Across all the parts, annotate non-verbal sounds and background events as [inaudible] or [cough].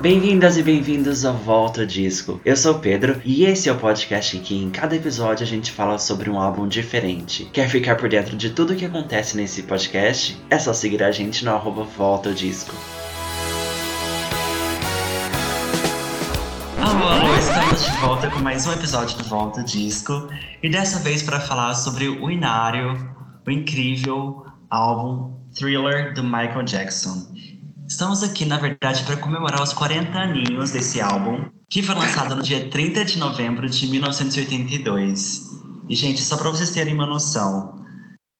Bem-vindas e bem-vindos ao Volta Disco. Eu sou o Pedro e esse é o podcast em que em cada episódio a gente fala sobre um álbum diferente. Quer ficar por dentro de tudo o que acontece nesse podcast? É só seguir a gente no arroba Volta Disco. Alô, estamos de volta com mais um episódio do Volta Disco e dessa vez para falar sobre o inário, o incrível álbum Thriller do Michael Jackson. Estamos aqui, na verdade, para comemorar os 40 aninhos desse álbum, que foi lançado no dia 30 de novembro de 1982. E, gente, só para vocês terem uma noção,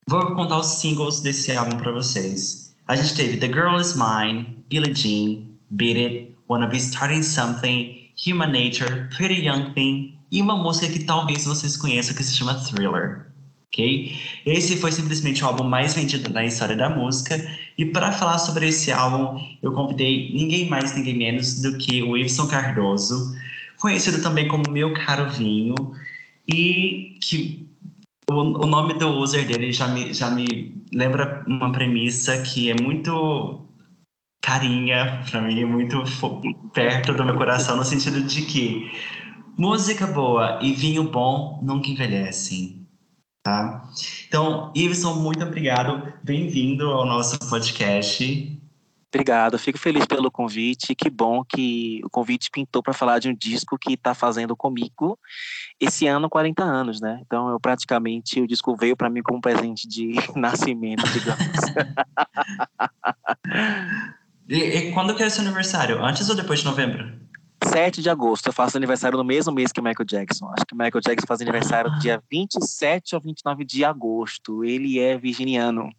vou contar os singles desse álbum para vocês. A gente teve The Girl Is Mine, Billie Jean, Beat It, Wanna Be Starting Something, Human Nature, Pretty Young Thing e uma música que talvez vocês conheçam que se chama Thriller ok? Esse foi simplesmente o álbum mais vendido na história da música. E para falar sobre esse álbum, eu convidei ninguém mais, ninguém menos do que o Wilson Cardoso, conhecido também como Meu Caro Vinho, e que o, nome do user dele já me, já me lembra uma premissa que é muito carinha para mim, muito perto do meu coração, no sentido de que música boa e vinho bom nunca envelhecem. Tá? Então, Iveson, muito obrigado. Bem-vindo ao nosso podcast. Obrigado, fico feliz pelo convite. Que bom que o convite pintou para falar de um disco que está fazendo comigo esse ano 40 anos, né? Então, eu praticamente o disco veio para mim como um presente de [laughs] nascimento, digamos. [laughs] e, e quando que é seu aniversário? Antes ou depois de novembro? 7 de agosto. Eu faço aniversário no mesmo mês que Michael Jackson. Acho que Michael Jackson faz aniversário dia 27 ou 29 de agosto. Ele é virginiano.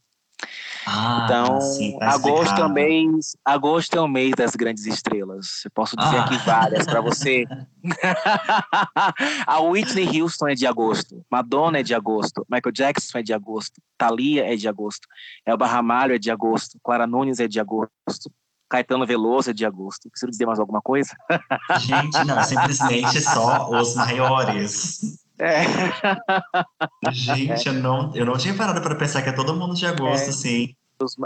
Ah, então, sim, tá agosto é, o mês, agosto é o mês das grandes estrelas. Eu posso dizer ah. aqui várias para você. [laughs] a Whitney Houston é de agosto, Madonna é de agosto, Michael Jackson é de agosto, Thalia é de agosto, Elba Ramalho é de agosto, Clara Nunes é de agosto, Caetano Veloso é de agosto. Preciso dizer mais alguma coisa? [laughs] Gente, não, simplesmente só os maiores. É. Gente, é. Eu, não, eu não tinha parado para pensar que é todo mundo de agosto, é. sim.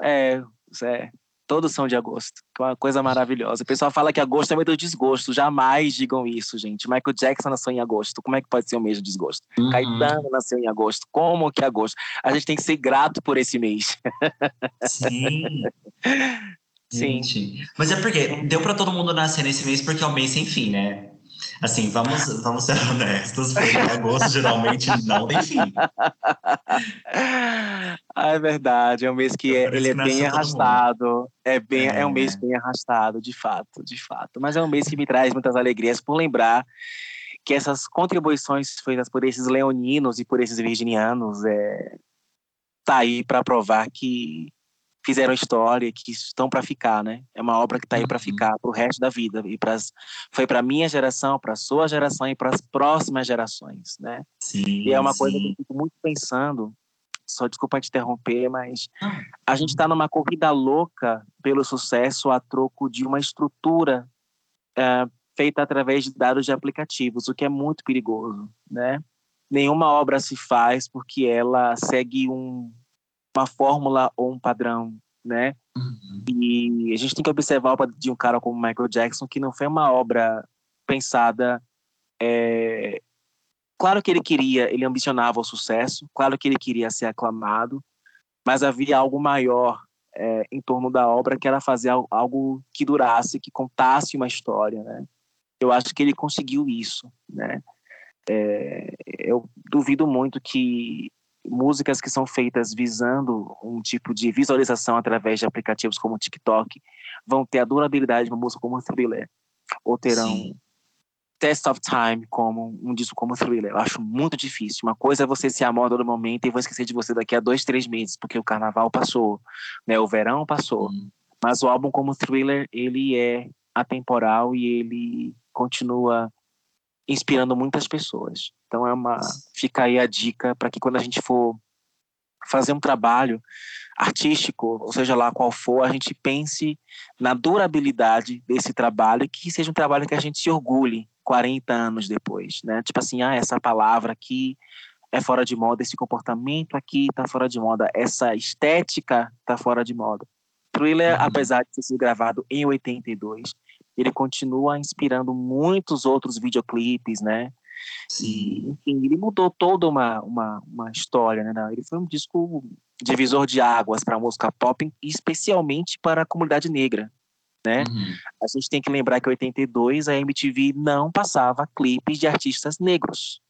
É, é, todos são de agosto. Que é uma coisa maravilhosa. O pessoal fala que agosto é meio do desgosto. Jamais digam isso, gente. Michael Jackson nasceu em agosto. Como é que pode ser o mês de desgosto? Uhum. Caetano nasceu em agosto. Como que é agosto? A gente tem que ser grato por esse mês. Sim. [laughs] Sim. Gente. Mas é porque deu para todo mundo nascer nesse mês porque é um mês sem fim, né? Assim, vamos, vamos ser honestos, porque agosto geralmente não tem fim. Ah, é verdade, é um mês que é, ele é bem arrastado. É, bem, é. é um mês bem arrastado, de fato, de fato. Mas é um mês que me traz muitas alegrias por lembrar que essas contribuições feitas por esses leoninos e por esses virginianos é, tá aí para provar que fizeram história, que estão para ficar, né? É uma obra que está aí para uhum. ficar para o resto da vida e pras, foi para minha geração, para sua geração e para as próximas gerações, né? Sim, e é uma sim. coisa que eu fico muito pensando. Só desculpa te interromper, mas a gente está numa corrida louca pelo sucesso a troco de uma estrutura é, feita através de dados de aplicativos, o que é muito perigoso, né? Nenhuma obra se faz porque ela segue um uma fórmula ou um padrão, né? Uhum. E a gente tem que observar a obra de um cara como Michael Jackson, que não foi uma obra pensada. É... Claro que ele queria, ele ambicionava o sucesso, claro que ele queria ser aclamado, mas havia algo maior é, em torno da obra que era fazer algo que durasse, que contasse uma história, né? Eu acho que ele conseguiu isso, né? É, eu duvido muito que músicas que são feitas visando um tipo de visualização através de aplicativos como o TikTok vão ter a durabilidade de uma música como Thriller, ou terão Sim. Test of Time como um disco como Thriller. Eu acho muito difícil. Uma coisa é você se amar no momento e vou esquecer de você daqui a dois, três meses, porque o carnaval passou, né? o verão passou. Hum. Mas o álbum como Thriller, ele é atemporal e ele continua inspirando muitas pessoas. Então é uma fica aí a dica para que quando a gente for fazer um trabalho artístico, ou seja lá qual for, a gente pense na durabilidade desse trabalho, que seja um trabalho que a gente se orgulhe 40 anos depois, né? Tipo assim, ah, essa palavra aqui é fora de moda, esse comportamento aqui está fora de moda, essa estética está fora de moda. Thriller, uhum. apesar de ter sido gravado em 82, ele continua inspirando muitos outros videoclipes, né? Sim. Enfim, ele mudou toda uma, uma, uma história, né? Ele foi um disco divisor de águas para a música pop, especialmente para a comunidade negra, né? Uhum. A gente tem que lembrar que em 82 a MTV não passava clipes de artistas negros,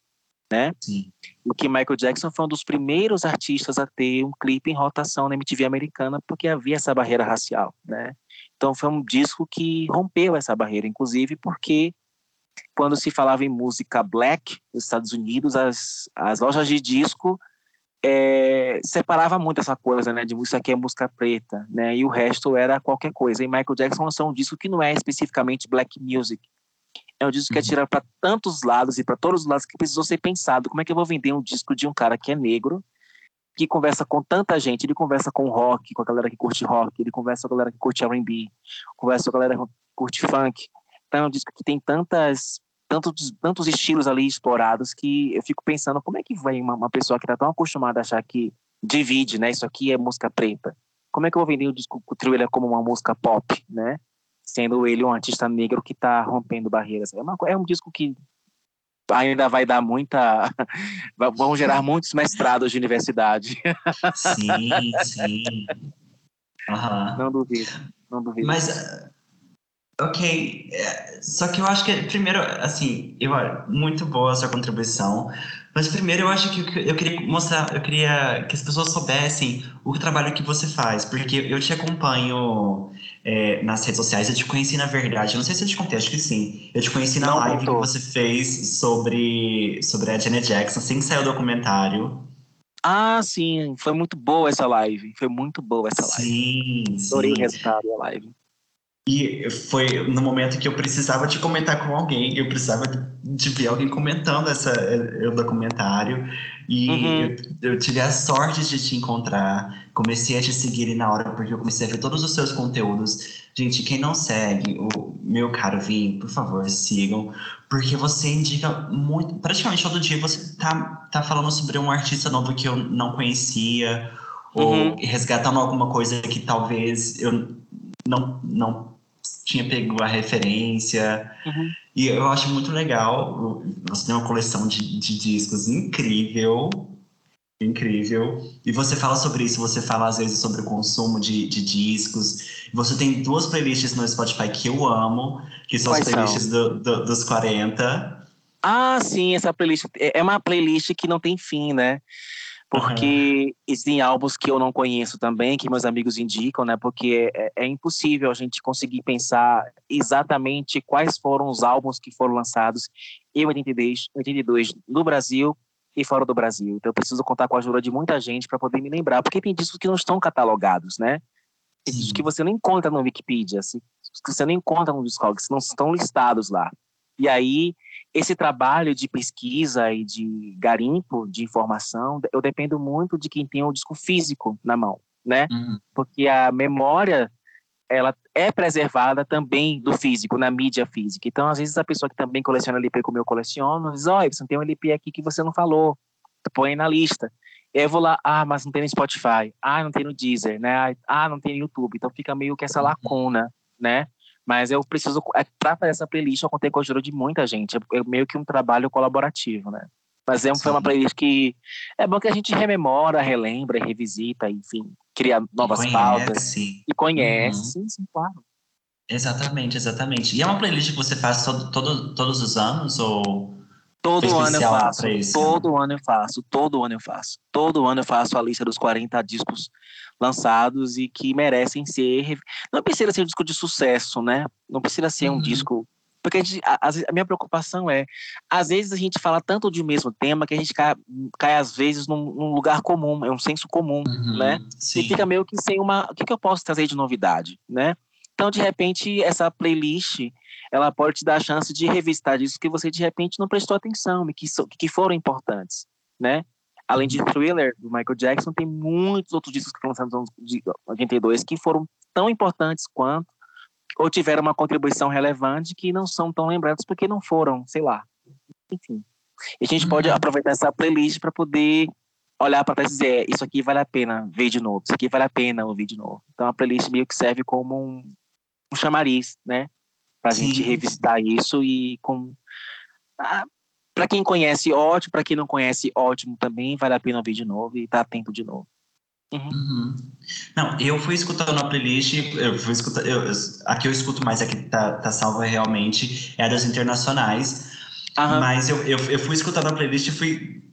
né? Sim. E que Michael Jackson foi um dos primeiros artistas a ter um clipe em rotação na MTV americana porque havia essa barreira racial, né? Então foi um disco que rompeu essa barreira, inclusive porque quando se falava em música black nos Estados Unidos, as, as lojas de disco é, separava muito essa coisa, né, de música que é música preta, né, e o resto era qualquer coisa. E Michael Jackson lançou um disco que não é especificamente black music. É um disco que atira uhum. para tantos lados e para todos os lados que precisou ser pensado. Como é que eu vou vender um disco de um cara que é negro, que conversa com tanta gente? Ele conversa com rock, com a galera que curte rock, ele conversa com a galera que curte R&B, conversa com a galera que curte funk. Então é um disco que tem tantas tantos, tantos estilos ali explorados que eu fico pensando como é que vai uma, uma pessoa que está tão acostumada a achar que divide, né? Isso aqui é música preta. Como é que eu vou vender o disco o Thriller como uma música pop, né? Sendo ele um artista negro que está rompendo barreiras. É, uma, é um disco que ainda vai dar muita. [laughs] vão gerar muitos mestrados de universidade. Sim, [laughs] sim. Uhum. Não duvido, não duvido. Mas Ok, é, só que eu acho que, primeiro, assim, eu, muito boa a sua contribuição, mas primeiro eu acho que eu queria mostrar, eu queria que as pessoas soubessem o trabalho que você faz, porque eu te acompanho é, nas redes sociais, eu te conheci na verdade, não sei se eu te contei, acho que sim, eu te conheci na não live que você fez sobre, sobre a Janet Jackson, assim que saiu o documentário. Ah, sim, foi muito boa essa live, foi muito boa essa live. Sim, Adorei sim. o resultado da live. E foi no momento que eu precisava te comentar com alguém, eu precisava de ver alguém comentando essa, o documentário. E uhum. eu, eu, tive a sorte de te encontrar. Comecei a te seguir na hora, porque eu comecei a ver todos os seus conteúdos. Gente, quem não segue o meu caro Vim, por favor, sigam. Porque você indica muito. Praticamente todo dia você tá, tá falando sobre um artista novo que eu não conhecia. Uhum. Ou resgatando alguma coisa que talvez eu não, não tinha pego a referência. Uhum. E eu acho muito legal. Você tem uma coleção de, de discos incrível. Incrível. E você fala sobre isso, você fala às vezes sobre o consumo de, de discos. Você tem duas playlists no Spotify que eu amo, que são Quais as playlists do, do, dos 40. Ah, sim, essa playlist é, é uma playlist que não tem fim, né? Porque uhum. existem álbuns que eu não conheço também, que meus amigos indicam, né? Porque é, é, impossível a gente conseguir pensar exatamente quais foram os álbuns que foram lançados em 82, 82 no Brasil e fora do Brasil. Então eu preciso contar com a ajuda de muita gente para poder me lembrar, porque tem discos que não estão catalogados, né? Tem discos que você não encontra no Wikipedia, que você não encontra no Discogs, não estão listados lá. E aí esse trabalho de pesquisa e de garimpo de informação, eu dependo muito de quem tem o disco físico na mão, né? Uhum. Porque a memória ela é preservada também do físico, na mídia física. Então, às vezes, a pessoa que também coleciona LP como eu coleciono, diz, olha, você tem um LP aqui que você não falou, põe na lista. Eu vou lá, ah, mas não tem no Spotify, ah, não tem no Deezer, né? Ah, não tem no YouTube. Então, fica meio que essa uhum. lacuna, né? Mas eu preciso, é, para fazer essa playlist, eu contei com a ajuda de muita gente. É, é meio que um trabalho colaborativo, né? Mas é, foi uma playlist que é bom que a gente rememora, relembra, revisita, enfim, cria novas conhece. pautas. E conhece, uhum. sim, sim, claro. Exatamente, exatamente. E é uma playlist que você faz todo, todo todos os anos ou Todo ano eu faço. Todo ano eu faço. Todo ano eu faço. Todo ano eu faço a lista dos 40 discos lançados e que merecem ser. Não precisa ser um disco de sucesso, né? Não precisa ser um uhum. disco. Porque a, gente, a, a, minha preocupação é, às vezes a gente fala tanto de um mesmo tema que a gente cai, cai às vezes num, num lugar comum, é um senso comum, uhum, né? Sim. E fica meio que sem uma. O que, que eu posso trazer de novidade, né? Então, de repente, essa playlist ela pode te dar a chance de revisitar discos que você de repente não prestou atenção e que, so, que foram importantes, né? Além de Thriller, do Michael Jackson, tem muitos outros discos que foram lançados em 82 que foram tão importantes quanto ou tiveram uma contribuição relevante que não são tão lembrados porque não foram, sei lá. Enfim. E a gente pode uhum. aproveitar essa playlist para poder olhar para trás e dizer, é, isso aqui vale a pena ver de novo, isso aqui vale a pena ouvir de novo. Então a playlist meio que serve como um, um chamariz, né? para a gente revisitar isso e com ah, para quem conhece ótimo, para quem não conhece ótimo também, vale a pena ouvir de novo e tá atento de novo. Uhum. Uhum. Não, eu fui escutando a playlist, eu fui escutando, eu, a que eu escuto mais, a que tá, tá salva realmente, é a das internacionais. Uhum. Mas eu, eu, eu, fui escutando a playlist e fui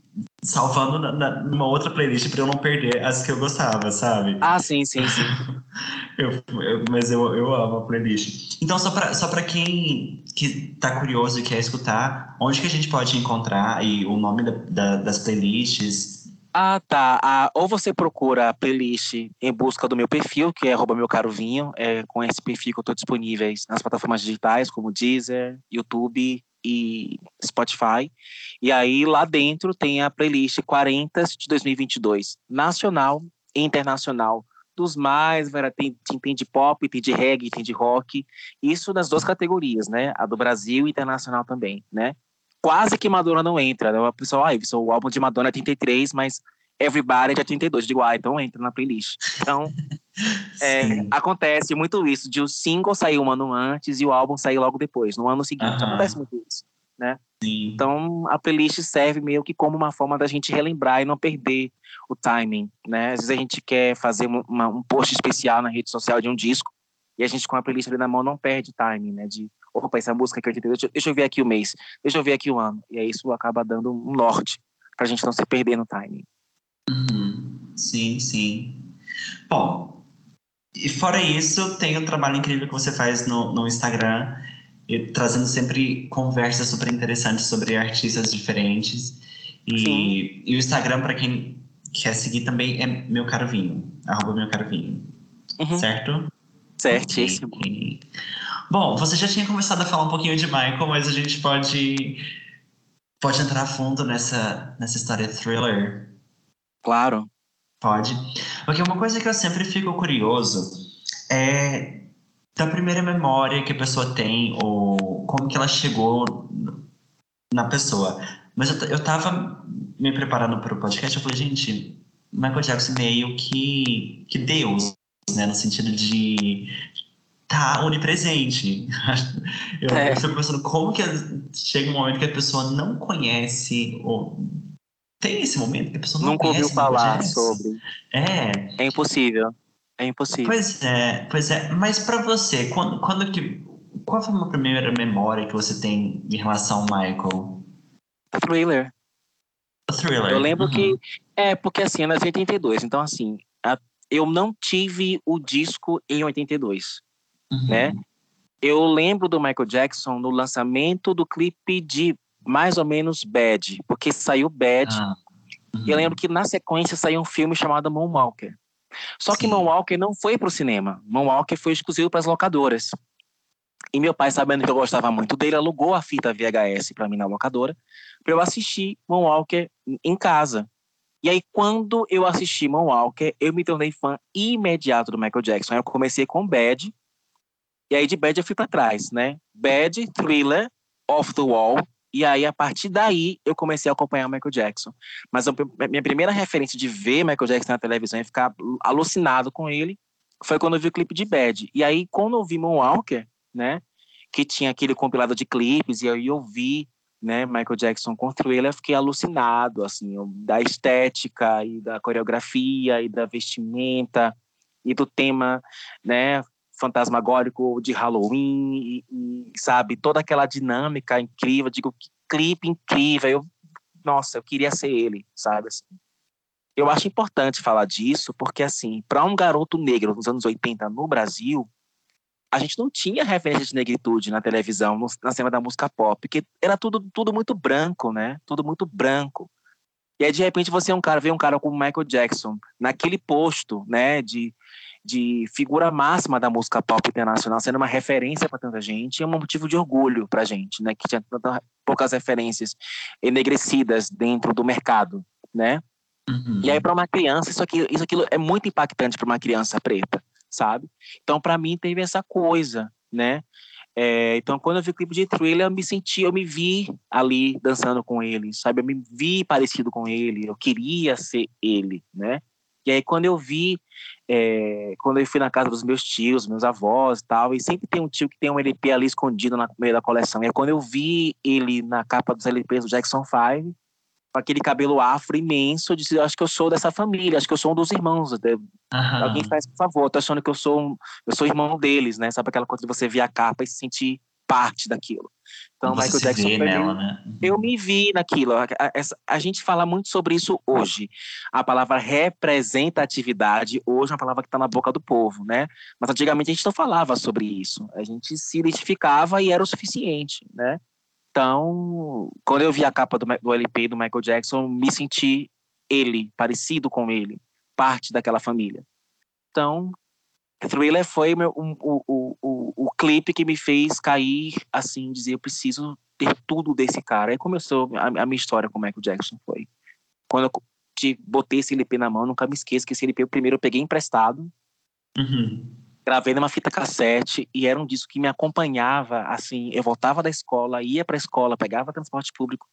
salvando na, na, numa outra playlist para eu não perder as que eu gostava, sabe? Ah, sim, sim, sim. [laughs] eu, eu, mas eu, eu amo a playlist. Então, só para só quem que tá curioso e quer escutar, onde que a gente pode encontrar e o nome da, da, das playlists? Ah, tá. Ah, ou você procura a playlist em busca do meu perfil, que é arroba meu caro vinho. É, com esse perfil que eu estou disponível nas plataformas digitais, como Deezer, YouTube e Spotify. E aí lá dentro tem a playlist 40 de 2022, nacional e internacional. Dos mais, tem, tem de pop, tem de reggae, tem de rock. Isso nas duas categorias, né? A do Brasil e internacional também, né? Quase que Madonna não entra. Né? O pessoal, ah, o álbum de Madonna é 33, mas Everybody é 32. Eu digo, ah, então entra na playlist. Então, [laughs] é, acontece muito isso, de o single sair um ano antes e o álbum sair logo depois, no ano seguinte. Uh -huh. Acontece muito isso, né? Sim. Então, a playlist serve meio que como uma forma da gente relembrar e não perder o timing, né? Às vezes a gente quer fazer uma, um post especial na rede social de um disco e a gente com a playlist ali na mão não perde timing, né? De, opa, essa música aqui eu entendi, deixa, deixa eu ver aqui o mês, deixa eu ver aqui o ano. E aí isso acaba dando um norte pra gente não se perder no timing. Uhum. Sim, sim. Bom, e fora isso, tem um trabalho incrível que você faz no, no Instagram, trazendo sempre conversas super interessantes sobre artistas diferentes. E, e o Instagram, para quem quer seguir também, é Meu Caro Vinho, arroba Meu Caro Vinho. Uhum. Certo? Certíssimo. Okay. Bom, você já tinha começado a falar um pouquinho de Michael, mas a gente pode, pode entrar a fundo nessa, nessa história thriller Claro. Pode. Porque uma coisa que eu sempre fico curioso é da primeira memória que a pessoa tem ou como que ela chegou na pessoa. Mas eu, eu tava me preparando para o podcast, eu falei, gente, Michael Jackson meio que, que Deus, né? No sentido de tá onipresente. [laughs] Eu, é. fico pensando como que chega um momento que a pessoa não conhece ou tem esse momento que a pessoa não Nunca ouviu falar sobre. É. É impossível. É impossível. Pois é, pois é. Mas para você, quando, quando que. Qual foi a primeira memória que você tem em relação ao Michael? A thriller. A thriller. Eu lembro uhum. que. É, porque assim, é nas 82. Então, assim, a, eu não tive o disco em 82. Uhum. Né? Eu lembro do Michael Jackson no lançamento do clipe de mais ou menos Bad, porque saiu Bad. Ah. Uhum. E eu lembro que na sequência saiu um filme chamado Moonwalker. Só Sim. que Moonwalker não foi para o cinema. Moonwalker foi exclusivo para as locadoras. E meu pai, sabendo que eu gostava muito dele, alugou a fita VHS para mim na locadora, para eu assistir Moonwalker em casa. E aí, quando eu assisti Moonwalker, eu me tornei fã imediato do Michael Jackson. Eu comecei com Bad, e aí de Bad eu fui para trás, né? Bad, Thriller, Off the Wall, e aí, a partir daí, eu comecei a acompanhar o Michael Jackson. Mas a minha primeira referência de ver Michael Jackson na televisão e ficar alucinado com ele foi quando eu vi o clipe de Bad. E aí, quando eu vi Moonwalker, né, que tinha aquele compilado de clipes, e aí eu vi né, Michael Jackson construir ele, eu fiquei alucinado, assim, da estética e da coreografia e da vestimenta e do tema, né, fantasmagórico de Halloween e, e, sabe, toda aquela dinâmica incrível, digo, que clipe incrível, eu, nossa, eu queria ser ele, sabe, assim. Eu acho importante falar disso, porque, assim, para um garoto negro nos anos 80 no Brasil, a gente não tinha referência de negritude na televisão, no, na cena da música pop, porque era tudo, tudo muito branco, né? Tudo muito branco. E aí, de repente, você é um cara, vê um cara como Michael Jackson, naquele posto, né, de de figura máxima da música pop internacional, sendo uma referência para tanta gente, é um motivo de orgulho para a gente, né? Que tinha tantas poucas referências enegrecidas dentro do mercado, né? Uhum. E aí para uma criança isso aqui, isso aquilo é muito impactante para uma criança preta, sabe? Então para mim teve essa coisa, né? É, então, quando eu vi o clipe de Thriller, eu me senti, eu me vi ali dançando com ele, sabe? Eu me vi parecido com ele, eu queria ser ele, né? E aí, quando eu vi, é, quando eu fui na casa dos meus tios, meus avós e tal, e sempre tem um tio que tem um LP ali escondido no meio da coleção. E aí, quando eu vi ele na capa dos LPs do Jackson 5, com aquele cabelo afro imenso, disse, acho que eu sou dessa família, acho que eu sou um dos irmãos. Uhum. Alguém faz, por favor, tô achando que eu sou, um, eu sou irmão deles, né? Sabe aquela coisa de você ver a capa e se sentir parte daquilo. Então, Você Michael Jackson. Nela, né? Eu me vi naquilo. A, a, a, gente fala muito sobre isso hoje. A palavra representatividade hoje é uma palavra que está na boca do povo, né? Mas antigamente a gente não falava sobre isso. A gente se identificava e era o suficiente, né? Então, quando eu vi a capa do, do LP do Michael Jackson, me senti ele, parecido com ele, parte daquela família. Então, Thriller foi meu, um, o, o, o, o clipe que me fez cair, assim, dizer, eu preciso ter tudo desse cara. Aí começou a, a minha história com o Michael Jackson, foi. Quando eu te botei esse LP na mão, nunca me esqueço que esse LP, o primeiro eu peguei emprestado, uhum gravei numa fita cassete e era um disco que me acompanhava, assim, eu voltava da escola, ia para a escola, pegava transporte público,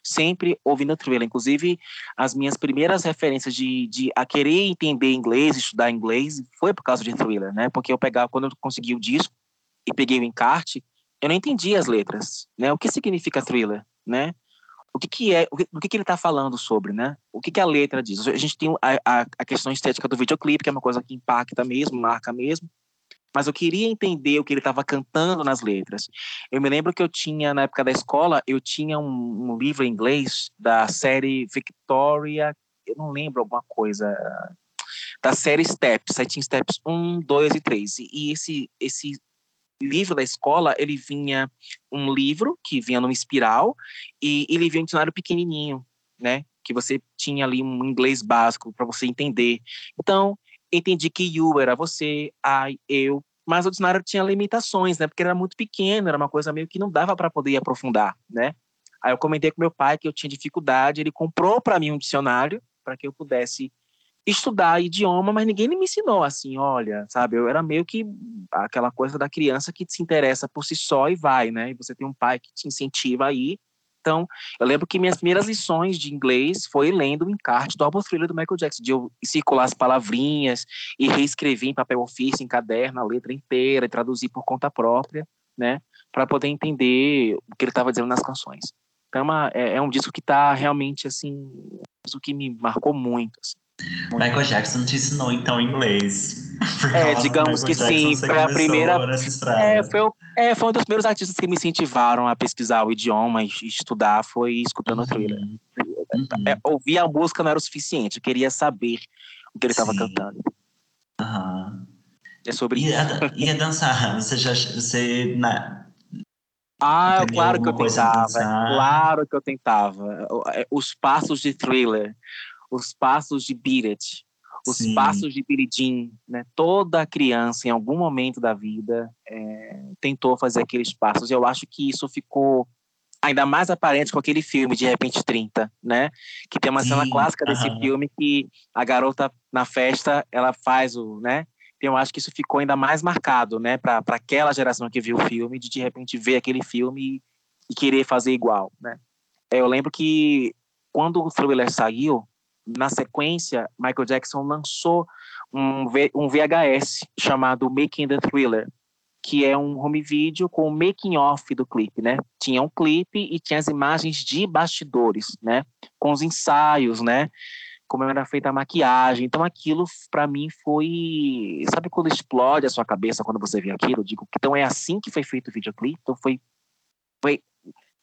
sempre ouvindo Thriller. Inclusive, as minhas primeiras referências de, de a querer entender inglês, estudar inglês, foi por causa de Thriller, né? Porque eu pegava, quando eu consegui o disco e peguei o encarte, eu não entendia as letras, né? O que significa Thriller, né? o que, que é, o que, o que, que ele está falando sobre, né? O que, que a letra diz? A gente tem a, a, a, questão estética do videoclipe, que é uma coisa que impacta mesmo, marca mesmo, mas eu queria entender o que ele estava cantando nas letras. Eu me lembro que eu tinha, na época da escola, eu tinha um, um livro em inglês da série Victoria, eu não lembro alguma coisa, da série Steps, aí tinha Steps 1, 2 e 3, e esse, esse livro da escola, ele vinha um livro que vinha numa espiral e ele vinha um dicionário pequenininho, né? Que você tinha ali um inglês básico para você entender. Então, entendi que you era você, I, eu, mas o dicionário tinha limitações, né? Porque era muito pequeno, era uma coisa meio que não dava para poder aprofundar, né? Aí eu comentei com meu pai que eu tinha dificuldade, ele comprou para mim um dicionário para que eu pudesse estudar idioma, mas ninguém me ensinou assim, olha, sabe? Eu era meio que aquela coisa da criança que se interessa por si só e vai, né? E você tem um pai que te incentiva aí. Então, eu lembro que minhas primeiras lições de inglês foi lendo o encarte do álbum Thriller do Michael Jackson, de eu circular as palavrinhas e reescrever em papel ofício, em caderno, a letra inteira, e traduzir por conta própria, né? Para poder entender o que ele estava dizendo nas canções. Então, é, é, é um disco que está realmente, assim, o que me marcou muito, assim. Michael Jackson te ensinou então inglês. [laughs] É, digamos que sim, foi a primeira. É foi, é, foi um dos primeiros artistas que me incentivaram a pesquisar o idioma e estudar, foi escutando uhum. thriller. Uhum. É, ouvir a música não era o suficiente, eu queria saber o que ele estava cantando. Uhum. É sobre e isso. A, e a dançar? Você já. Você, na, ah, claro que eu tentava. Claro que eu tentava. Os passos de thriller os passos de It, os Sim. passos de Jean, né? Toda criança, em algum momento da vida, é, tentou fazer aqueles passos. Eu acho que isso ficou ainda mais aparente com aquele filme, De Repente 30, né? Que tem uma Sim. cena clássica desse uhum. filme que a garota, na festa, ela faz o, né? Então, eu acho que isso ficou ainda mais marcado, né? Para aquela geração que viu o filme, de de repente ver aquele filme e, e querer fazer igual, né? É, eu lembro que quando o Thriller saiu, na sequência, Michael Jackson lançou um, um VHS chamado Making the Thriller, que é um home video com o making off do clipe, né? Tinha um clipe e tinha as imagens de bastidores, né? Com os ensaios, né? Como era feita a maquiagem. Então aquilo para mim foi, sabe quando explode a sua cabeça quando você vê aquilo? Eu digo, então é assim que foi feito o videoclipe. Então foi foi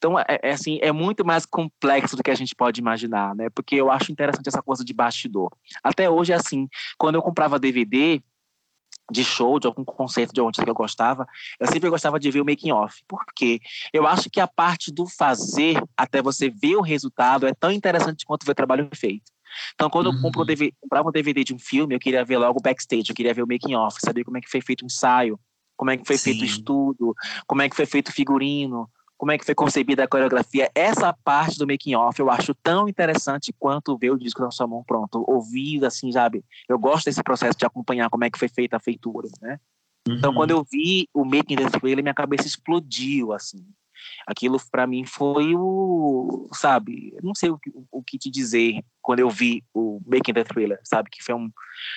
então, é, é, assim, é muito mais complexo do que a gente pode imaginar, né? Porque eu acho interessante essa coisa de bastidor. Até hoje é assim, quando eu comprava DVD de show, de algum concerto de onde que eu gostava, eu sempre gostava de ver o making off. Por quê? Eu acho que a parte do fazer até você ver o resultado é tão interessante quanto ver o trabalho feito. Então, quando uhum. eu compro um DVD, uhum. comprava um DVD de um filme, eu queria ver logo o backstage, eu queria ver o making off, saber como é que foi feito o ensaio, como é que foi Sim. feito o estudo, como é que foi feito o figurino, como é que foi concebida a coreografia. Essa parte do making off eu acho tão interessante quanto ver o disco na sua mão pronto, ouvir assim, sabe? Eu gosto desse processo de acompanhar como é que foi feita a feitura, né? Então, uhum. Então, quando eu vi o making desse trailer, minha cabeça explodiu, assim. Aquilo para mim foi o, sabe, não sei o que, o que te dizer quando eu vi o Making the Thriller, sabe, que foi um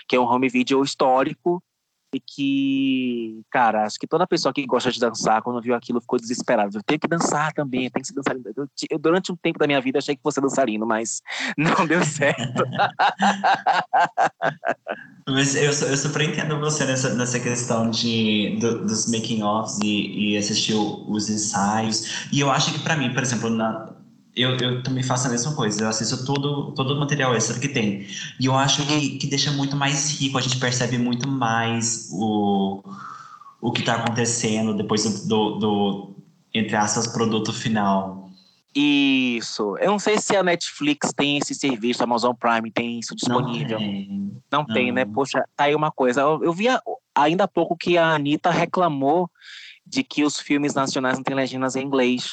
que é um home video histórico e que, cara, acho que toda pessoa que gosta de dançar, quando viu aquilo, ficou desesperada. Eu tenho que dançar também, tem que ser dançarino. Eu, eu, durante um tempo da minha vida, achei que fosse dançarino, mas [laughs] não deu certo. [laughs] mas eu, eu super entendo você nessa, nessa questão de, do, dos making-offs e, e assistir os ensaios. E eu acho que, para mim, por exemplo, na, eu, eu também faço a mesma coisa, eu assisto todo, todo o material extra que tem. E eu acho que, que deixa muito mais rico, a gente percebe muito mais o, o que está acontecendo depois do, do, do, entre aspas, produto final. Isso. Eu não sei se a Netflix tem esse serviço, a Amazon Prime tem isso disponível. Não tem, não tem né? Poxa, tá aí uma coisa. Eu, eu vi ainda há pouco que a Anitta reclamou de que os filmes nacionais não têm legendas em inglês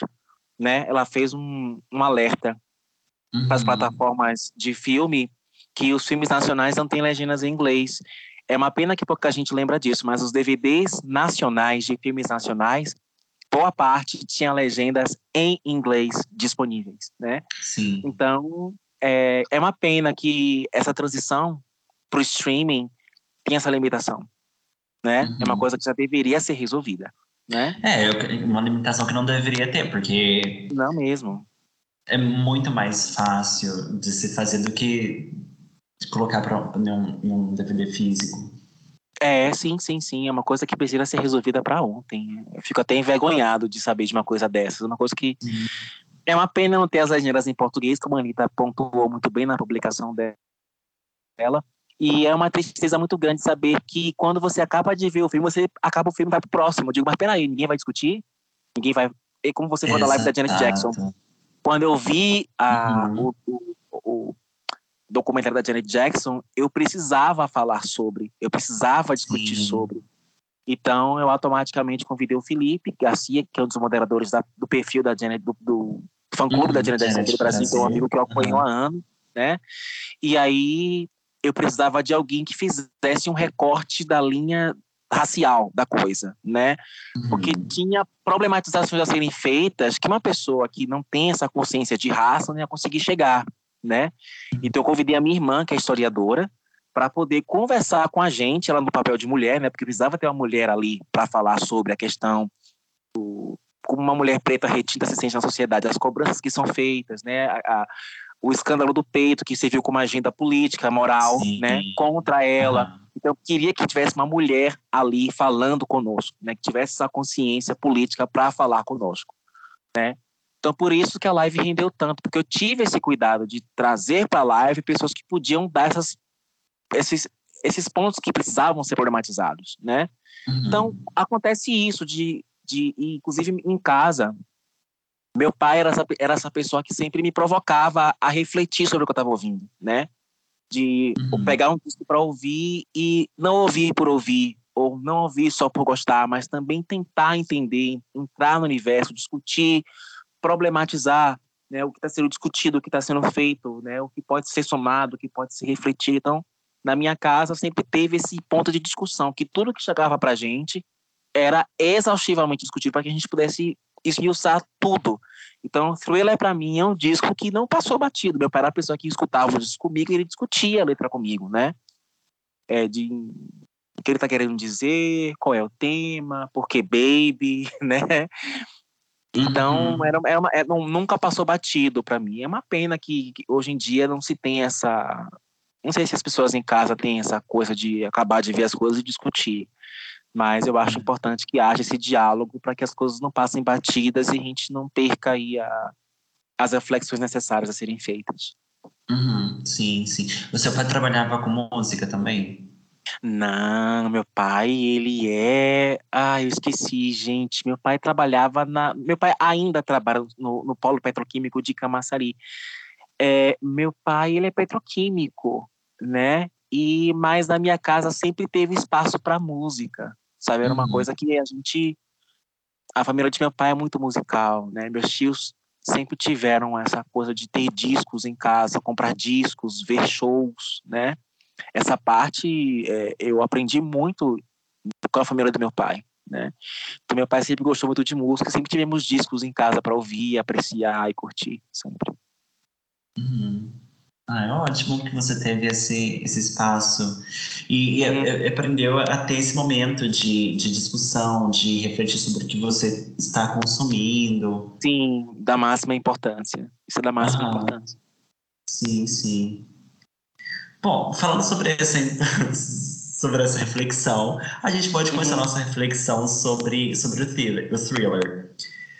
né, ela fez um, um alerta uhum. para as plataformas de filme que os filmes nacionais não têm legendas em inglês. É uma pena que pouca gente lembra disso, mas os DVDs nacionais de filmes nacionais, boa parte tinha legendas em inglês disponíveis, né? Sim. Então, é, é uma pena que essa transição para o streaming tenha essa limitação, né? Uhum. É uma uhum. coisa que já deveria ser resolvida né? É, uma limitação que não deveria ter, porque. Não mesmo. É muito mais fácil de se fazer do que colocar para um, um DVD físico. É, sim, sim, sim. É uma coisa que precisa ser resolvida para ontem. Eu fico até envergonhado de saber de uma coisa dessas. Uma coisa que. Sim. É uma pena não ter as legendas em português, como a Anitta pontuou muito bem na publicação dela. E é uma tristeza muito grande saber que quando você acaba de ver o filme, você acaba o filme e vai pro próximo. Eu digo, mas peraí, ninguém vai discutir? Ninguém vai. E como você falou da live da Janet Jackson. Quando eu vi a, uhum. o, o, o, documentário da Janet Jackson, eu precisava falar sobre, eu precisava discutir Sim. sobre. Então, eu automaticamente convidei o Felipe Garcia, que é um dos moderadores da, do perfil da Janet, do, do fã-clube uhum, da Janet Jackson do Brasil, que é um amigo que eu acompanho uhum. há anos, né? E aí eu precisava de alguém que fizesse um recorte da linha racial da coisa, né? Porque uhum. tinha problematizações a serem feitas que uma pessoa que não tem essa consciência de raça não ia conseguir chegar, né? Então eu convidei a minha irmã, que é historiadora, para poder conversar com a gente, ela no papel de mulher, né? Porque precisava ter uma mulher ali para falar sobre a questão do como uma mulher preta retinta se sente na sociedade, as cobranças que são feitas, né? A, a, o escândalo do peito, que serviu como agenda política, moral, Sim. né, contra ela. Uhum. Então, eu queria que tivesse uma mulher ali falando conosco, né, que tivesse essa consciência política para falar conosco, né. Então, por isso que a live rendeu tanto, porque eu tive esse cuidado de trazer para a live pessoas que podiam dar essas, esses, esses pontos que precisavam ser problematizados, né. Uhum. Então, acontece isso de, de, inclusive em casa, meu pai era essa, era essa pessoa que sempre me provocava a refletir sobre o que eu estava ouvindo, né? De uhum. pegar um disco para ouvir e não ouvir por ouvir, ou não ouvir só por gostar, mas também tentar entender, entrar no universo, discutir, problematizar né, o que está sendo discutido, o que está sendo feito, né, o que pode ser somado, o que pode se refletir. Então, na minha casa sempre teve esse ponto de discussão, que tudo que chegava para a gente era exaustivamente discutido para que a gente pudesse esmiuçar tudo. Então, Thriller, para mim, é um disco que não passou batido. Meu pai era a pessoa que escutava o disco comigo e ele discutia a letra comigo, né? É, de o que ele tá querendo dizer, qual é o tema, por que Baby, [laughs] né? Então, uhum. era, era, uma, era, nunca passou batido para mim. É uma pena que, que, hoje em dia não se tem essa. Não sei se as pessoas em casa têm essa coisa de acabar de ver as coisas e discutir. Mas eu acho importante que haja esse diálogo para que as coisas não passem batidas e a gente não perca aí a, as reflexões necessárias a serem feitas. Uhum, sim, sim. O seu pai trabalhava com música também? Não, meu pai, ele é. Ah, eu esqueci, gente. Meu pai trabalhava na. Meu pai ainda trabalha no, no Polo Petroquímico de Camaçari. É, meu pai, ele é petroquímico, né? E mas na minha casa sempre teve espaço para música sabe? Era uma uhum. coisa que a gente. A família de meu pai é muito musical, né? Meus tios sempre tiveram essa coisa de ter discos em casa, comprar discos, ver shows, né? Essa parte é, eu aprendi muito com a família do meu pai, né? Então meu pai sempre gostou muito de música, sempre tivemos discos em casa para ouvir, apreciar e curtir, sempre. Uhum. Ah, é ótimo que você teve esse, esse espaço e, e, e, aprendeu a ter esse momento de, de discussão, de refletir sobre o que você está consumindo. Sim, da máxima importância. Isso é da máxima importância. Sim, sim. Bom, falando sobre essa, [laughs] sobre essa reflexão, a gente pode começar uhum. a nossa reflexão sobre, sobre o, thriller, o thriller.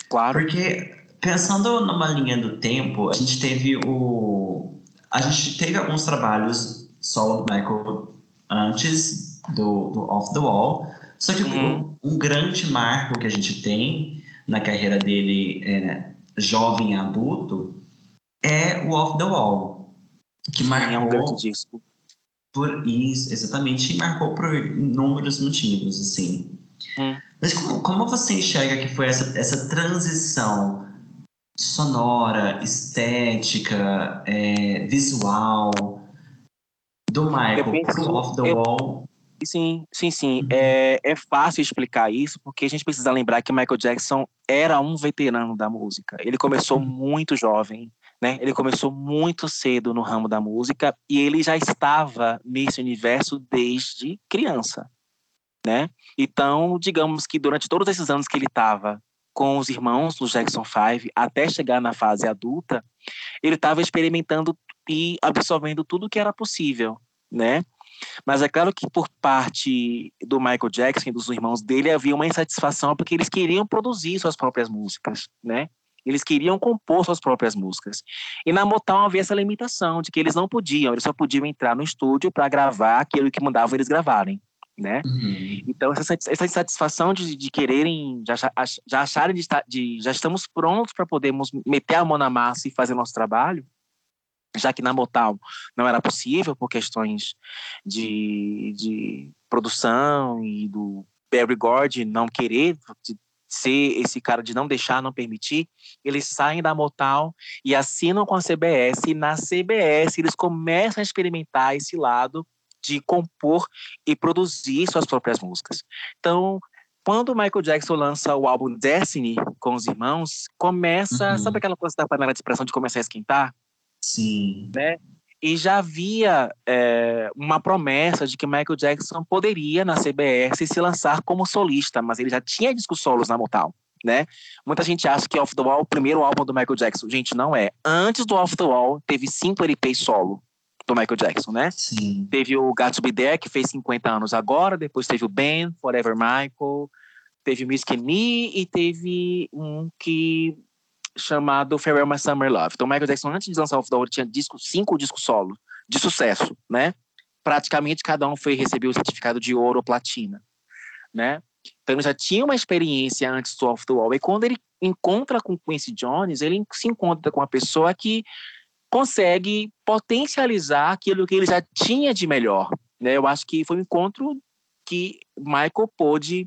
Claro. Porque, pensando numa linha do tempo, a gente teve o. A gente teve alguns trabalhos solo do Michael antes do, do Off the Wall. Só que uhum. um, um, grande marco que a gente tem na carreira dele é, jovem adulto é o Off the Wall. Que marcou. É um grande disco por isso, exatamente, e marcou por inúmeros motivos, assim. Hum. Mas como, como, você enxerga que foi essa, essa transição sonora, estética, é, visual do Michael pro Off the eu, Wall? Sim, sim, sim. Uhum. É, é fácil explicar isso, porque a gente precisa lembrar que Michael Jackson era um veterano da música. Ele começou uhum. muito jovem. Né? Ele começou muito cedo no ramo da música e ele já estava nesse universo desde criança, né? Então, digamos que durante todos esses anos que ele estava com os irmãos do Jackson 5 até chegar na fase adulta, ele estava experimentando e absorvendo tudo que era possível, né? Mas é claro que por parte do Michael Jackson e dos irmãos dele havia uma insatisfação porque eles queriam produzir suas próprias músicas, né? Eles queriam compor suas próprias músicas. E na Motown havia essa limitação de que eles não podiam, eles só podiam entrar no estúdio para gravar aquilo que mandavam eles gravarem. Né? Uhum. Então, essa, essa insatisfação de, de quererem, já, já acharem de, estar, de já estamos prontos para podermos meter a mão na massa e fazer nosso trabalho, já que na Motown não era possível por questões de, de produção e do Barry Gordy não querer ser esse cara de não deixar, não permitir, eles saem da Motown e assinam com a CBS, e na CBS eles começam a experimentar esse lado de compor e produzir suas próprias músicas. Então, quando Michael Jackson lança o álbum Destiny com os irmãos, começa, uhum. sabe aquela coisa da panela de expressão de começar a esquentar? Sim. Né? E já havia é, uma promessa de que Michael Jackson poderia, na CBS, se lançar como solista, mas ele já tinha discos solos na Motown. Né? Muita gente acha que Off the Wall é o primeiro álbum do Michael Jackson. Gente, não é. Antes do Off the Wall, teve cinco LPs solo do Michael Jackson, né? Sim. Teve o Be There, que fez 50 anos agora. Depois teve o Ben, Forever Michael. Teve o Music Me e teve um que chamado Farewell My Summer Love. Então, Michael Jackson, antes de lançar Off the Wall, tinha disco, cinco discos solo de sucesso, né? Praticamente cada um foi receber o certificado de ouro ou platina, né? Então, ele já tinha uma experiência antes do Off the Wall. E quando ele encontra com Quincy Jones, ele se encontra com uma pessoa que consegue potencializar aquilo que ele já tinha de melhor. Né? Eu acho que foi um encontro que Michael pôde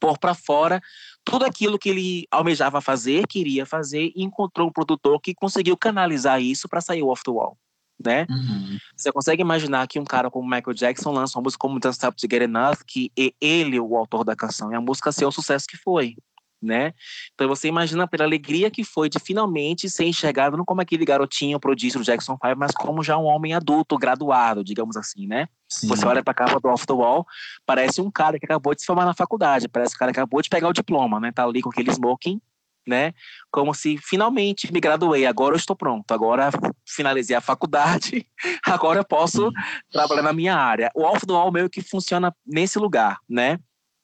pôr para fora tudo aquilo que ele almejava fazer, queria fazer, e encontrou um produtor que conseguiu canalizar isso para sair off the wall. Né? Uhum. Você consegue imaginar que um cara como Michael Jackson lança uma música como Don't Stop to Get Enough, que é ele o autor da canção, e a música ser o sucesso que foi né? Então você imagina pela alegria que foi de finalmente ser enxergado não como aquele garotinho prodígio do Jackson 5, mas como já um homem adulto, graduado, digamos assim, né? Sim. Você olha para a capa do Off the Wall, parece um cara que acabou de se formar na faculdade, parece um cara que acabou de pegar o diploma, né? Tá ali com aquele smoking, né? Como se finalmente me graduei, agora eu estou pronto, agora finalizei a faculdade, [laughs] agora eu posso trabalhar na minha área. O Off the Wall meio que funciona nesse lugar, né?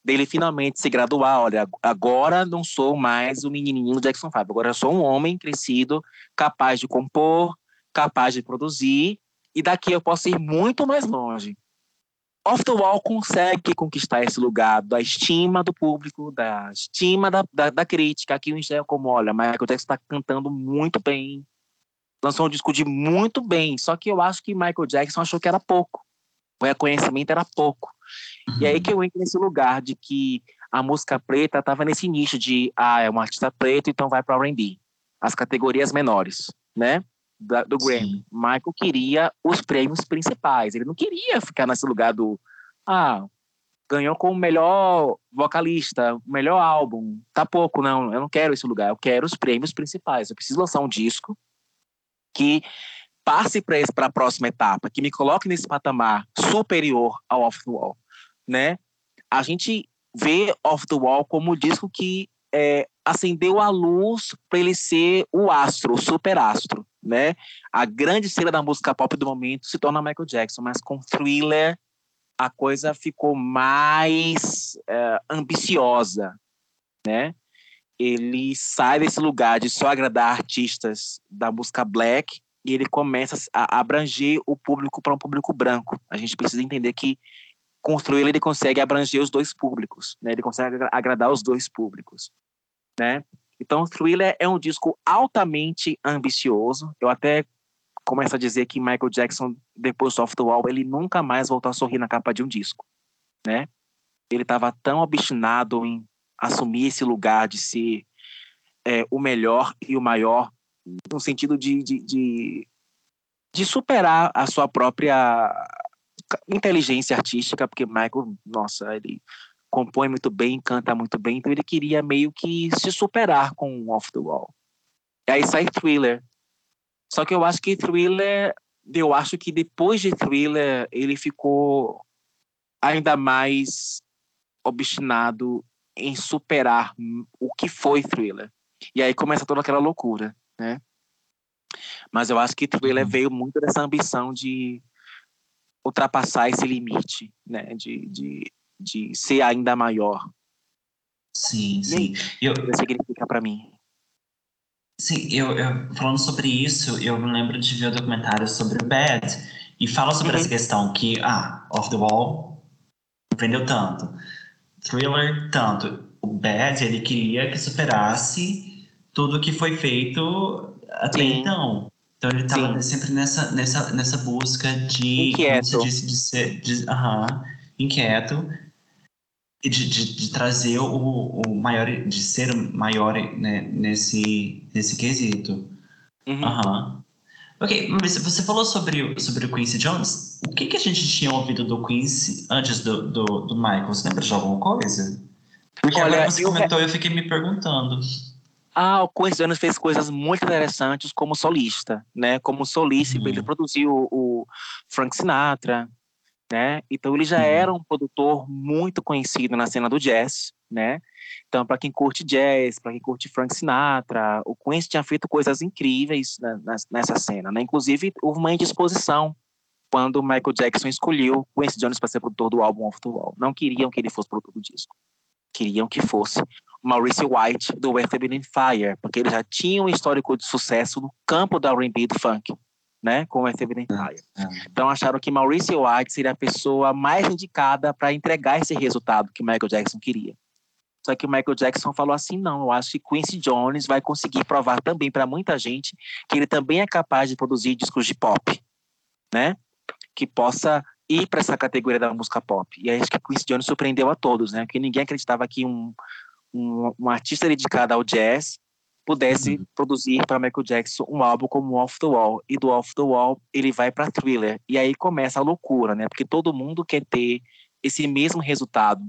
Dele finalmente se graduar. Olha, agora não sou mais o menininho Jackson 5, agora sou um homem crescido, capaz de compor, capaz de produzir, e daqui eu posso ir muito mais longe. Off the Wall consegue conquistar esse lugar da estima do público, da estima da, da, da crítica. Aqui o enxerga como, olha, Michael Jackson está cantando muito bem, lançou um disco de muito bem, só que eu acho que Michael Jackson achou que era pouco. O reconhecimento era pouco. E aí que eu entro nesse lugar de que a música preta estava nesse nicho de, ah, é um artista preto, então vai para R&B. As categorias menores, né? Da, do Grammy. Sim. Michael queria os prêmios principais. Ele não queria ficar nesse lugar do, ah, ganhou como melhor vocalista, melhor álbum. Tá pouco, não. Eu não quero esse lugar. Eu quero os prêmios principais. Eu preciso lançar um disco que passe para a próxima etapa, que me coloque nesse patamar superior ao Off the Wall, né? A gente vê Off the Wall como o disco que é, acendeu a luz para ele ser o astro, o superastro, né? A grande estrela da música pop do momento se torna Michael Jackson, mas com Thriller a coisa ficou mais é, ambiciosa, né? Ele sai desse lugar de só agradar artistas da música black e ele começa a abranger o público para um público branco. A gente precisa entender que construir ele consegue abranger os dois públicos, né? Ele consegue agradar os dois públicos, né? Então, Thriller é um disco altamente ambicioso. Eu até começo a dizer que Michael Jackson, depois do the Wall, ele nunca mais voltou a sorrir na capa de um disco, né? Ele estava tão obstinado em assumir esse lugar de ser é, o melhor e o maior, no sentido de, de, de, de superar a sua própria inteligência artística, porque Michael, nossa, ele compõe muito bem, canta muito bem, então ele queria meio que se superar com Off the Wall. E aí sai Thriller. Só que eu acho que Thriller, eu acho que depois de Thriller, ele ficou ainda mais obstinado em superar o que foi Thriller. E aí começa toda aquela loucura, né? Mas eu acho que Thriller uhum. veio muito dessa ambição de ultrapassar esse limite, né? De, de de ser ainda maior. Sim, sim. Eu, o que significa para mim? Sim, eu, eu, falando sobre isso, eu me lembro de ver o um documentário sobre o Bad e fala sobre uhum. essa questão que, ah, Off the Wall vendeu tanto, Thriller tanto. O Bad, ele queria que superasse tudo que foi feito até Sim. então. Então ele estava sempre nessa, nessa, nessa busca de, inquieto. disse, de ser, de, -huh, inquieto, de, de, de, trazer o, o maior, de ser maior né, nesse, nesse quesito. Uhum. Uhum. Ok, mas você falou sobre, sobre o Quincy Jones. O que, que a gente tinha ouvido do Quincy antes do, do, do Michael? Você lembra de alguma coisa? Porque Olha, agora você comentou e eu fiquei me perguntando. Ah, o Quincy Jones fez coisas muito interessantes como solista, né? Como solista, uhum. ele produziu o Frank Sinatra, né? Então ele já era um produtor muito conhecido na cena do jazz, né? Então para quem curte jazz, para quem curte Frank Sinatra, o Quincy tinha feito coisas incríveis nessa cena, né? Inclusive houve uma indisposição quando Michael Jackson escolheu Quincy Jones para ser produtor do álbum Off the Wall. Não queriam que ele fosse produtor do disco. Queriam que fosse Maurice White do Earth, Wind Fire, porque ele já tinha um histórico de sucesso no campo da R&B do funk né, com o Evident Fire. Então acharam que Maurice White seria a pessoa mais indicada para entregar esse resultado que Michael Jackson queria. Só que o Michael Jackson falou assim: não, eu acho que Quincy Jones vai conseguir provar também para muita gente que ele também é capaz de produzir discos de pop, né? Que possa ir para essa categoria da música pop. E aí acho que Quincy Jones surpreendeu a todos, né? Porque ninguém acreditava que um, um, um artista dedicado ao jazz pudesse uhum. produzir para Michael Jackson um álbum como Off the Wall. E do Off the Wall ele vai para Thriller. E aí começa a loucura, né? Porque todo mundo quer ter esse mesmo resultado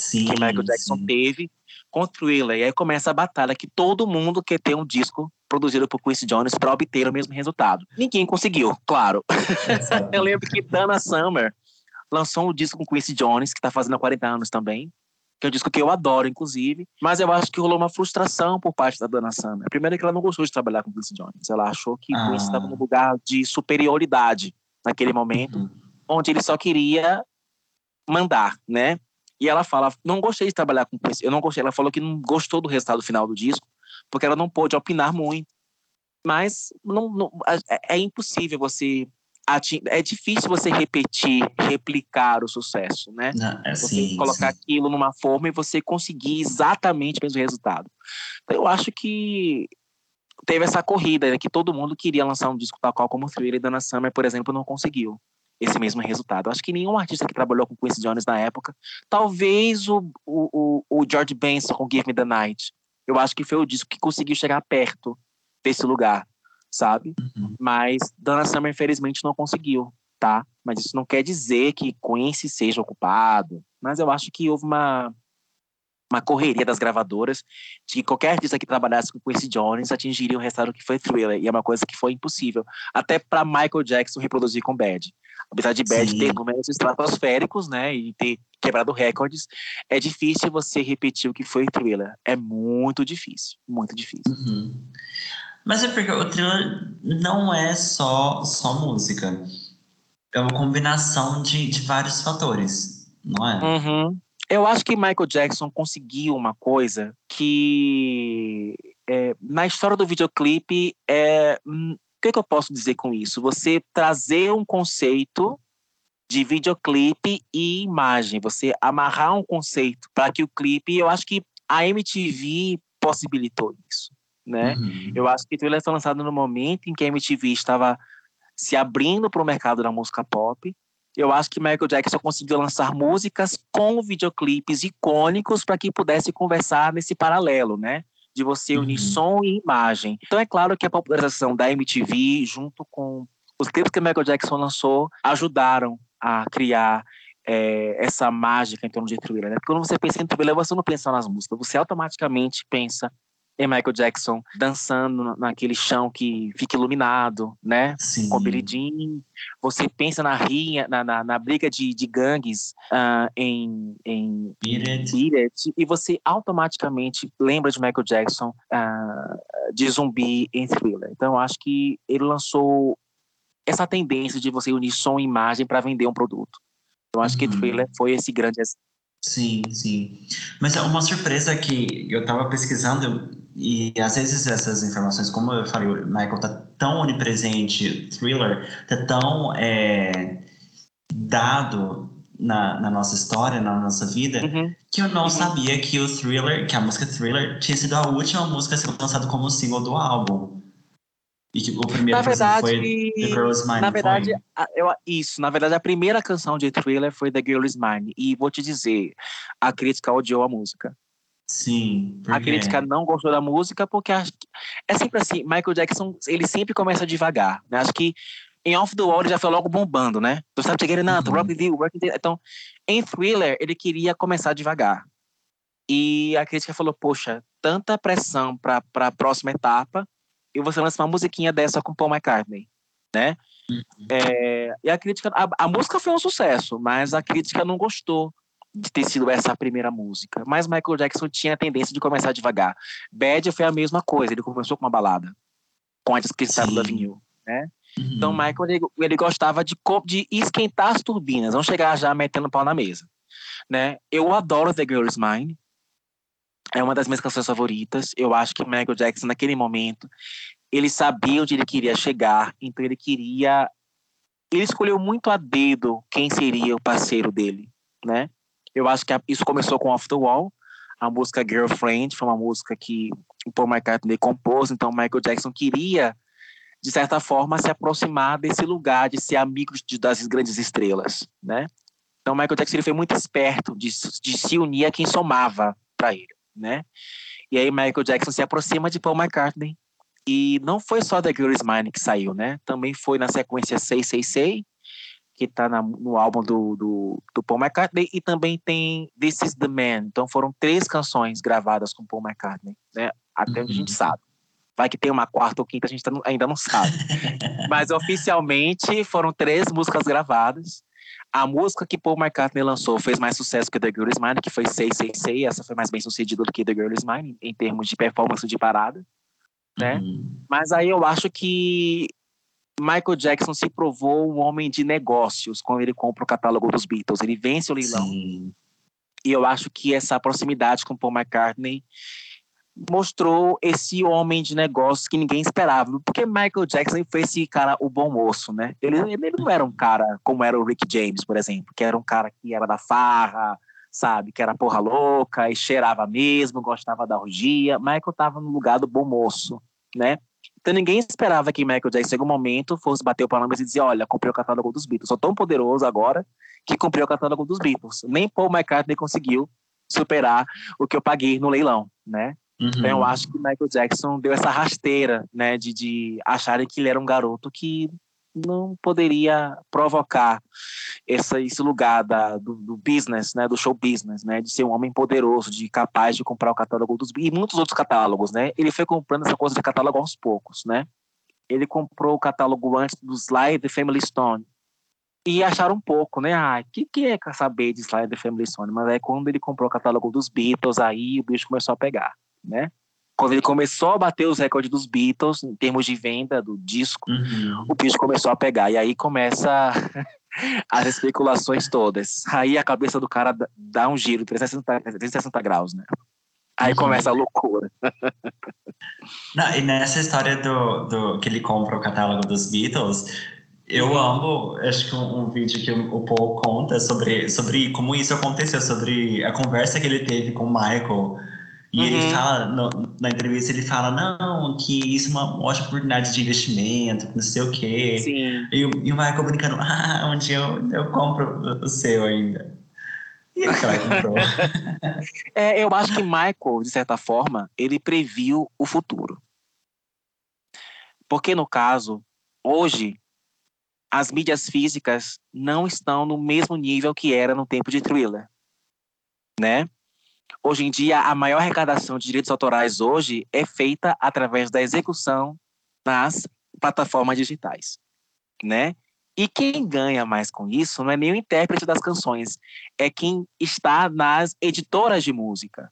sim, que Michael Jackson sim. teve com Thriller. E aí começa a batalha que todo mundo quer ter um disco produzido por Quincy Jones para obter o mesmo resultado. Ninguém conseguiu, claro. [laughs] Eu lembro que Dana Summer lançou um disco com Quincy Jones, que está fazendo 40 anos também que é um disco que eu adoro, inclusive, mas eu acho que rolou uma frustração por parte da Dana Summer. Primeiro é que ela não gostou de trabalhar com Quincy Jones, ela achou que ah. Quincy estava num lugar de superioridade naquele momento, uhum. onde ele só queria mandar, né? E ela fala, não gostei de trabalhar com Quincy, eu não gostei, ela falou que não gostou do resultado final do disco, porque ela não pôde opinar muito. Mas não, não é, é impossível você é difícil você repetir, replicar o sucesso, né? Não, é, você sim, colocar sim. aquilo numa forma e você conseguir exatamente o mesmo resultado. Então, eu acho que teve essa corrida, né, que todo mundo queria lançar um disco tal qual como Thriller e Dana Summer, por exemplo, não conseguiu esse mesmo resultado. Eu acho que nenhum artista que trabalhou com Quincy Jones na época, talvez o, o, o George Benson com Give Me the Night, eu acho que foi o disco que conseguiu chegar perto desse lugar sabe? Uhum. Mas Dana Summer, infelizmente, não conseguiu. tá? Mas isso não quer dizer que Quincy seja ocupado. Mas eu acho que houve uma, uma correria das gravadoras de que qualquer artista que trabalhasse com Quincy Jones atingiria o resultado que foi Thriller. E é uma coisa que foi impossível. Até para Michael Jackson reproduzir com Bad. Apesar de Bad Sim. ter números estratosféricos, né? E ter quebrado recordes, é difícil você repetir o que foi Thriller. É muito difícil. Muito difícil. Uhum. Mas é porque o Thriller não é só, só música. É uma combinação de, de vários fatores, não é? Uhum. Eu acho que Michael Jackson conseguiu uma coisa que é, na história do videoclipe é. Hum, o que, que eu posso dizer com isso? Você trazer um conceito de videoclipe e imagem, você amarrar um conceito para que o clipe, eu acho que a MTV possibilitou isso, né? Uhum. Eu acho que ele foi lançado no momento em que a MTV estava se abrindo para o mercado da música pop eu acho que Michael Jackson conseguiu lançar músicas com videoclipes icônicos para que pudesse conversar nesse paralelo, né? De você unir uhum. som e imagem. Então é claro que a popularização da MTV, junto com os clipes que Michael Jackson lançou, ajudaram a criar é, essa mágica em torno de Thriller. Né? Porque quando você pensa em Thriller, você não pensa nas músicas, você automaticamente pensa em Michael Jackson dançando naquele chão que fica iluminado, né? Sim. Com Billie Jean. Você pensa na rinha, na, na, na briga de, de gangues uh, em, em Beat e você automaticamente lembra de Michael Jackson uh, de zumbi em Thriller. Então, eu acho que ele lançou essa tendência de você unir som e imagem para vender um produto. Eu acho uhum. que Thriller foi esse grande Sim, sim. Mas é uma surpresa que eu estava pesquisando e às vezes essas informações, como eu falei, o Michael tá tão onipresente, Thriller tá tão é, dado na, na, nossa história, na nossa vida, uhum. que eu não uhum. sabia que o Thriller, que a música Thriller tinha sido a última música a ser lançada como single do álbum. E que o primeiro na verdade, foi The Girl Is Mine. Na verdade, eu, isso. Na verdade, a primeira canção de Thriller foi The Girl Is Mine. E vou te dizer, a crítica odiou a música. Sim. A crítica não gostou da música porque acho que, é sempre assim. Michael Jackson, ele sempre começa devagar. Né? Acho que em Off the Wall ele já foi logo bombando, né? Tu sabe chegar não, uhum. rock work Então, em Thriller ele queria começar devagar. E a crítica falou: "Poxa, tanta pressão para a próxima etapa e você lança uma musiquinha dessa com Paul McCartney, né? Uhum. É, e a crítica, a, a, música foi um sucesso, mas a crítica não gostou de ter sido essa a primeira música. Mas Michael Jackson tinha a tendência de começar devagar. Bad foi a mesma coisa, ele começou com uma balada, com a descrição do Loving You, né? Uhum. Então Michael ele, ele gostava de, de esquentar as turbinas, não chegar já metendo pau na mesa, né? Eu adoro The Girl Is Mine, é uma das minhas canções favoritas. Eu acho que Michael Jackson, naquele momento, ele sabia onde ele queria chegar, então ele queria. Ele escolheu muito a dedo quem seria o parceiro dele, né? Eu acho que isso começou com Off the Wall, a música Girlfriend, foi uma música que o Paul McCartney compôs, então Michael Jackson queria, de certa forma, se aproximar desse lugar de ser amigo de, das grandes estrelas, né? Então Michael Jackson ele foi muito esperto de, de se unir a quem somava para ele né? E aí Michael Jackson se aproxima de Paul McCartney. E não foi só The Girl Is Mine que saiu, né? Também foi na sequência 666, que tá na, no álbum do, do, do, Paul McCartney, e também tem This Is The Man. Então foram três canções gravadas com Paul McCartney, né? Até onde a gente uhum. sabe. Vai que tem uma quarta ou quinta, a gente tá, ainda não sabe. [laughs] Mas oficialmente foram três músicas gravadas. A música que Paul McCartney lançou fez mais sucesso que The Girl Is Mine, que foi 666. Essa foi mais bem sucedida do que The Girl Is Mine, em termos de performance de parada. Né? Uhum. Mas aí eu acho que Michael Jackson se provou um homem de negócios quando ele compra o catálogo dos Beatles. Ele vence o leilão. Sim. E eu acho que essa proximidade com Paul McCartney mostrou esse homem de negócios que ninguém esperava. Porque Michael Jackson foi esse cara, o bom moço, né? Ele, ele não era um cara como era o Rick James, por exemplo, que era um cara que era da farra, sabe? Que era porra louca e cheirava mesmo, gostava da orgia. Michael tava no lugar do bom moço, né? Então ninguém esperava que Michael Jackson, em algum momento, fosse bater o palmas e dizer: Olha, comprei o catálogo dos Beatles. Sou tão poderoso agora que comprei o catálogo dos Beatles. Nem Paul McCartney conseguiu superar o que eu paguei no leilão, né? Uhum. Então eu uhum. acho que Michael Jackson deu essa rasteira, né, de, de acharem que ele era um garoto que não poderia provocar essa, esse lugar da, do, do, business, né, do show business, né, de ser um homem poderoso, de capaz de comprar o catálogo dos e muitos outros catálogos, né? Ele foi comprando essa coisa de catálogo aos poucos, né? Ele comprou o catálogo antes do Sly The Family Stone e acharam um pouco, né? Ah, o que, que é saber de Sly The Family Stone? Mas aí quando ele comprou o catálogo dos Beatles, aí o bicho começou a pegar, né? Quando ele começou a bater os recordes dos Beatles em termos de venda do disco, uhum. o bicho começou a pegar. E aí começa [laughs] as especulações todas. Aí a cabeça do cara dá um giro, 360, 360 graus, né? Aí uhum. começa a loucura. [laughs] Não, e nessa história do, do que ele compra o catálogo dos Beatles, eu amo, acho que um, um, vídeo que o Paul conta sobre, sobre como isso aconteceu, sobre a conversa que ele teve com o Michael e uhum. ele fala, no, na entrevista, ele fala, não, que isso é uma ótima oportunidade de investimento, não sei o quê. Sim. E, e o Michael brincando, ah, um dia eu, eu compro o seu ainda. E ele comprou. [laughs] é, eu acho que Michael, de certa forma, ele previu o futuro. Porque, no caso, hoje, as mídias físicas não estão no mesmo nível que era no tempo de thriller, né? Hoje em dia, a maior arrecadação de direitos autorais hoje é feita através da execução nas plataformas digitais, né? E quem ganha mais com isso não é nem o intérprete das canções, é quem está nas editoras de música.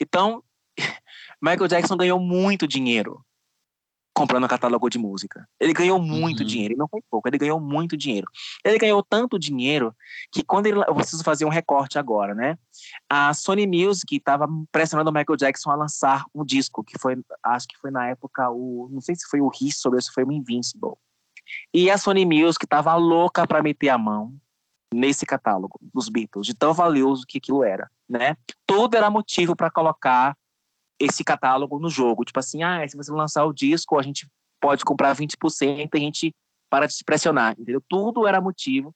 Então, [laughs] Michael Jackson ganhou muito dinheiro comprando catálogo de música. Ele ganhou muito uhum. dinheiro, não foi pouco, ele ganhou muito dinheiro. Ele ganhou tanto dinheiro que quando ele. Eu preciso fazer um recorte agora, né? A Sony Music estava pressionando o Michael Jackson a lançar um disco, que foi, acho que foi na época o. Não sei se foi o History ou se foi o Invincible. E a Sony Music estava louca para meter a mão nesse catálogo dos Beatles, de tão valioso que aquilo era, né? Tudo era motivo para colocar esse catálogo no jogo. Tipo assim, ah, se você lançar o disco, a gente pode comprar 20% e a gente para de se pressionar, entendeu? Tudo era motivo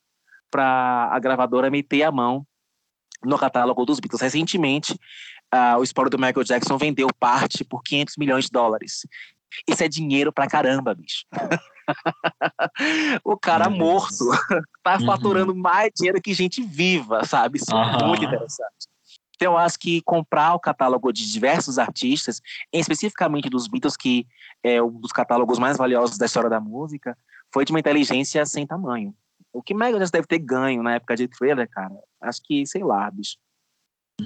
para a gravadora meter a mão no catálogo dos Beatles. Recentemente, uh, o Sport do Michael Jackson vendeu parte por 500 milhões de dólares. Isso é dinheiro pra caramba, bicho. [laughs] o cara morto [laughs] tá uhum. faturando mais dinheiro que gente viva, sabe? Isso é muito interessante. Então, eu acho que comprar o catálogo de diversos artistas, especificamente dos Beatles, que é um dos catálogos mais valiosos da história da música, foi de uma inteligência sem tamanho. O que Jackson deve ter ganho na época de trailer, cara, acho que, sei lá, bicho.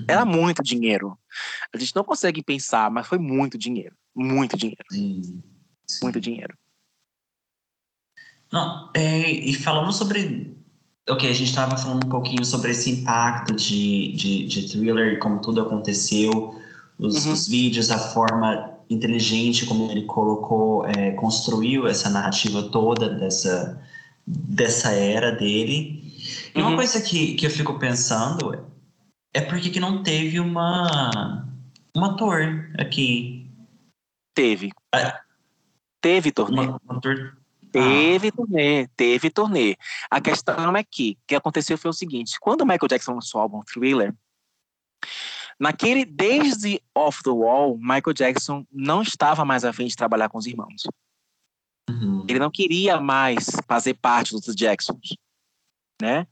Era uhum. muito dinheiro. A gente não consegue pensar, mas foi muito dinheiro. Muito dinheiro. Sim. Muito dinheiro. Não, é, e falando sobre Ok, a gente estava falando um pouquinho sobre esse impacto de, de, de thriller, como tudo aconteceu, os, uhum. os, vídeos, a forma inteligente como ele colocou, é, construiu essa narrativa toda dessa, dessa era dele. E uma uhum. coisa que, que eu fico pensando é por que não teve uma, um ator aqui? Teve. É, teve torneio. Um ator Teve ah. turnê, teve turnê. A questão é que o que aconteceu foi o seguinte: quando o Michael Jackson lançou o álbum Thriller, naquele desde Off the Wall, Michael Jackson não estava mais a fim de trabalhar com os irmãos. Uhum. Ele não queria mais fazer parte dos Jacksons, né?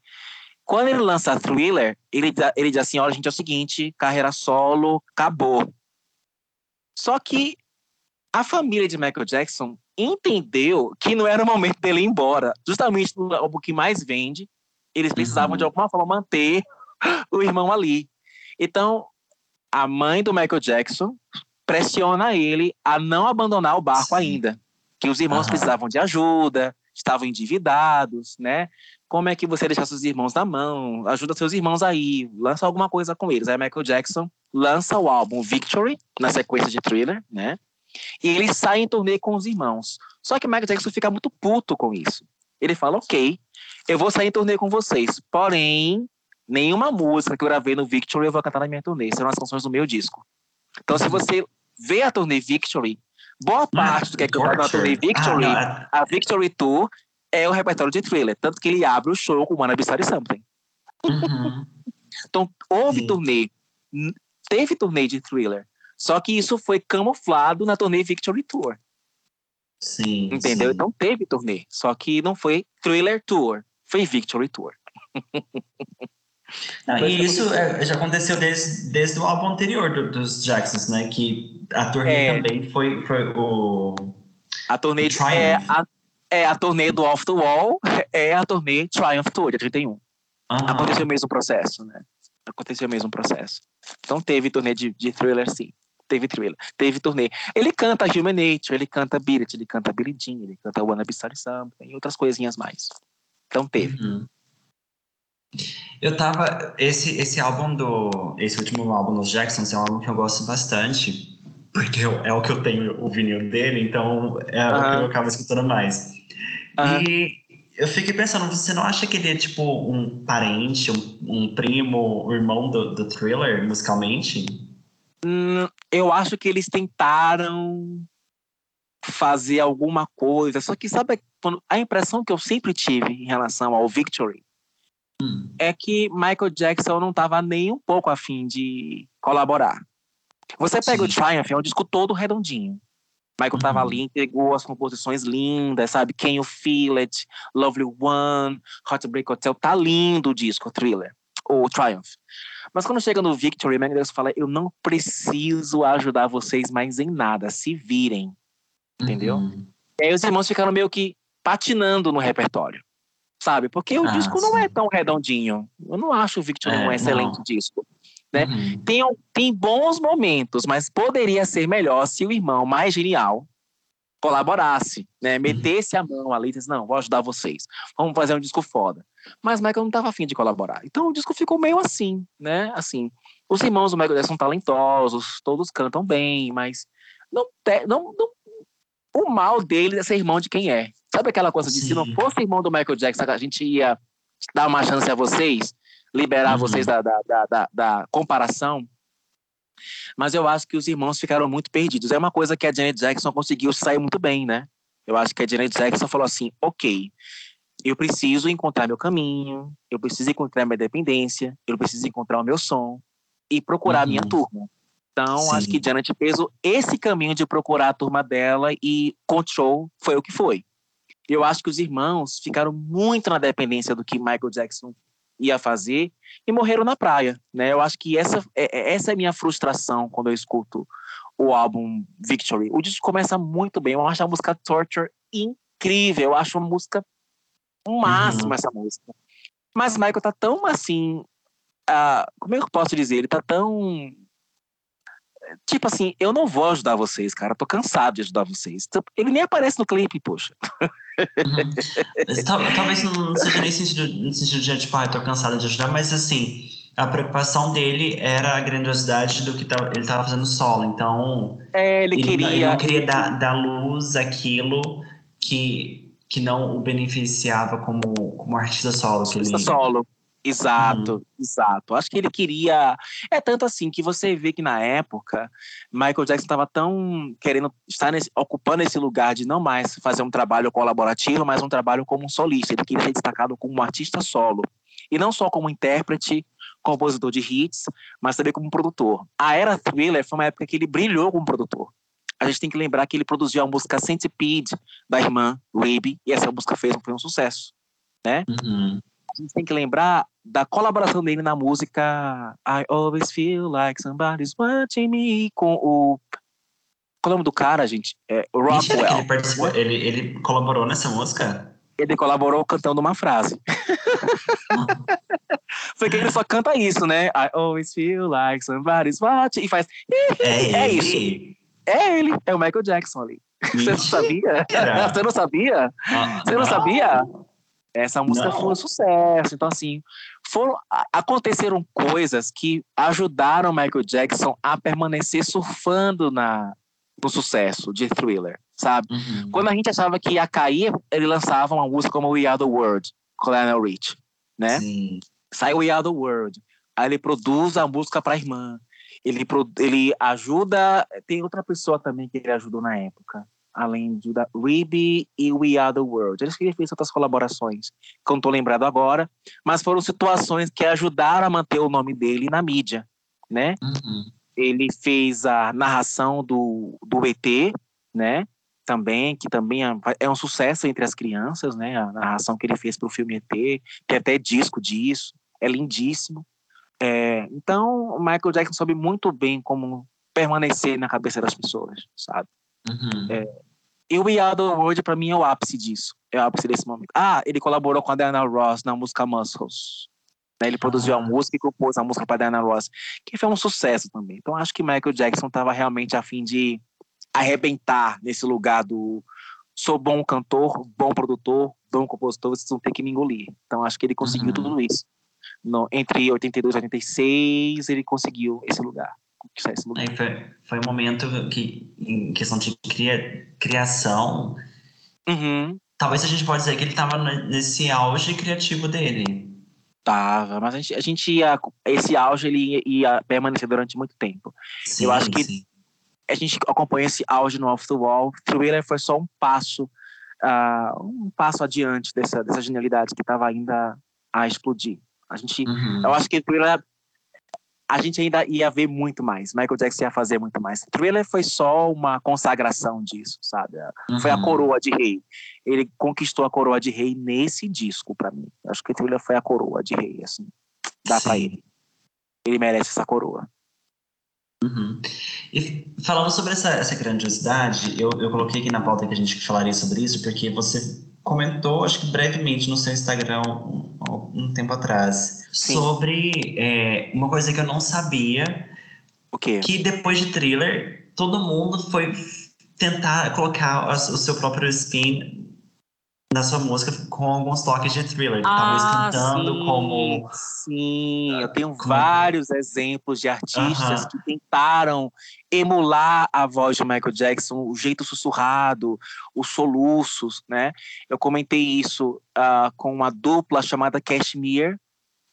Quando ele lança Thriller, ele, ele diz assim: olha, gente, é o seguinte, carreira solo, acabou. Só que a família de Michael Jackson entendeu que não era o momento dele ir embora. Justamente o que mais vende, eles precisavam uhum. de alguma forma manter o irmão ali. Então, a mãe do Michael Jackson pressiona ele a não abandonar o barco Sim. ainda, que os irmãos uhum. precisavam de ajuda, estavam endividados, né? Como é que você deixa seus irmãos na mão? Ajuda seus irmãos aí, lança alguma coisa com eles. Aí Michael Jackson lança o álbum Victory, na sequência de Thriller, né? E ele sai em turnê com os irmãos. Só que Michael Jackson fica muito puto com isso. Ele fala: Ok, eu vou sair em turnê com vocês. Porém, nenhuma música que eu gravei no Victory eu vou cantar na minha turnê. Serão as canções do meu disco. Então, se você vê a turnê Victory, boa parte do que é faço na turnê Victory, ah, a Victory Tour, é o repertório de thriller. Tanto que ele abre o show com Wanna Be Sorry Something. Uhum. então, houve Sim. turnê. Teve turnê de thriller. Só que isso foi camuflado na turnê Victory Tour. Sim. Entendeu? Sim. Então teve turnê. Só que não foi Thriller Tour, foi Victory Tour. Não, e isso é, já aconteceu desde, desde o álbum anterior do, dos Jacksons, né? Que a turnê É. também foi, foi o. A turnê Triumph. é a, é a turnê do Off the Wall, [laughs] é a turnê Triumph Tour, de 31. Aham. Aconteceu o mesmo processo, né? Aconteceu o mesmo processo. Então teve turnê de, de thriller, sim. Teve thriller. Teve turnê. Ele canta Human Nature, ele canta Beat It, ele canta Billie Jean, ele canta Wanna Be Starry Something e outras coisinhas mais. Então teve. Uhum. Eu tava. Esse, esse álbum do. Esse último álbum dos Jacksons é um álbum que eu gosto bastante. Porque eu- é o que eu tenho o vinil dele, então é o que eu acabo escutando mais. Aham. E eu fiquei pensando, você não acha que ele é tipo um parente, um, um primo, um irmão do, do thriller musicalmente? Hum, eu acho que eles tentaram fazer alguma coisa, só que sabe a impressão que eu sempre tive em relação ao Victory Hum. é que Michael Jackson não estava nem um pouco afim de colaborar. Você pega o Sim. Triumph, é um disco todo redondinho. Michael estava Uhum. ali, entregou as composições lindas, sabe? Can You Feel It, Lovely One, Heartbreak Hotel. Tá lindo o disco, o Thriller, ou Triumph. Mas quando chega no Victory, Michael Jackson fala, eu não preciso ajudar vocês mais em nada, se virem. Entendeu? Uhum. E aí os irmãos ficaram meio que patinando no repertório, sabe? Porque o Ah, disco não sim. é tão redondinho. Eu não acho o Victory É, um excelente não. disco. né? Uhum. Tem, tem bons momentos, mas poderia ser melhor se o irmão mais genial colaborasse, né? Metesse a mão ali e disse, não, vou ajudar vocês. Vamos fazer um disco foda. Mas Michael não estava afim de colaborar. Então o disco ficou meio assim, né? Assim, os irmãos do Michael Jackson são talentosos, todos cantam bem, mas não, te- não, não o mal deles é ser irmão de quem é. Sabe aquela coisa de se não Sim. fosse irmão do Michael Jackson, a gente ia dar uma chance a vocês, liberar Uhum. vocês da, da, da, da, da comparação? Mas eu acho que os irmãos ficaram muito perdidos. É uma coisa que a Janet Jackson conseguiu sair muito bem, né? Eu acho que a Janet Jackson falou assim: ok, eu preciso encontrar meu caminho, eu preciso encontrar minha dependência, eu preciso encontrar o meu som e procurar a minha Uhum. turma. Então, Sim. acho que Janet fez esse caminho de procurar a turma dela e Control foi o que foi. Eu acho que os irmãos ficaram muito na dependência do que Michael Jackson ia fazer e morreram na praia, né? Eu acho que essa é, é- essa é a minha frustração quando eu escuto o álbum Victory. O disco começa muito bem, eu acho a música Torture incrível, eu acho uma música máximo Uhum. essa música. Mas Michael tá tão assim, ah, como é que eu posso dizer? Ele tá tão tipo assim, eu não vou ajudar vocês, cara, tô cansado de ajudar vocês. Ele nem aparece no clipe, poxa. Uhum. Talvez não seja nem sentido, no sentido de, tipo, ah, tô cansado de ajudar, mas assim, a preocupação dele era a grandiosidade do que tava- ele estava fazendo solo. Então, É, ele, ele, queria. ele não queria dar, dar luz àquilo que, que não o beneficiava como, como artista solo. Que ele, Artista solo. Exato, exato. Acho que ele queria. É tanto assim que você vê que na época Michael Jackson estava tão querendo estar nesse, ocupando esse lugar de não mais fazer um trabalho colaborativo, mas um trabalho como um solista. Ele queria ser destacado como um artista solo. E não só como intérprete, compositor de hits, mas também como produtor. A era Thriller foi uma época que ele brilhou como produtor. A gente tem que lembrar que ele produziu a música Centipede da irmã Ruby, e essa música fez, foi um sucesso. Uhum. a gente tem que lembrar da colaboração dele na música I Always Feel Like Somebody's Watching Me com o. Qual é o nome do cara, gente? É Mentira Rockwell. ele, ele, ele colaborou nessa música? Ele colaborou cantando uma frase. [laughs] Foi que ele só canta isso, né? I always feel like somebody's watching. E faz. É, É ele? isso. É ele, é o Michael Jackson ali. Você não sabia? Mentira. Você não sabia? Ah, Você não sabia? Essa música Não. foi um sucesso. Então, assim, foram, aconteceram coisas que ajudaram Michael Jackson a permanecer surfando na, no sucesso de Thriller, sabe? Uhum. Quando a gente achava que ia cair, ele lançava uma música como We Are the World, com Lionel Rich, né? Sim. Sai We Are the World. Aí ele produz a música para a irmã. Ele, ele ajuda. Tem outra pessoa também que ele ajudou na época, além de da Ruby e We Are the World. Eles fez outras colaborações, que eu não estou lembrado agora, mas foram situações que ajudaram a manter o nome dele na mídia, né? Uhum. Ele fez a narração do, do ET, né? também, que também é, é, um sucesso entre as crianças, né? A narração que ele fez para o filme ET, tem até disco disso, é lindíssimo. É, então, o Michael Jackson soube muito bem como permanecer na cabeça das pessoas, sabe? Uhum. É, e o We Are The World, para mim, é o ápice disso. É o ápice desse momento. Ah, ele colaborou com a Diana Ross na música Muscles. Né? Ele produziu ah. a música e compôs a música para Diana Ross, que foi um sucesso também. Então, acho que Michael Jackson estava realmente a fim de arrebentar nesse lugar do sou bom cantor, bom produtor, bom compositor, vocês vão ter que me engolir. Então, acho que ele conseguiu uhum. tudo isso. No, entre 82 e 86, ele conseguiu esse lugar. Lugar. foi, foi um momento que, em questão de cria, criação, uhum. talvez a gente pode dizer que ele estava nesse auge criativo dele. Tava, mas a gente, a gente ia. Esse auge ele ia, ia permanecer durante muito tempo. Sim, Eu acho que sim. a gente acompanha esse auge no Off the Wall. Thriller foi só um passo, uh, um passo adiante dessa, dessa genialidade que estava ainda a explodir. A gente, uhum. eu acho que Thriller a gente ainda ia ver muito mais. Michael Jackson ia fazer muito mais. Thriller foi só uma consagração disso, sabe? Uhum. Foi a uhum. coroa de rei. Ele conquistou a coroa de rei nesse disco, para mim. Acho que Thriller foi a coroa de rei, assim. Dá para ele. Ele merece essa coroa. Uhum. E falando sobre essa, essa grandiosidade, eu, eu coloquei aqui na pauta que a gente falaria sobre isso, porque você comentou, acho que brevemente no seu Instagram um, um tempo atrás, Sim. sobre é, uma coisa que eu não sabia. O quê? Que depois de thriller, todo mundo foi tentar colocar o seu próprio spin na sua música com alguns toques de thriller, ah, talvez cantando sim, como. Sim, eu tenho como... vários exemplos de artistas uh -huh. que tentaram emular a voz de Michael Jackson, o jeito sussurrado, os soluços, né? Eu comentei isso uh, com uma dupla chamada Cashmere,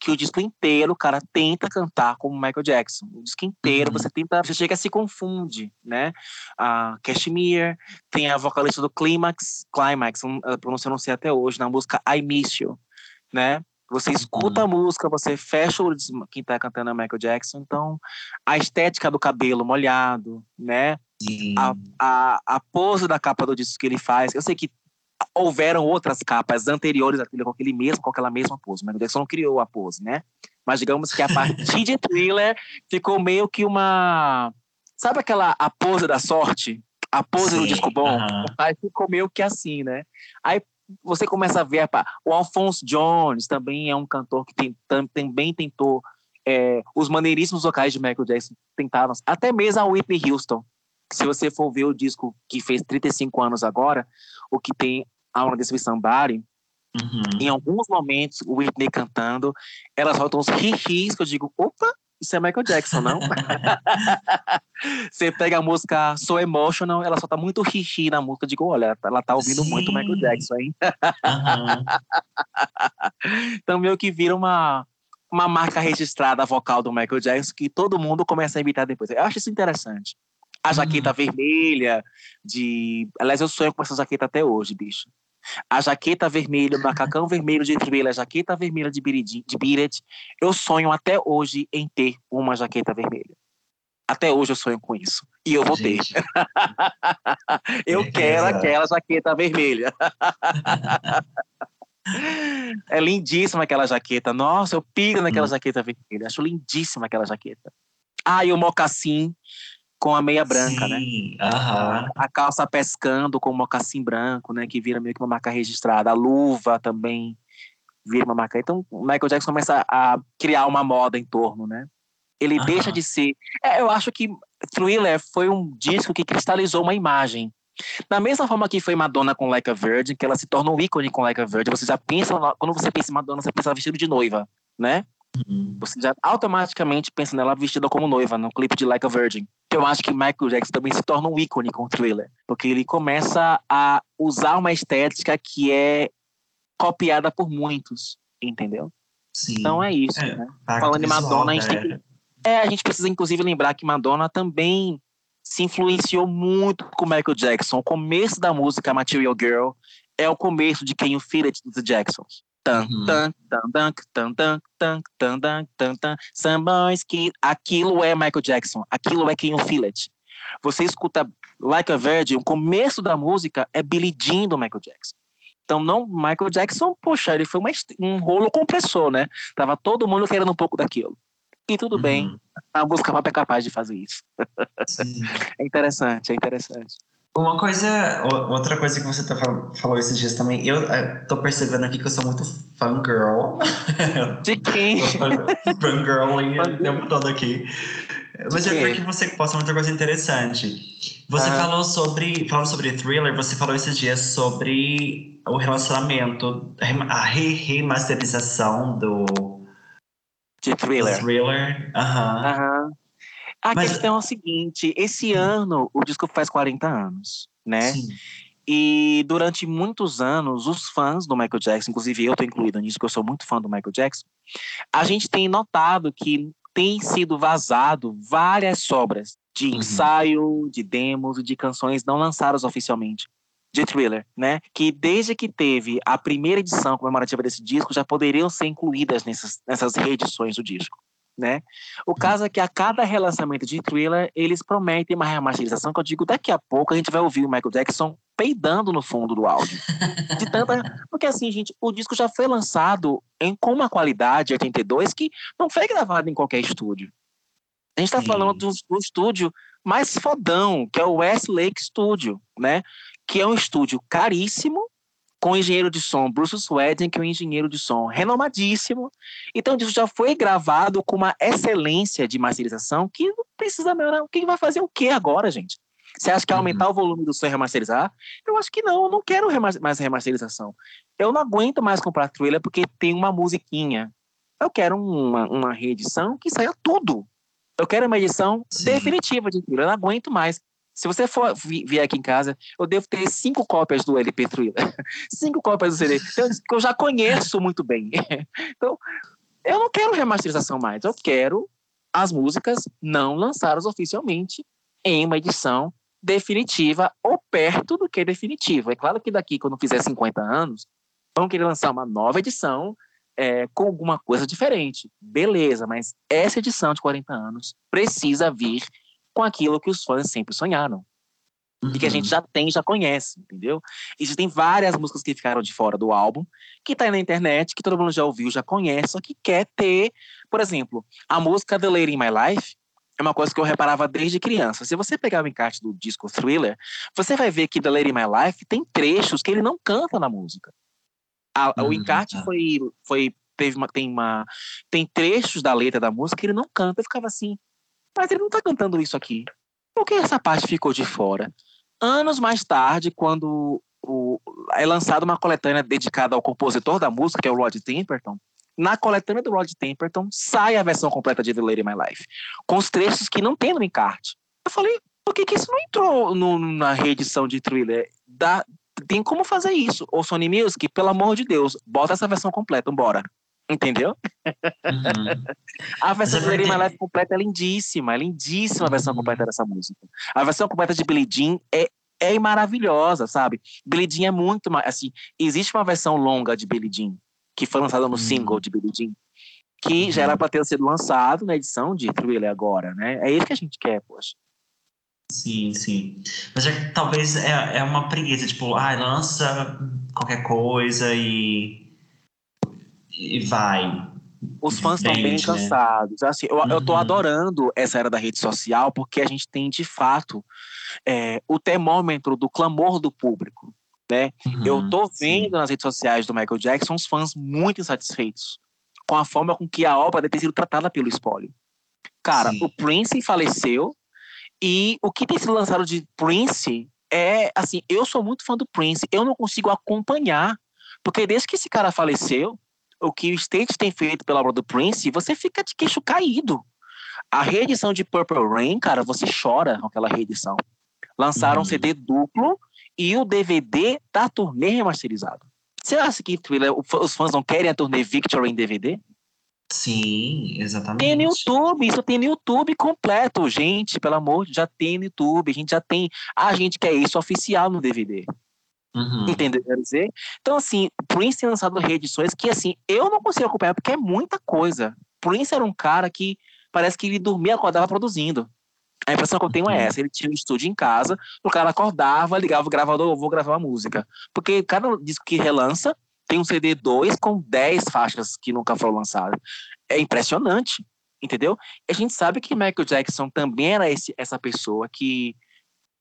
que o disco inteiro o cara tenta cantar como Michael Jackson. O disco inteiro uhum. você tenta, você chega a se confunde, né? A Cashmere, tem a vocalista do Climax, Climax, a pronúncia eu não sei até hoje, na música I Miss You, né? Você escuta uhum. a música, você fecha o quem tá cantando é Michael Jackson, então a estética do cabelo molhado, né? A, a, a pose da capa do disco que ele faz. Eu sei que houveram outras capas anteriores à trilha com aquele mesmo, com aquela mesma pose. Michael Jackson não criou a pose, né? Mas digamos que a partir de Thriller ficou meio que uma. Sabe aquela a pose da sorte? A pose Sim, do disco bom? Uh -huh. Aí ficou meio que assim, né? Aí você começa a ver. O Alphonse Jones também é um cantor que tem, também tentou. É, os maneiríssimos vocais de Michael Jackson tentaram. Até mesmo a Whitney Houston. Se você for ver o disco que fez 35 anos agora, o que tem a Wanna Dance With Somebody, uhum. em alguns momentos, o Whitney cantando, ela solta uns ri-ris que eu digo, opa, isso é Michael Jackson, não? [laughs] Você pega a música So Emotional, ela solta muito ri-ri na música, eu digo, olha, ela tá ouvindo Sim. muito Michael Jackson, hein? Uhum. então meio que vira uma, uma marca registrada vocal do Michael Jackson que todo mundo começa a imitar depois. Eu acho isso interessante. A jaqueta uhum. vermelha de... Aliás, eu sonho com essa jaqueta até hoje, bicho a jaqueta vermelha, o macacão vermelho de trilha, a jaqueta vermelha de Biret. Eu sonho até hoje em ter uma jaqueta vermelha. Até hoje eu sonho com isso. E eu vou Gente. ter. [laughs] eu é quero aquela jaqueta vermelha. é lindíssima aquela jaqueta. Nossa, eu piro naquela hum. jaqueta vermelha. Acho lindíssima aquela jaqueta. Ah, e o mocassim com a meia branca, né? Sim, né? Uhum. A calça pescando com o mocassim branco, né? Que vira meio que uma marca registrada. A luva também vira uma marca. Então, o Michael Jackson começa a criar uma moda em torno, né? Ele uhum. deixa de ser. É, eu acho que Thriller foi um disco que cristalizou uma imagem. Da mesma forma que foi Madonna com Like a Virgin, que ela se torna um ícone com Like a Virgin, você já pensa, quando você pensa em Madonna, você pensa vestido de noiva, né? Uhum. Você já automaticamente pensa nela vestida como noiva no clipe de Like a Virgin. Eu acho que Michael Jackson também se torna um ícone com o thriller, porque ele começa a usar uma estética que é copiada por muitos, entendeu? Sim. Então é isso. É, né? Falando em Madonna, a gente, que, é, a gente precisa inclusive lembrar que Madonna também se influenciou muito com Michael Jackson. O começo da música Material Girl é o começo de quem o Feel It dos Jacksons. Some uhum. boys que aquilo é Michael Jackson, aquilo é Ken Fillet. Você escuta Like a Virgin, o começo da música é belidindo Jean do Michael Jackson. Então, não, Michael Jackson, poxa, ele foi uma, um rolo compressor, né? Tava todo mundo querendo um pouco daquilo. E tudo uhum. bem, a música pop é capaz de fazer isso. [laughs] é interessante, é interessante. Uma coisa, outra coisa que você tá falou esses dias também, eu, eu tô percebendo aqui que eu sou muito fangirl. De quem? [laughs] fangirling o tempo todo aqui. Mas é porque você posta muita coisa interessante. Você ah. falou sobre, falando sobre thriller, você falou esses dias sobre o relacionamento, a re remasterização do de thriller. Do thriller, aham. A Mas... questão é o seguinte: esse ano o disco faz 40 anos, né? Sim. E durante muitos anos, os fãs do Michael Jackson, inclusive eu estou incluído nisso, porque eu sou muito fã do Michael Jackson, a gente tem notado que tem sido vazado várias obras de uhum. ensaio, de demos e de canções não lançadas oficialmente de Thriller, né? Que desde que teve a primeira edição comemorativa desse disco já poderiam ser incluídas nessas, nessas reedições do disco. Né? O uhum. caso é que a cada relançamento de Thriller, eles prometem uma remasterização que eu digo, daqui a pouco a gente vai ouvir o Michael Jackson peidando no fundo do áudio. De tanta... [laughs] Porque assim, gente, o disco já foi lançado em com uma qualidade 82 que não foi gravado em qualquer estúdio. A gente está falando do, do, estúdio mais fodão, que é o Westlake Studio, né? Que é um estúdio caríssimo, com o engenheiro de som Bruce Sweden, que é um engenheiro de som renomadíssimo. Então, isso já foi gravado com uma excelência de masterização que não precisa melhorar. Quem vai fazer o que agora, gente? Você acha que é aumentar uhum. o volume do som e remasterizar? Eu acho que não, eu não quero mais remasterização. Eu não aguento mais comprar thriller porque tem uma musiquinha. Eu quero uma, uma reedição que saia tudo. Eu quero uma edição Sim. definitiva de thriller. Eu não aguento mais. Se você for vier aqui em casa, eu devo ter cinco cópias do LP Thriller. [laughs] cinco cópias do CD. Então, que eu já conheço muito bem. [laughs] então, eu não quero remasterização mais. Eu quero as músicas não lançadas oficialmente em uma edição definitiva ou perto do que definitiva. É claro que daqui, quando fizer 50 anos, vão querer lançar uma nova edição é, com alguma coisa diferente. Beleza, mas essa edição de 40 anos precisa vir com aquilo que os fãs sempre sonharam. Uhum. E que a gente uhum. já tem, já conhece, entendeu? Existem várias músicas que ficaram de fora do álbum, que tá aí na internet, que todo mundo já ouviu, já conhece, só que quer ter, por exemplo, a música The Lady in My Life, é uma coisa que eu reparava desde criança. Se você pegar o encarte do disco Thriller, você vai ver que The Lady in My Life tem trechos que ele não canta na música. A, o uhum, encarte tá. foi, foi teve uma, tem uma tem trechos da letra da música que ele não canta. Eu ficava assim, mas ele não tá cantando isso aqui. Por que essa parte ficou de fora? Anos mais tarde, quando o, é lançada uma coletânea dedicada ao compositor da música, que é o Rod Temperton, na coletânea do Rod Temperton sai a versão completa de The Lady My Life, com os trechos que não tem no encarte. Eu falei, por que, que isso não entrou no, na reedição de thriller? Da, tem como fazer isso. Ou Sony Music, pelo amor de Deus, bota essa versão completa, bora. Entendeu? Uhum. a versão de Lady My Life completa é lindíssima, é lindíssima a versão uhum. completa dessa música. A versão completa de Billie Jean é, é maravilhosa, sabe? Billie Jean é muito mais, assim, existe uma versão longa de Billie Jean, que foi lançada no uhum. single de Billie Jean, que já era uhum. para ter sido lançado na edição de Thriller agora, né? É isso que a gente quer, poxa. Sim, sim. Mas é, talvez é, é uma preguiça, tipo, ah, lança qualquer coisa e, e vai. Os fãs estão bem né? cansados. Assim, eu, uhum. eu tô uhum. adorando essa era da rede social porque a gente tem, de fato, é, o termômetro do clamor do público. Né? Uhum, eu tô vendo sim. nas redes sociais do Michael Jackson os fãs muito insatisfeitos com a forma com que a obra deve ter sido tratada pelo espólio. Cara, sim. o Prince faleceu, e o que tem sido lançado de Prince é, assim, eu sou muito fã do Prince, eu não consigo acompanhar, porque desde que esse cara faleceu, o que o State tem feito pela obra do Prince, você fica de queixo caído. A reedição de Purple Rain, cara, você chora com aquela reedição. Lançaram um uhum. CD duplo e o DVD da turnê remasterizado. Você acha que os fãs não querem a turnê Victory em DVD? Sim, exatamente. Tem no YouTube, isso tem no YouTube completo, gente, pelo amor, já tem no YouTube, a gente já tem, a gente quer isso oficial no DVD. Uhum. Entendeu? Quer dizer? Então, assim, Prince tem lançado reedições que, assim, eu não consigo acompanhar porque é muita coisa. Prince era um cara que parece que ele dormia e acordava produzindo. A impressão que eu tenho é essa. Ele tinha um estúdio em casa, o cara acordava, ligava o gravador, eu vou gravar uma música. Porque cada disco que relança tem um CD 2 com 10 faixas que nunca foram lançadas. É impressionante, entendeu? E a gente sabe que Michael Jackson também era esse, essa pessoa que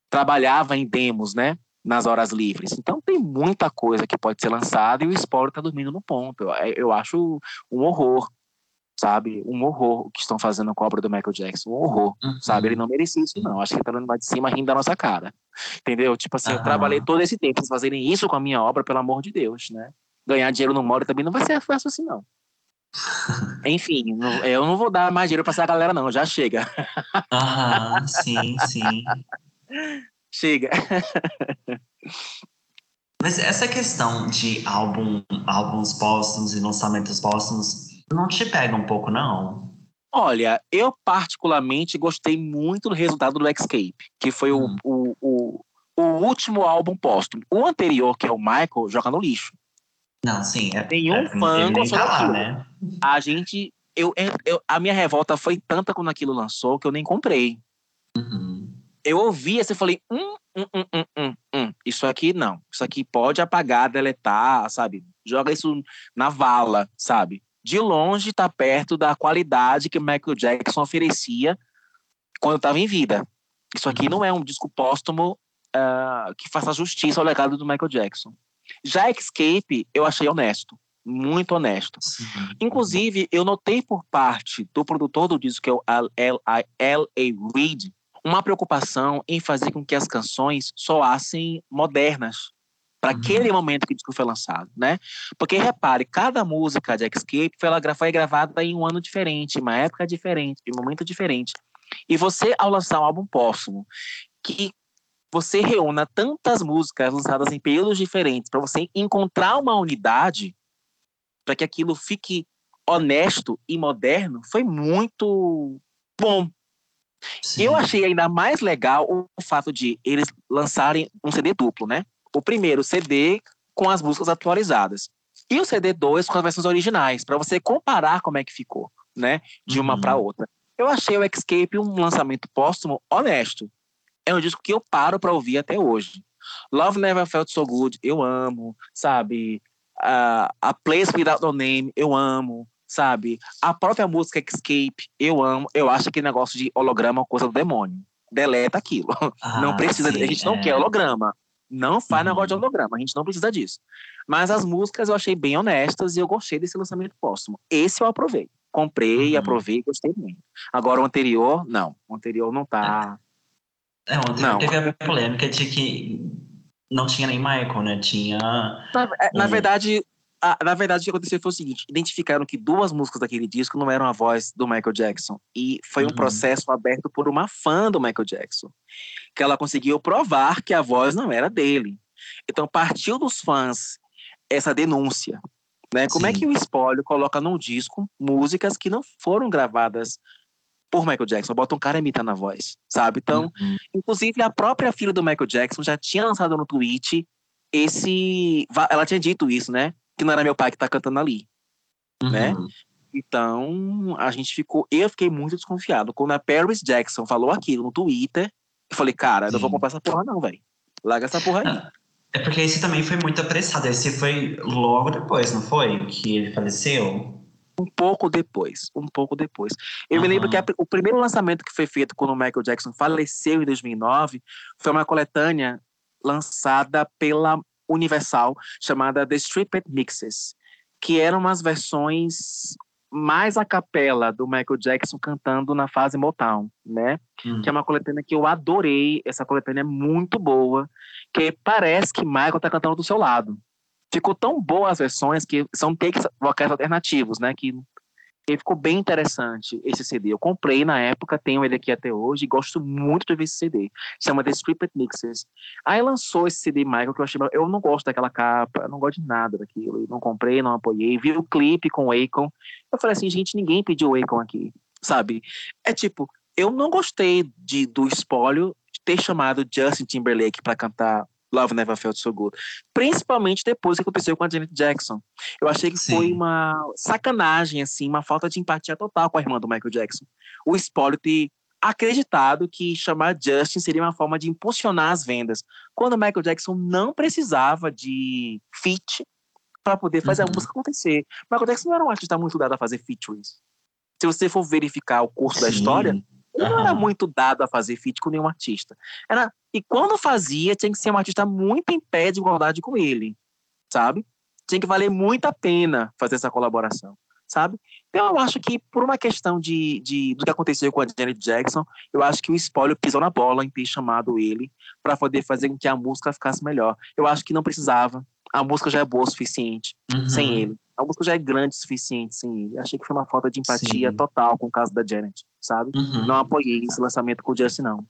trabalhava em demos, né? Nas horas livres. Então tem muita coisa que pode ser lançada e o spoiler está dormindo no ponto. Eu, eu acho um horror sabe? Um horror o que estão fazendo com a obra do Michael Jackson. Um horror, uhum. sabe? Ele não merecia isso, não. Acho que ele tá dando lá de cima rindo da nossa cara. Entendeu? Tipo assim, uhum. eu trabalhei todo esse tempo pra fazerem isso com a minha obra, pelo amor de Deus, né? Ganhar dinheiro no mora também não vai ser fácil assim, não. [laughs] Enfim, eu não vou dar mais dinheiro pra essa galera, não. Já chega. Aham, sim, sim. Chega. Mas essa questão de álbum, álbuns póstumos e lançamentos póstumos não te pega um pouco, não? Olha, eu particularmente gostei muito do resultado do Escape, que foi hum. o, o, o, o, último álbum póstumo. O anterior, que é o Michael, joga no lixo. Não, sim. É, Nenhum é, fã gostou tá lá, né? A gente. Eu, eu, a minha revolta foi tanta quando aquilo lançou que eu nem comprei. Uhum. Eu ouvi assim e falei: hum, hum, hum, hum, hum, hum, isso aqui não. Isso aqui pode apagar, deletar, sabe? Joga isso na vala, sabe? de longe está perto da qualidade que Michael Jackson oferecia quando estava em vida. Isso aqui não é um disco póstumo uh, que faça justiça ao legado do Michael Jackson. Já Escape, eu achei honesto, muito honesto. Sim. Inclusive, eu notei por parte do produtor do disco, que é o L.A. Reid, uma preocupação em fazer com que as canções soassem modernas, para uhum. aquele momento que o disco foi lançado, né? Porque repare, cada música de Escape foi, foi gravada em um ano diferente, uma época diferente, em um momento diferente. E você, ao lançar um álbum póstumo, que você reúna tantas músicas lançadas em períodos diferentes, para você encontrar uma unidade, para que aquilo fique honesto e moderno, foi muito bom. Sim. Eu achei ainda mais legal o fato de eles lançarem um CD duplo, né? o primeiro CD com as músicas atualizadas e o CD 2 com as versões originais, para você comparar como é que ficou, né, de uma uhum. para outra. Eu achei o Escape um lançamento póstumo honesto. É um disco que eu paro para ouvir até hoje. Love Never Felt So Good, eu amo, sabe? Uh, a Place Without No Name, eu amo, sabe? A própria música Escape, eu amo. Eu acho que negócio de holograma é coisa do demônio. Deleta aquilo. Ah, não precisa, sim, a gente não é. quer holograma. Não faz uhum. negócio de holograma, a gente não precisa disso. Mas as músicas eu achei bem honestas e eu gostei desse lançamento póstumo. Esse eu aprovei. Comprei, uhum. aprovei, gostei muito. Agora o anterior, não. O anterior não tá. É, o anterior não. teve a polêmica de que não tinha nem Michael, né? Tinha. Na, é, um... na verdade, a, na verdade, o que aconteceu foi o seguinte: identificaram que duas músicas daquele disco não eram a voz do Michael Jackson. E foi um uhum. processo aberto por uma fã do Michael Jackson, que ela conseguiu provar que a voz não era dele. Então, partiu dos fãs essa denúncia. Né? Como é que o espólio coloca num disco músicas que não foram gravadas por Michael Jackson? Bota um cara imitando a voz, sabe? Então, uhum. inclusive, a própria filha do Michael Jackson já tinha lançado no tweet esse. Ela tinha dito isso, né? Que não era meu pai que tá cantando ali, né? uhum. né? Então, a gente ficou, eu fiquei muito desconfiado. Quando a Paris Jackson falou aquilo no Twitter, eu falei, cara, eu não vou comprar essa porra não, velho. Larga essa porra aí. É porque esse também foi muito apressado. Esse foi logo depois, não foi? Que ele faleceu? Um pouco depois, um pouco depois. Eu uhum. me lembro que a, o primeiro lançamento que foi feito quando o Michael Jackson faleceu em 2009 foi uma coletânea lançada pela Universal chamada The Stripped Mixes, que eram umas versões mais a capela do Michael Jackson cantando na fase Motown, né? Hum. Que é uma coletânea que eu adorei. Essa coletânea é muito boa, que parece que Michael tá cantando do seu lado. Ficou tão boa as versões que são takes vocais alternativos, né? Que e ficou bem interessante esse CD. Eu comprei na época, tenho ele aqui até hoje gosto muito de ver esse CD. Chama The Stripped Mixes. Aí lançou esse CD Michael que eu achei. Eu não gosto daquela capa, não gosto de nada daquilo. Não comprei, não apoiei. Vi o clipe com o Akon. Eu falei assim, gente, ninguém pediu o Akon aqui, sabe? É tipo, eu não gostei de, do espólio ter chamado Justin Timberlake para cantar Love Never Felt So Good. Principalmente depois que aconteceu com a Janet Jackson. Eu achei que Sim. foi uma sacanagem, assim, uma falta de empatia total com a irmã do Michael Jackson. O espólio ter acreditado que chamar Justin seria uma forma de impulsionar as vendas, quando Michael Jackson não precisava de feat para poder fazer uhum. a música acontecer. Michael Jackson não era um artista muito dado a fazer features. Se você for verificar o curso Sim. da história, uhum. não era muito dado a fazer feat com nenhum artista. Era, e quando fazia, tinha que ser um artista muito em pé de igualdade com ele, sabe? Tinha que valer muito a pena fazer essa colaboração, sabe? Então, eu acho que, por uma questão de, de, do que aconteceu com a Janet Jackson, eu acho que o spoiler pisou na bola em ter chamado ele para poder fazer com que a música ficasse melhor. Eu acho que não precisava. A música já é boa o suficiente uhum. sem ele. A música já é grande o suficiente sem ele. Achei que foi uma falta de empatia Sim. total com o caso da Janet, sabe? Uhum. Não apoiei esse lançamento com o Justin, não.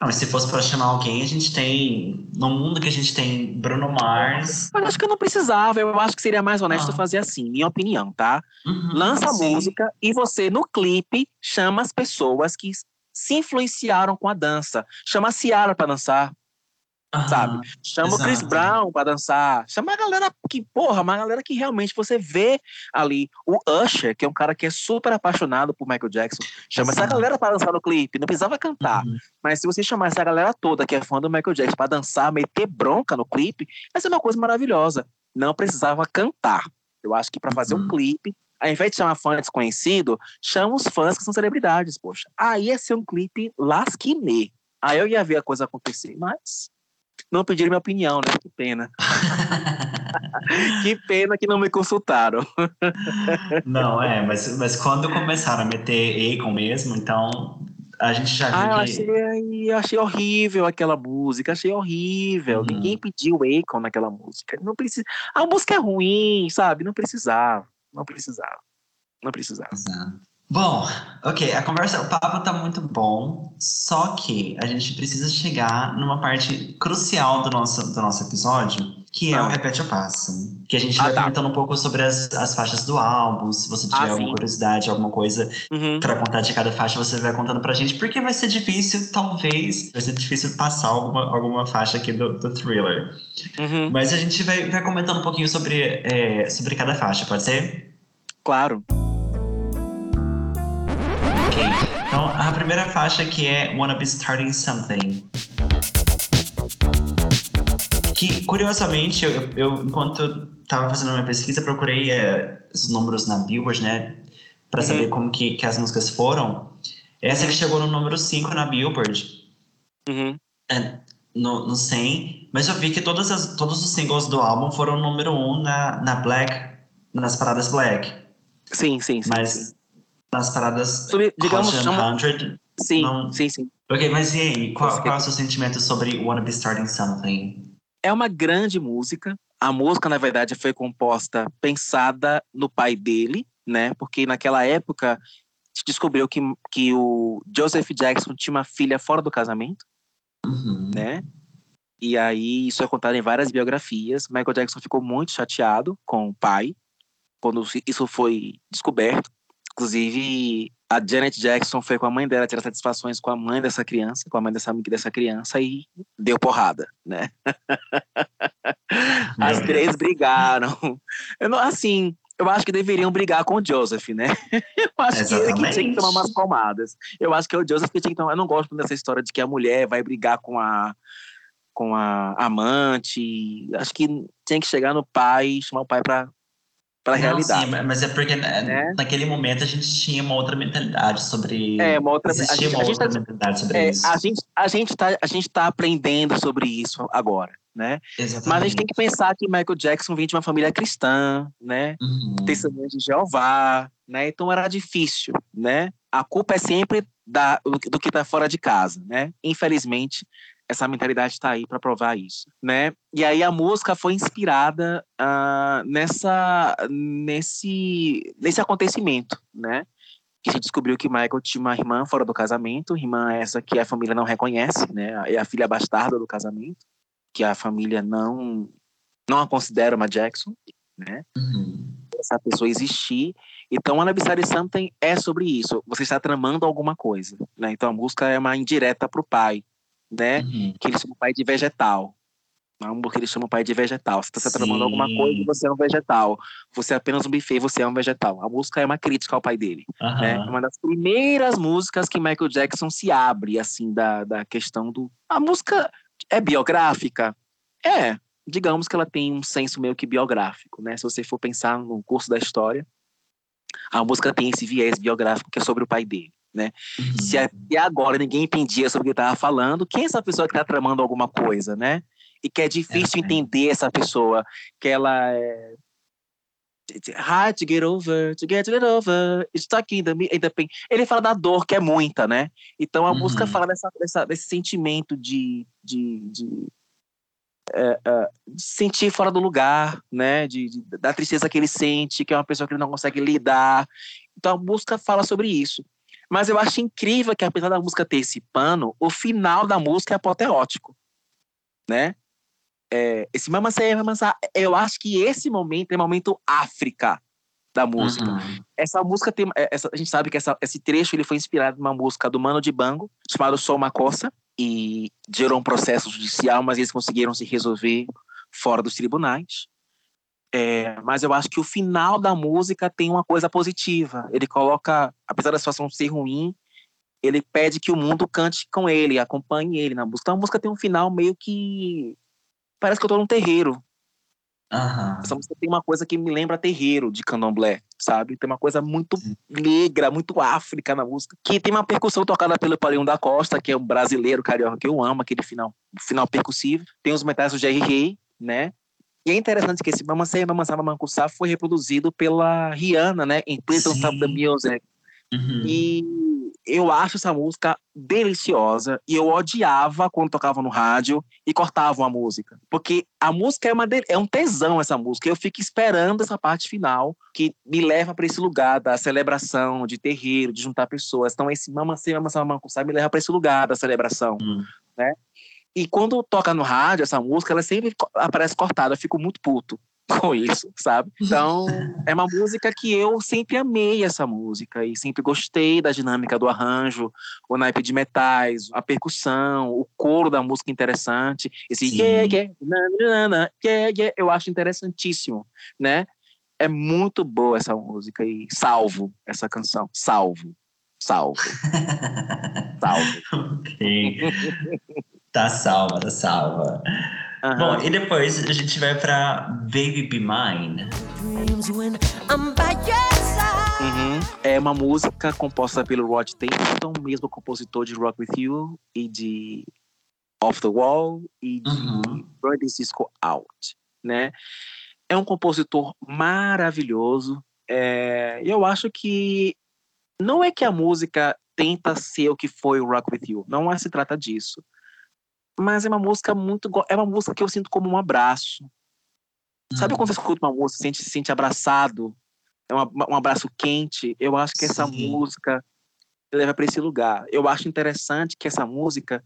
Não, mas se fosse para chamar alguém, a gente tem. No mundo que a gente tem Bruno Mars. Mas acho que eu não precisava. Eu acho que seria mais honesto ah. fazer assim, minha opinião, tá? Uhum, Lança a música e você, no clipe, chama as pessoas que se influenciaram com a dança. Chama a Ciara para dançar sabe? Chama exato. o Chris Brown pra dançar. Chama a galera que, porra, uma galera que realmente você vê ali. O Usher, que é um cara que é super apaixonado por Michael Jackson. Chama exato. essa galera pra dançar no clipe. Não precisava cantar. Uhum. Mas se você chamar essa galera toda que é fã do Michael Jackson pra dançar, meter bronca no clipe, vai ser uma coisa maravilhosa. Não precisava cantar. Eu acho que para fazer uhum. um clipe, ao invés de chamar fã desconhecido, chama os fãs que são celebridades, poxa. Aí ia ser um clipe lasquinê. Aí eu ia ver a coisa acontecer, mas não pediram minha opinião, né? Que pena. [laughs] que pena que não me consultaram. não, é, mas, mas quando começaram a meter Akon mesmo, então a gente já viu ah, que... achei, achei horrível aquela música, achei horrível. Uhum. Ninguém pediu Akon naquela música. Não precisa. A música é ruim, sabe? Não precisava. Não precisava. Não precisava. Exato. Bom, ok, a conversa, o papo tá muito bom, só que a gente precisa chegar numa parte crucial do nosso, do nosso episódio, que é o Repete o Passo. Que a gente ah, vai tá. comentando um pouco sobre as, as faixas do álbum, se você tiver ah, alguma curiosidade, alguma coisa uhum. para contar de cada faixa, você vai contando pra gente, porque vai ser difícil, talvez, vai ser difícil passar alguma, alguma faixa aqui do, do thriller. Uhum. Mas a gente vai, vai comentando um pouquinho sobre, é, sobre cada faixa, pode ser? Claro. A primeira faixa que é Wanna Be Starting Something. Que, curiosamente, eu, eu enquanto estava fazendo uma pesquisa, procurei é, os números na Billboard, né? Para uhum. saber como que, que as músicas foram. Essa que chegou no número 5 na Billboard. Uhum. É, no, no 100. Mas eu vi que todas as, todos os singles do álbum foram número 1 um na, na Black, nas paradas Black. Sim, sim, sim. Mas sim nas paradas sobre, digamos, Hot chama... 100. Sim, não... sim, sim. Ok, mas e aí? Qual, qual é o seu sentimento sobre Wanna Be Starting Something? É uma grande música. A música, na verdade, foi composta, pensada no pai dele, né? Porque naquela época se descobriu que, que o Joseph Jackson tinha uma filha fora do casamento, uhum. né? E aí isso é contado em várias biografias. Michael Jackson ficou muito chateado com o pai quando isso foi descoberto. Inclusive, a Janet Jackson foi com a mãe dela tirar satisfações com a mãe dessa criança, com a mãe dessa amiga dessa criança e deu porrada, né? [laughs] As três brigaram. Eu não, assim, eu acho que deveriam brigar com o Joseph, né? [laughs] Eu acho Exatamente. que ele que tinha que tomar umas palmadas. Eu acho que é o Joseph que tinha que tomar. Eu não gosto dessa história de que a mulher vai brigar com a com a amante. Acho que tem que chegar no pai, chamar o pai para para a realidade. Sim, mas é porque né, né? naquele momento a gente tinha uma outra mentalidade sobre. É, uma outra, existia a gente, uma a outra tá, mentalidade sobre é, isso. A gente a gente está gente tá aprendendo sobre isso agora, né? Exatamente. Mas a gente tem que pensar que Michael Jackson vinha de uma família cristã, né? Uhum. Testemunha de Jeová, né? Então era difícil, né? A culpa é sempre da, do que está fora de casa, né? Infelizmente, essa mentalidade está aí para provar isso, né? E aí a música foi inspirada uh, nessa, nesse, nesse acontecimento, né? Que se descobriu que Michael tinha uma irmã fora do casamento, irmã essa que a família não reconhece, né? É a filha bastarda do casamento, que a família não não a considera uma Jackson, né? Uhum. Essa pessoa existir. Então, Anabissari Something é sobre isso. Você está tramando alguma coisa, né? Então, a música é uma indireta para o pai, né? Uhum. Que ele chama o pai de vegetal. Amo que ele chama o pai de vegetal. Você está tramando alguma coisa, você é um vegetal. Você é apenas um buffet, você é um vegetal. A música é uma crítica ao pai dele. Uhum. Né? É uma das primeiras músicas que Michael Jackson se abre, assim, da, da questão do. A música é biográfica? É. Digamos que ela tem um senso meio que biográfico, né? Se você for pensar no curso da história, a música tem esse viés biográfico que é sobre o pai dele. Né? Uhum. Se até agora ninguém entendia sobre o que estava falando, quem é essa pessoa que está tramando alguma coisa, né? e que é difícil é, entender essa pessoa, que ela é hard to get over, to get, to get over, stuck in the, in the pain. Ele fala da dor, que é muita, né? Então a uhum. música fala dessa, dessa, desse sentimento de, de, de, é, é, de, sentir fora do lugar, né? De, de, da tristeza que ele sente, que é uma pessoa que ele não consegue lidar. Então a música fala sobre isso. Mas eu acho incrível que, apesar da música ter esse pano, o final da música é apoteótico, né? é, esse Mamassé, Mamassá, eu acho que esse momento é o momento África da música. Uhum. Essa música tem, é, essa, a gente sabe que essa, esse trecho ele foi inspirado numa música do Mano de Bango, chamado Sou uma Coça, e gerou um processo judicial, mas eles conseguiram se resolver fora dos tribunais. É, mas eu acho que o final da música tem uma coisa positiva. Ele coloca, apesar da situação ser ruim, ele pede que o mundo cante com ele, acompanhe ele na música. Então a música tem um final meio que parece que eu tô num terreiro. Uhum. Essa música tem uma coisa que me lembra terreiro de candomblé, sabe? Tem uma coisa muito negra, muito áfrica na música. Que tem uma percussão tocada pelo Paulinho da Costa, que é um brasileiro carioca que eu amo, aquele final, final percussivo. Tem os metais do Jerry Rey, né? E é interessante que esse Mama Say Mama Say Mama foi reproduzido pela Rihanna, né? Em Don't Stop the Music. Uhum. E eu acho essa música deliciosa e eu odiava quando tocava no rádio e cortavam a música. Porque a música é, uma de... é um tesão, essa música. Eu fico esperando essa parte final que me leva para esse lugar da celebração, de terreiro, de juntar pessoas. Então, esse Mamacê, Mamacê, Mamacê me leva para esse lugar da celebração, hum. né? E quando toca no rádio essa música, ela sempre aparece cortada. Eu fico muito puto [laughs] com isso, sabe? Então, é uma música que eu sempre amei essa música e sempre gostei da dinâmica do arranjo, o naipe de metais, a percussão, o coro da música interessante, esse yeah, yeah, na, na, yeah, yeah, eu acho interessantíssimo, né? É muito boa essa música e salvo essa canção, salvo, salvo, [laughs] salvo. ok. [laughs] Tá salva, tá salva. Uhum. Bom, e depois a gente vai pra Baby Be Mine. Uhum. É uma música composta pelo Rod Temperton, mesmo compositor de Rock With You e de Off The Wall e de uhum. Burn Cisco Out, né? É um compositor maravilhoso. É, eu acho que não é que a música tenta ser o que foi o Rock With You, não é se trata disso mas é uma música muito. É uma música que eu sinto como um abraço. Sabe quando você escuta uma música, sente, se sente abraçado? É uma, um abraço quente. Eu acho que essa Sim. música leva para esse lugar. Eu acho interessante que essa música,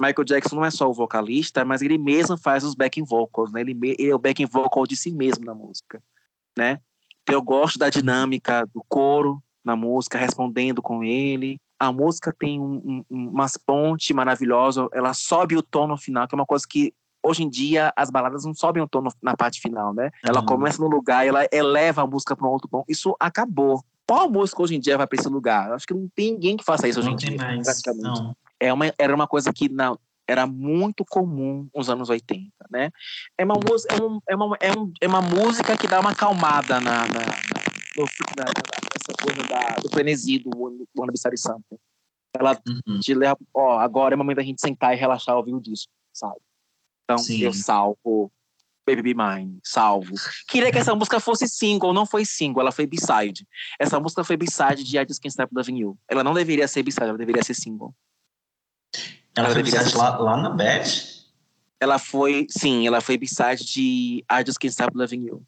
Michael Jackson não é só o vocalista, mas ele mesmo faz os backing vocals, né? Ele, ele é o backing vocal de si mesmo na música, né? Eu gosto da dinâmica do coro na música, respondendo com ele a música tem um, um, umas pontes maravilhosas, ela sobe o tom no final, que é uma coisa que hoje em dia as baladas não sobem o tom no, na parte final, né? Ela uhum. começa no lugar, ela eleva a música para um outro tom. Isso acabou. Qual música hoje em dia vai para esse lugar? Acho que não tem ninguém que faça isso não hoje em dia. Mais. Praticamente. Não. É uma, era uma coisa que não, era muito comum nos anos 80, né? É uma, é, um, é, uma, é, um, é uma música que dá uma acalmada na, na, no, na, essa coisa da, do frenesi do Be Something. Ela uhum. te leva, ó, agora é o momento da gente sentar e relaxar ouvindo o disco, sabe? Então, Sim. eu salvo Baby Be Mine, salvo. Queria que essa música fosse single, não foi single, ela foi B-side. Essa música foi B-side de I Just Can't Stop Loving You. Ela não deveria ser B-side, ela deveria ser single. Ela, ela foi B-side lá, lá na Bad? Ela foi, sim, ela foi B-side de I Just Can't Stop Loving You.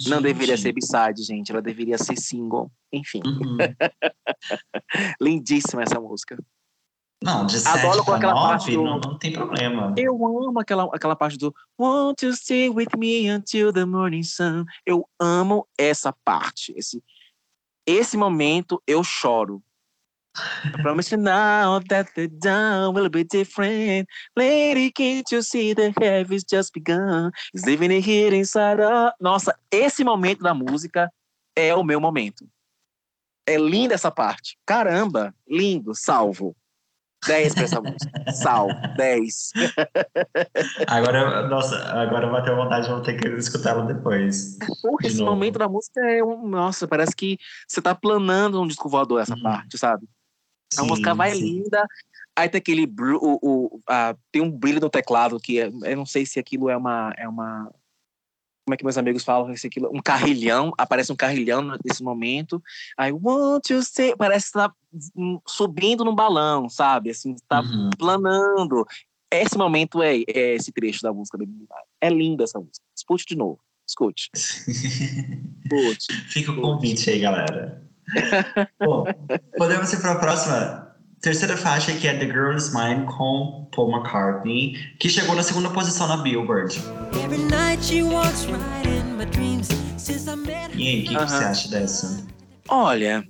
Gente. Não deveria ser b-side, gente. Ela deveria ser single. Enfim. Uhum. [laughs] Lindíssima essa música. Não, de 7 Adoro com aquela 9, parte do... não, não tem problema. Eu amo aquela, aquela parte do Want to stay with me until the morning sun. Eu amo essa parte. Esse, esse momento eu choro. I promise you now that the dawn will be different. Lady, can't you see the heaven's just begun? It's living here inside of... Nossa, esse momento da música é o meu momento. É linda essa parte. Caramba, lindo, salvo. 10 pra essa música. Sal, 10. [laughs] Agora, nossa, agora bateu vontade, vou ter que escutar ela depois. Porra, De esse novo. momento da música é um. Nossa, parece que você tá planando um disco voador essa Uhum. parte, sabe? A Sim, música vai sim. linda, aí tem aquele. O, o, a- tem um brilho no teclado que é, eu não sei se aquilo é uma. É uma como é que meus amigos falam? Se aquilo, um carrilhão, aparece um carrilhão nesse momento. Aí, want you say. Parece que tá subindo num balão, sabe? Assim, tá Uhum. planando. Esse momento é, é esse trecho da música. É linda essa música. Escute de novo. Escute. [laughs] Escute. Fica o convite aí, galera. Bom, podemos ir para a próxima terceira faixa, que é The Girl Is Mine, com Paul McCartney, que chegou na segunda posição na Billboard. Every night she walks right in my dreams since I met her. E aí, o que, você acha dessa? Olha,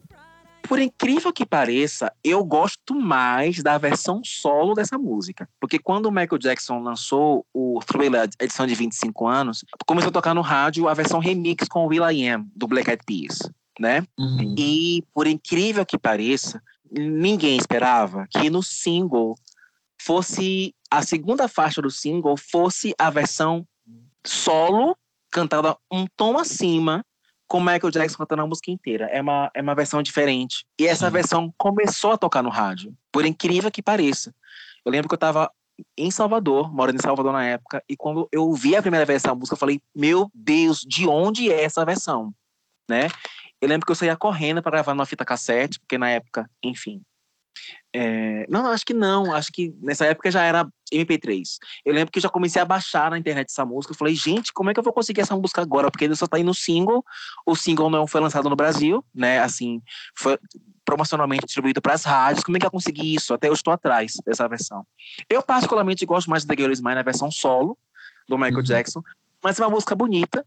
por incrível que pareça, eu gosto mais da versão solo dessa música. Porque quando o Michael Jackson lançou o Thriller, edição de 25 anos, começou a tocar no rádio a versão remix com o Will I Am, do Black Eyed Peas, né? Uhum. E, por incrível que pareça, ninguém esperava que no single fosse a segunda faixa do single fosse a versão solo cantada um tom acima com Michael Jackson cantando a música inteira. É uma, é uma versão diferente. E essa Sim. versão começou a tocar no rádio, por incrível que pareça. Eu lembro que eu estava em Salvador, morando em Salvador na época, e quando eu ouvi a primeira vez essa música, eu falei: Meu Deus, de onde é essa versão? Né? Eu lembro que eu saía correndo para gravar numa fita cassete, porque na época, enfim. é, Não, acho que não. Acho que nessa época já era MP3. Eu lembro que eu já comecei a baixar na internet essa música. Eu falei, gente, como é que eu vou conseguir essa música agora? Porque ele só tá aí no single. O single não foi lançado no Brasil, né? Assim, foi promocionalmente distribuído para as rádios. Como é que eu consegui isso? Até eu estou atrás dessa versão. Eu, particularmente, gosto mais de The Girl Is Mine na versão solo do Michael Uhum. Jackson. Mas é uma música bonita.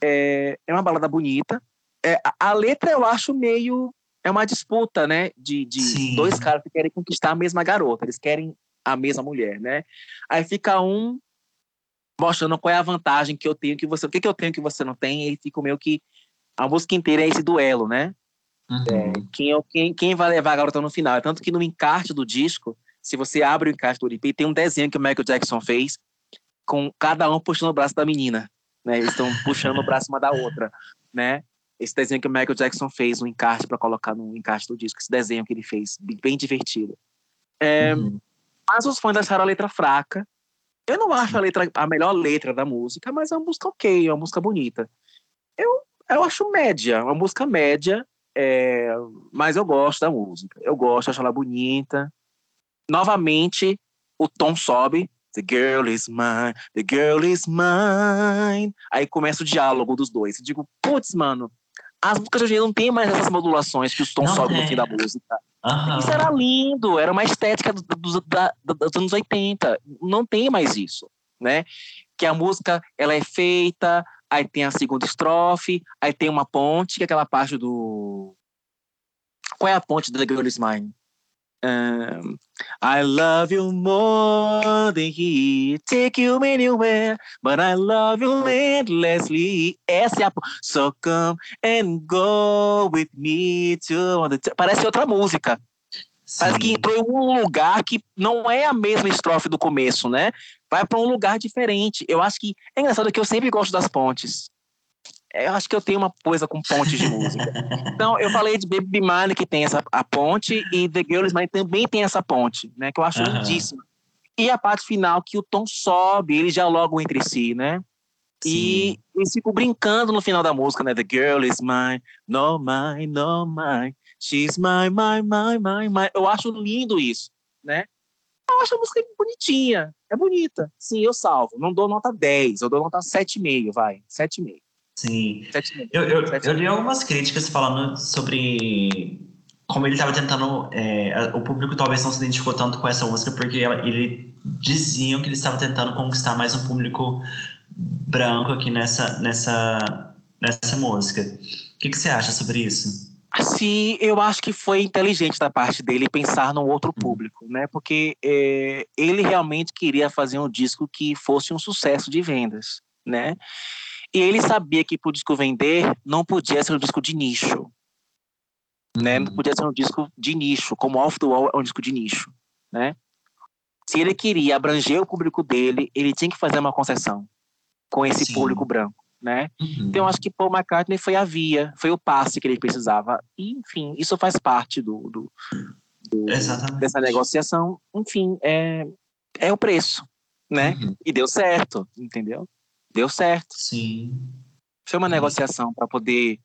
É, é uma balada bonita. É, a, letra eu acho meio. É uma disputa, né? De, de dois caras que querem conquistar a mesma garota. Eles querem a mesma mulher, né? Aí fica um mostrando qual é a vantagem que eu tenho que você. O que, que eu tenho que você não tem? E fica meio que. A música inteira é esse duelo, né? Uhum. Quem, é, quem, quem vai levar a garota no final? Tanto que no encarte do disco, se você abre o encarte do LP, tem um desenho que o Michael Jackson fez com cada um puxando o braço da menina. Né? Eles estão puxando o braço uma da outra. Né? Esse desenho que o Michael Jackson fez no encarte para colocar no encarte do disco. Esse desenho que ele fez, bem- divertido. É, Uhum. Mas os fãs acharam a letra fraca. Eu não acho a letra a melhor letra da música, mas é uma música ok, é uma música bonita. Eu, eu acho média, uma música média, é, mas eu gosto da música. Eu gosto, acho ela bonita. Novamente, o tom sobe. The girl is mine, the girl is mine. Aí começa o diálogo dos dois. Eu digo, putz, mano, as músicas de hoje não tem mais essas modulações que os tons Não sobem no tem. fim da música. Isso era lindo, era uma estética do- do- da- dos anos 80. Não tem mais isso, né? Que a música ela é feita, aí tem a segunda estrofe, aí tem uma ponte, que é aquela parte do. Qual é a ponte do The Girl Is Mine? Um, I love you more than he take you anywhere, but I love you endlessly. Essa é a So come and go with me to Parece outra música. Parece que Sim. entrou em um lugar que não é a mesma estrofe do começo, né? Vai para um lugar diferente. Eu acho que é engraçado que eu sempre gosto das pontes. Eu acho que eu tenho uma coisa com pontes de música. Então, eu falei de Baby Mine, que tem essa a ponte, e The Girl Is Mine também tem essa ponte, né? Que eu acho Aham. lindíssima. E a parte final, que o tom sobe, eles dialogam entre si, né? E eles ficam brincando no final da música, né? The girl is mine, no mine, no mine. She's mine, mine, mine, mine, mine. Eu acho lindo isso, né? Eu acho a música bonitinha, é bonita. Sim, eu salvo. Não dou nota 10, eu dou nota 7,5, vai. 7,5. Sim. 7,5. Eu, eu, eu li algumas críticas falando sobre como ele estava tentando. é, o público talvez não se identificou tanto com essa música, porque ela- ele diziam que ele estava tentando conquistar mais um público branco aqui nessa, nessa, nessa música. O que, que você acha sobre isso? Sim, eu acho que foi inteligente da parte dele pensar no outro público, né? Porque é, ele realmente queria fazer um disco que fosse um sucesso de vendas, né? E ele sabia que para o disco vender não podia ser um disco de nicho, né? Não podia ser um disco de nicho, como Off the Wall é um disco de nicho, né? Se ele queria abranger o público dele, ele tinha que fazer uma concessão com esse Sim. público branco, né? Uhum. Então, eu acho que Paul McCartney foi a via, foi o passe que ele precisava. E, enfim, isso faz parte do, do- Exatamente. dessa negociação. Enfim, é, é o preço, né? Uhum. E deu certo, entendeu? Deu certo. Sim. Foi uma Uhum. negociação para poder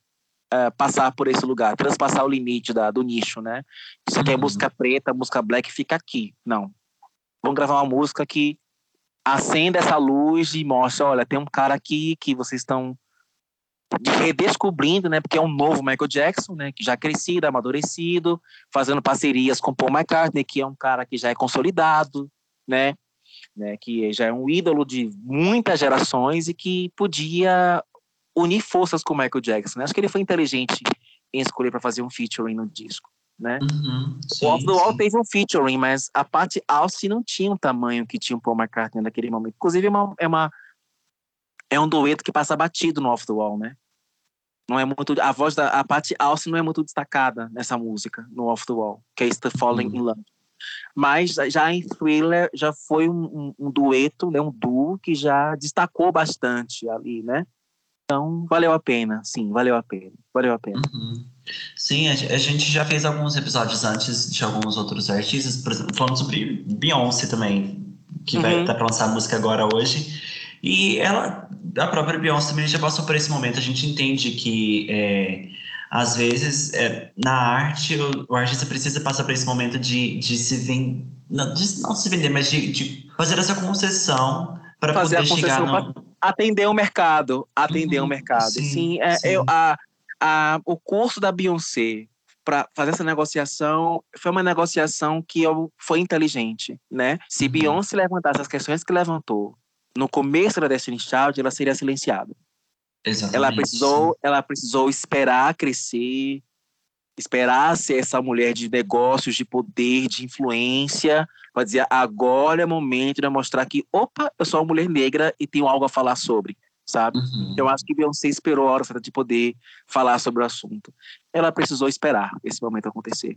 eh, passar por esse lugar, transpassar o limite da, do nicho, né? Você quer Uhum. música preta, música black, fica aqui. Não. Vamos gravar uma música que acenda essa luz e mostra, olha, tem um cara aqui que vocês estão de- redescobrindo, né? Porque é um novo Michael Jackson, né? Que já é crescido, amadurecido, fazendo parcerias com Paul McCartney, que é um cara que já é consolidado, né? Né? Que já é um ídolo de muitas gerações e que podia unir forças com o Michael Jackson. né? Acho que ele foi inteligente em escolher para fazer um featuring no disco, né? Uhum. o Off the Wall sim. teve um featuring, mas a Patty Austin não tinha o tamanho que tinha o Paul McCartney naquele momento. Inclusive, é uma, é uma é um dueto que passa batido no Off the Wall, né? Não é muito a voz da a Patty Austin não é muito destacada nessa música no Off the Wall, que é The Falling Uhum. in Love. Mas já em Thriller já foi um, um- um dueto, né, um duo que já destacou bastante ali, né? Então valeu a pena, sim, valeu a pena, valeu a pena. Uhum. Sim, a, ge- a gente já fez alguns episódios antes de alguns outros artistas, por exemplo, falando sobre Beyoncé também, que vai Uhum. estar para lançar música agora hoje. E ela, a própria Beyoncé também já passou por esse momento. A gente entende que, é, às vezes, é, na arte, o, o artista precisa passar por esse momento de, de se vender, não, de não se vender, mas de, de fazer essa concessão para Fazer a poder chegar concessão no. atender o mercado, atender Uhum, o mercado. sim, Sim, é, sim. eu- a, a, o curso da Beyoncé para fazer essa negociação foi uma negociação que eu, foi inteligente, né? Se Uhum. Beyoncé levantasse as questões que levantou no começo da Destiny Child, ela seria silenciada. Exatamente. Ela precisou, ela precisou esperar crescer, esperar ser essa mulher de negócios, de poder, de influência, para dizer agora é momento de mostrar que, opa, eu sou uma mulher negra e tenho algo a falar sobre, sabe? Uhum. Eu acho que Beyoncé esperou a hora certa de poder falar sobre o assunto. Ela precisou esperar esse momento acontecer.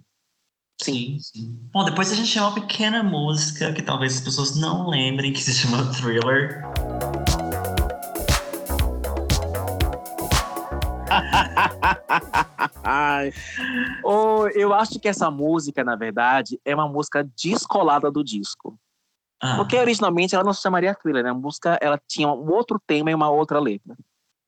Sim, sim. Bom, depois a gente tem uma pequena música que talvez as pessoas não lembrem, que se chama Thriller. [laughs] Oh, eu acho que essa música, na verdade, é uma música descolada do disco. Ah, Porque originalmente ela não se chamaria thriller, né? A música ela tinha um outro tema e uma outra letra,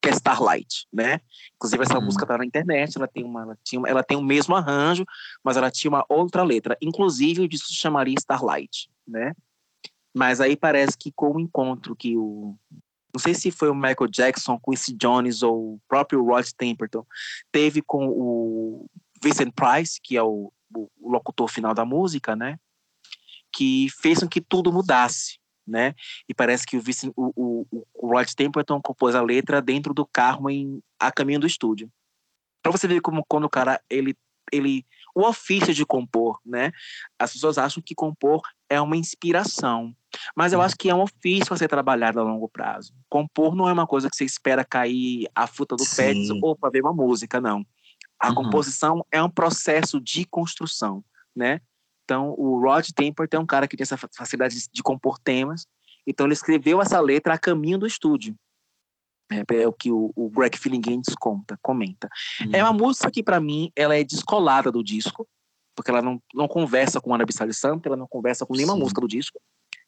que é Starlight, né? Inclusive essa Uhum. música tá na internet, ela tem uma, ela tinha, ela tem o mesmo arranjo, mas ela tinha uma outra letra. Inclusive o disco se chamaria Starlight, né? Mas aí parece que com o encontro que o não sei se foi o Michael Jackson, Quincy Jones ou o próprio Rod Temperton teve com o Vincent Price, que é o, o- locutor final da música, né? Que fez com que tudo mudasse, né? E parece que o, Vincent, o, o, o Rod Temperton compôs a letra dentro do carro em, a caminho do estúdio. Para você ver como quando o cara ele ele o ofício de compor, né? As pessoas acham que compor é uma inspiração, mas eu acho que é um ofício a ser trabalhado a longo prazo. Compor não é uma coisa que você espera cair a fruta do pé Sim. ou para ver uma música, não. A Uhum. composição é um processo de construção, né? Então, o Rod Temperton é um cara que tem essa fa- facilidade de, de compor temas. Então, ele escreveu essa letra a caminho do estúdio. É, é o que o, o Greg Phillinganes conta, comenta. É uma música que, para mim, ela é descolada do disco, porque ela não, não conversa com Ana Bissali Santa, ela não conversa com nenhuma Sim. música do disco.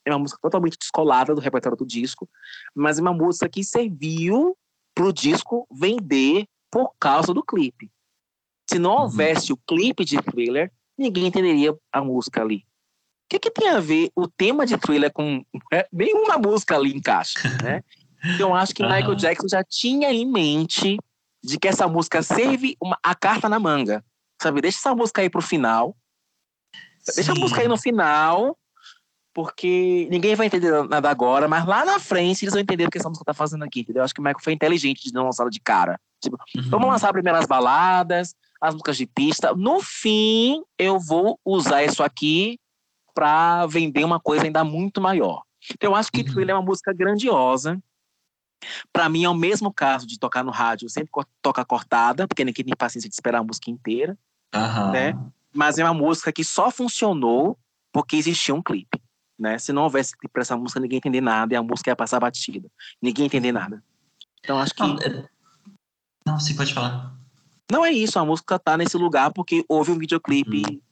É uma música totalmente descolada do repertório do disco, mas é uma música que serviu pro disco vender por causa do clipe. Se não Uhum. houvesse o clipe de Thriller, ninguém entenderia a música ali. O que, que tem a ver o tema de Thriller com é, nenhuma música ali encaixa, [laughs] né? Então eu acho que Aham. Michael Jackson já tinha em mente de que essa música serve uma, a carta na manga, sabe? Deixa essa música aí pro final, deixa a Sim. música aí no final, porque ninguém vai entender nada agora, mas lá na frente eles vão entender o que essa música tá fazendo aqui, entendeu? Acho que o Michael foi inteligente de não lançá-la de cara. Tipo, Uhum. vamos lançar primeiro as baladas, as músicas de pista. No fim, eu vou usar isso aqui pra vender uma coisa ainda muito maior. Então, eu acho que Uhum. Thriller é uma música grandiosa. Pra mim, é o mesmo caso de tocar no rádio, sempre toca cortada, porque ninguém tem paciência de esperar a música inteira. Aham. né? Mas é uma música que só funcionou porque existia um clipe. Né? Se não houvesse clipe pra essa música, ninguém ia entender nada e a música ia passar batida. Ninguém ia entender nada. Então acho que. Não, é- sim, pode falar. Não é isso, a música tá nesse lugar porque houve um videoclipe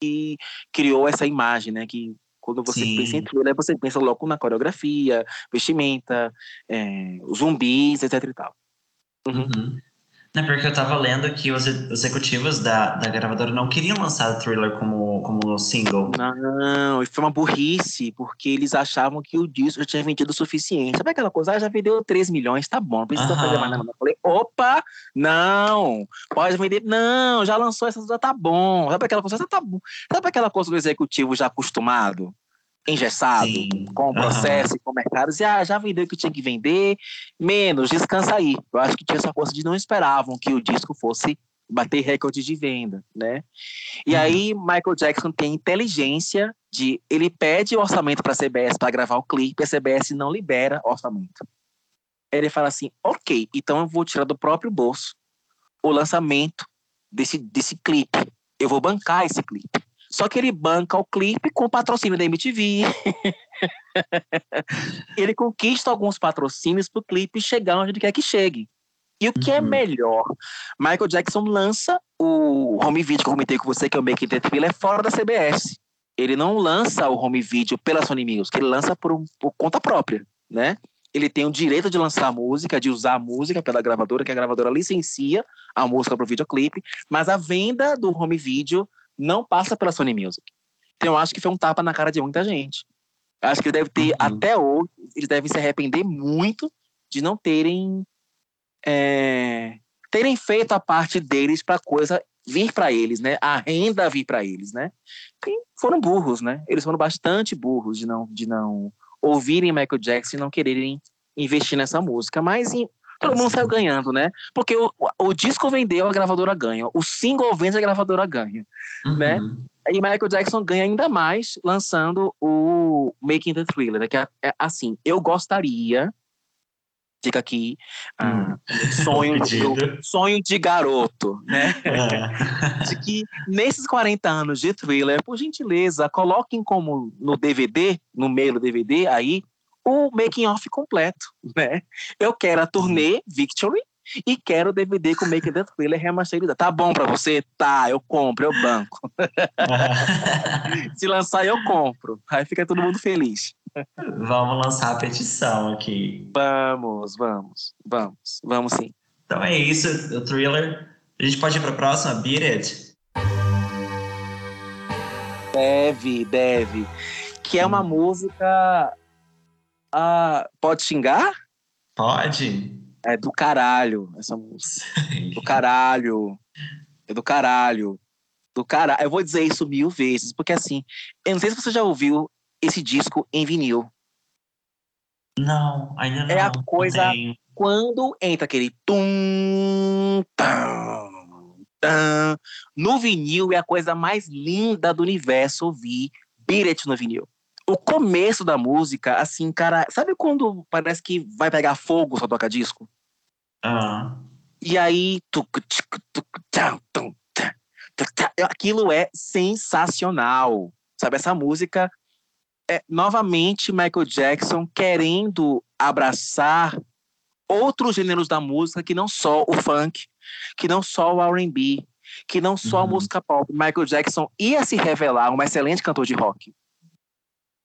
que criou essa imagem, né? Que quando você Sim. pensa em thriller, você pensa logo na coreografia, vestimenta, é, zumbis, etc e tal. Uhum. Uhum. Não, porque eu tava lendo que os executivos da, da gravadora não queriam lançar o Thriller como, como single. Não, isso foi uma burrice, porque eles achavam que o disco já tinha vendido o suficiente. Sabe aquela coisa? Ah, já vendeu 3 milhões, tá bom, não precisa Aham. fazer mais nada. Eu falei, opa, não, pode vender. Não, já lançou essa, já tá bom. Sabe aquela coisa? Já tá bom. Sabe aquela coisa do executivo já acostumado, engessado, Sim. com o processo e com o mercado? E, ah, já vendeu o que tinha que vender, menos, descansa aí. Eu acho que tinha essa coisa de não esperavam que o disco fosse bater recorde de venda, né? E Uhum. aí Michael Jackson tem inteligência de ele pede o orçamento para a CBS para gravar o clipe, a CBS não libera orçamento. Ele fala assim: "OK, então eu vou tirar do próprio bolso o lançamento desse desse clipe. Eu vou bancar esse clipe". Só que ele banca o clipe com patrocínio da MTV. [laughs] ele conquista alguns patrocínios para o clipe chegar onde ele quer que chegue. E o que é Uhum. melhor? Michael Jackson lança o home video que eu comentei com você, que é o Make the Thriller, fora da CBS. Ele não lança o home video pela Sony Music, ele lança por, um- por conta própria, né? Ele tem o direito de lançar a música, de usar a música pela gravadora, que a gravadora licencia a música para o videoclipe, mas a venda do home video não passa pela Sony Music. Então eu acho que foi um tapa na cara de muita gente. Eu acho que ele deve ter, Uhum. até hoje, eles devem se arrepender muito de não terem é, terem feito a parte deles para coisa vir para eles, né? A renda vir para eles, né? E foram burros, né? Eles foram bastante burros de não de não ouvirem Michael Jackson e não quererem investir nessa música, mas em- todo mundo saiu ganhando, né? Porque o, o, disco vendeu, a gravadora ganha. O single vende, a gravadora ganha. né? Uhum. E Michael Jackson ganha ainda mais lançando o Making the Thriller, né? que é, é assim, eu gostaria fica aqui ah, sonho, [laughs] Pedido. de, sonho de garoto, né? É. De que nesses 40 anos de thriller, por gentileza, coloquem como no DVD, no meio do DVD aí, o making off completo, né? Eu quero a turnê Victory e quero o DVD com Making the Thriller remasterizado. Tá bom pra você? Tá, eu compro, eu banco. [laughs] Se lançar, eu compro. Aí fica todo mundo feliz. Vamos lançar a petição aqui. Vamos, vamos, vamos, vamos sim. Então é isso, o thriller. A gente pode ir pra próxima, Beat It. Deve, deve. Que é uma música. Ah, pode xingar? Pode? É do caralho, essa música. Do caralho. É do caralho. Do caralho. Eu vou dizer isso mil vezes, porque assim, eu não sei se você já ouviu esse disco em vinil. Não, ainda não. É a coisa- tenho. Quando entra aquele tum, tam, tam, no vinil é a coisa mais linda do universo ouvir Beat It no vinil. O começo da música, assim, cara, sabe quando parece que vai pegar fogo só toca disco? Ah, E aí, aquilo é sensacional. Sabe, essa música é novamente Michael Jackson querendo abraçar outros gêneros da música que não só o funk, que não só o R&B, que não só a Uhum. música pop. Michael Jackson ia se revelar um excelente cantor de rock.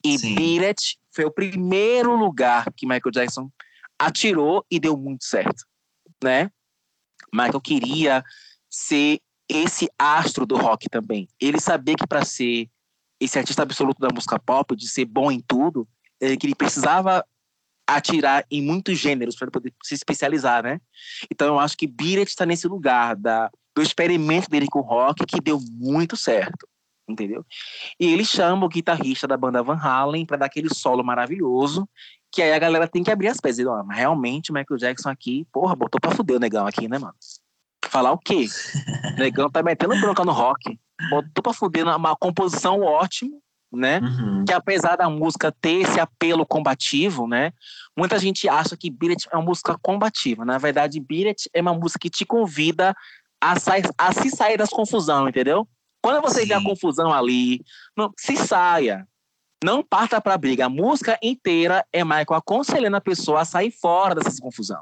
E Sim. It foi o primeiro lugar que Michael Jackson atirou e deu muito certo, né? Michael queria ser esse astro do rock também. Ele sabia que para ser esse artista absoluto da música pop, de ser bom em tudo, ele, que ele precisava atirar em muitos gêneros para poder se especializar, né? Então eu acho que It está nesse lugar da, do experimento dele com o rock que deu muito certo, entendeu? E ele chama o guitarrista da banda Van Halen para dar aquele solo maravilhoso, que aí a galera tem que abrir as pés. E, ó, realmente o Michael Jackson aqui, porra, botou pra fuder o negão aqui, né, mano? Falar o quê? [laughs] O negão tá metendo bronca no rock. Botou pra fuder uma composição ótima, né? Uhum. Que apesar da música ter esse apelo combativo, né? Muita gente acha que It é uma música combativa. Na verdade, It é uma música que te convida a, sair, a se sair das confusão, entendeu? Quando você vê a confusão ali, não, se saia. Não parta pra briga. A música inteira é Michael aconselhando a pessoa a sair fora dessa confusão.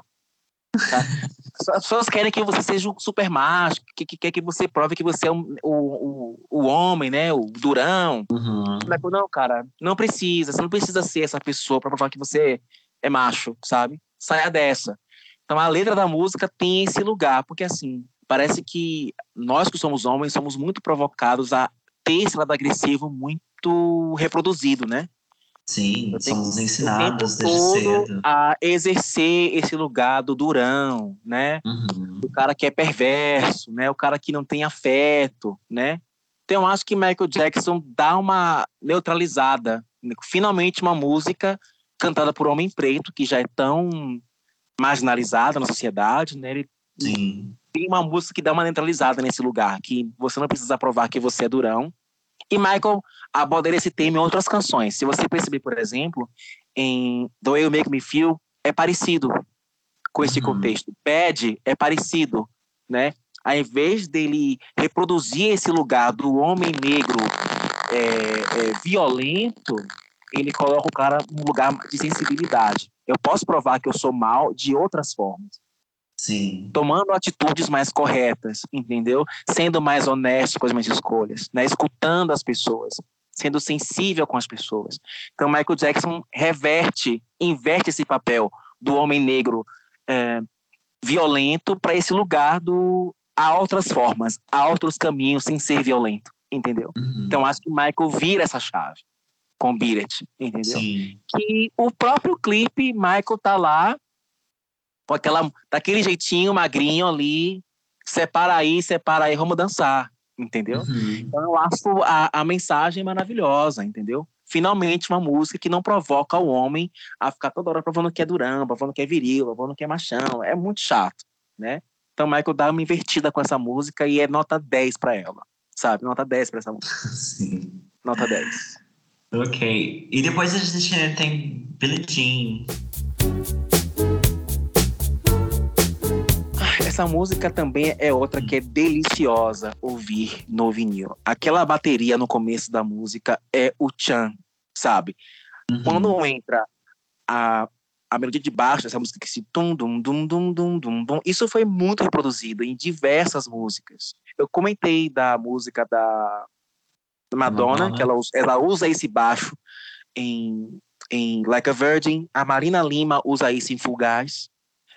tá? [laughs] As pessoas querem que você seja um super macho, que, que quer que você prove que você é um- o, o, o homem, né? O durão. Uhum. Michael, não, cara, não precisa. Você não precisa ser essa pessoa pra provar que você é macho, sabe? Saia dessa. Então a letra da música tem esse lugar, porque assim, parece que nós que somos homens somos muito provocados a ter esse lado agressivo muito reproduzido, né? Sim, Eu somos ensinados desde cedo. a exercer esse lugar do durão, né? Uhum. O cara que é perverso, né? O cara que não tem afeto, né? Então eu acho que Michael Jackson dá uma neutralizada. Finalmente uma música cantada por homem preto, que já é tão marginalizada na sociedade, né? Ele Sim. Tem uma música que dá uma neutralizada nesse lugar, que você não precisa provar que você é durão. E Michael aborda esse tema em outras canções. Se você perceber, por exemplo, em Way You Make Me Feel, é parecido com esse Uhum. contexto. Bad é parecido, né? Ao invés dele reproduzir esse lugar do homem negro é, é, violento, ele coloca o cara num lugar de sensibilidade. Eu posso provar que eu sou mal de outras formas Sim. tomando atitudes mais corretas, entendeu? Sendo mais honesto com as minhas escolhas, né? Escutando as pessoas, sendo sensível com as pessoas. Então, Michael Jackson reverte, inverte esse papel do homem negro é, violento para esse lugar do há outras formas, há outros caminhos sem ser violento, entendeu? Uhum. Então, acho que Michael vira essa chave com Beat It, entendeu? Sim. que o próprio clipe, Michael tá lá, com aquela, daquele jeitinho magrinho ali, separa aí, separa aí, vamos dançar, entendeu? Uhum. Então eu acho a, a mensagem maravilhosa, entendeu? Finalmente uma música que não provoca o homem a ficar toda hora provando que é durão, provando que é viril, provando que é machão, é muito chato, né? Então Michael dá uma invertida com essa música e é nota 10 pra ela, sabe? Nota 10 pra essa música, Sim. nota 10. Ok. E depois a gente tem Billie Jean. Essa música também é outra que é deliciosa ouvir no vinil. Aquela bateria no começo da música é o Chan, sabe? Uhum. Quando entra a, a melodia de baixo dessa música que se tum dum dum dum dum dum dum, isso foi muito reproduzido em diversas músicas. Eu comentei da música da Madonna, Madonna. que ela, ela usa esse baixo em, em Like a Virgin. A Marina Lima usa isso em Fugaz,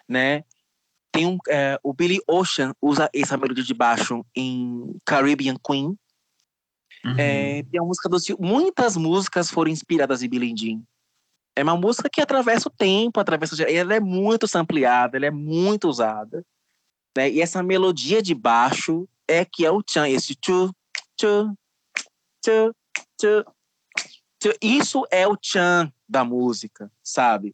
né? Tem um, é, o Billy Ocean usa essa melodia de baixo em Caribbean Queen. Uhum. É, tem a música do Muitas músicas foram inspiradas em Billie Jean. É uma música que atravessa o tempo, atravessa. o Ela é muito sampleada, ela é muito usada. Né? E essa melodia de baixo é que é o Chan, esse tchu, tchu, tchu, tchu, tchu. Isso é o Chan da música, sabe?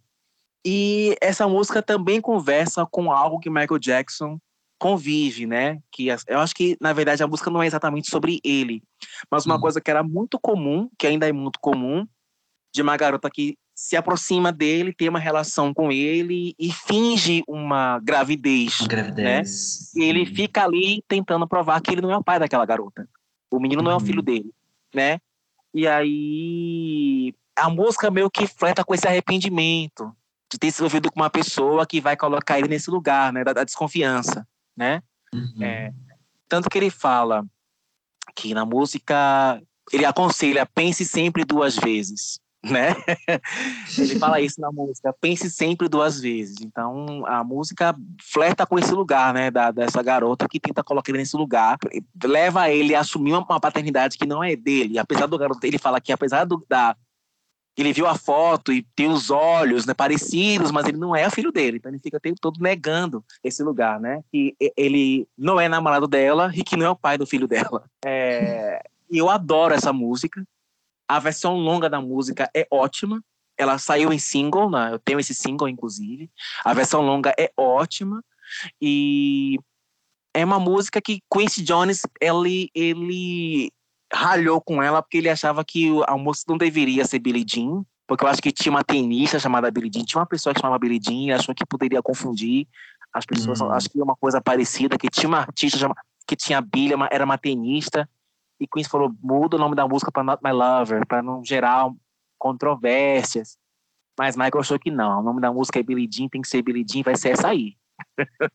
E essa música também conversa com algo que Michael Jackson convive, né? Que eu acho que, na verdade, a música não é exatamente sobre ele, mas uma Uhum. coisa que era muito comum, que ainda é muito comum, de uma garota que se aproxima dele, tem uma relação com ele e finge uma gravidez. Gravidez. E ele Sim. fica ali tentando provar que ele não é o pai daquela garota. O menino não é o Uhum. filho dele, né? E aí a música meio que fleta com esse arrependimento de ter se envolvido com uma pessoa que vai colocar ele nesse lugar, né? Da, da desconfiança, né? Uhum. É, tanto que ele fala que na música ele aconselha pense sempre duas vezes, [laughs] né? ele fala isso na música, pense sempre duas vezes. Então a música flerta com esse lugar, né? Da, dessa garota que tenta colocar ele nesse lugar, leva ele a assumir uma, paternidade que não é dele. Apesar do garoto, ele fala que apesar do, da ele viu a foto e tem os olhos né, parecidos, mas ele não é filho dele. Então ele fica o tempo todo negando esse lugar, né? Que ele não é namorado dela e que não é o pai do filho dela. É, eu adoro essa música. A versão longa da música é ótima. Ela saiu em single, né? eu tenho esse single, inclusive. A versão longa é ótima. E é uma música que Quincy Jones, ele, ele ralhou com ela porque ele achava que a música não deveria ser Billie Jean, porque eu acho que tinha uma tenista chamada Billie Jean, tinha uma pessoa que chamava Billie Jean, achou que poderia confundir as pessoas, Hum. acho que é uma coisa parecida, que tinha uma artista chama- que tinha Billie, era uma tenista, e Quincy falou, muda o nome da música para Not My Lover, para não gerar controvérsias. Mas Michael achou que não, o nome da música é Billie Jean, tem que ser Billie Jean, vai ser essa aí.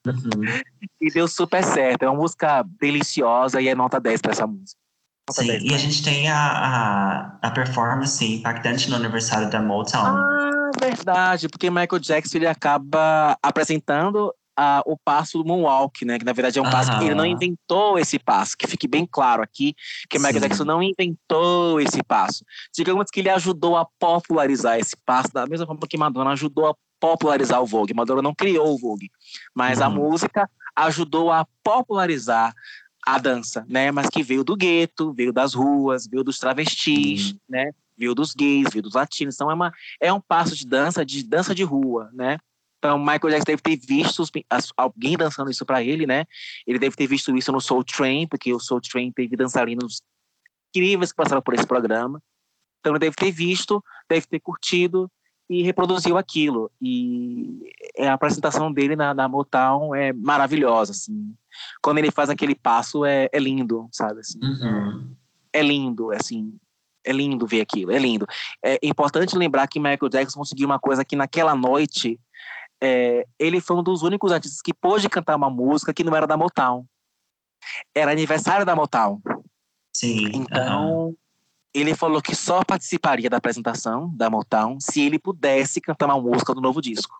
Uhum. [laughs] E deu super certo, é uma música deliciosa e é nota 10 para essa música. Nota Sim, 10 e a gente tem a, a, a performance impactante no aniversário da Motown. Ah, verdade, porque Michael Jackson ele acaba apresentando ah, o passo do Moonwalk, né? Que na verdade é um passo que ele não inventou esse passo, que fique bem claro aqui que Michael Sim. Jackson não inventou esse passo. Digamos que ele ajudou a popularizar esse passo, da mesma forma que Madonna ajudou a popularizar o Vogue. Madonna não criou o Vogue, mas a Uhum. música ajudou a popularizar a dança, né? Mas que veio do gueto, veio das ruas, veio dos travestis, né? Veio dos gays, veio dos latinos. Então é uma é um passo de dança, de dança de rua, né? Então, Michael Jackson deve ter visto alguém dançando isso para ele, né? Ele deve ter visto isso no Soul Train, porque o Soul Train teve dançarinos incríveis que passaram por esse programa. Então, ele deve ter visto, deve ter curtido e reproduziu aquilo. E é, a apresentação dele na, na Motown é maravilhosa, assim. Quando ele faz aquele passo, é, é lindo, sabe? Assim Uhum. é lindo, assim, é lindo ver aquilo, é lindo. É importante lembrar que Michael Jackson conseguiu uma coisa que naquela noite é, ele foi um dos únicos artistas que pôde cantar uma música que não era da Motown. Era aniversário da Motown. Sim. Então, ele falou que só participaria da apresentação da Motown se ele pudesse cantar uma música do novo disco.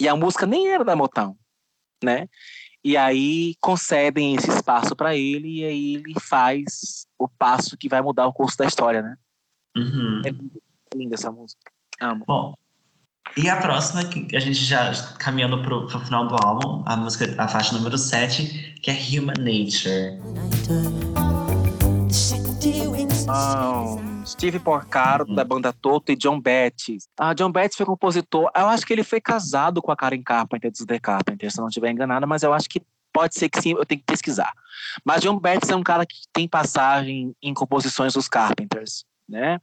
E a música nem era da Motown, né? E aí concedem esse espaço para ele e aí ele faz o passo que vai mudar o curso da história, né? Uhum. É linda essa música. Amo. Bom, e a próxima, que a gente já caminhando pro, pro final do álbum, a música, a faixa número 7, que é Human Nature. Steve Porcaro, da banda Toto, e John Betts. Ah, John Betts foi compositor. Eu acho que ele foi casado com a Karen Carpenter, dos The Carpenter, se eu não estiver enganada, mas eu acho que pode ser que sim, eu tenho que pesquisar. Mas John Betts é um cara que tem passagem em composições dos Carpenters, né?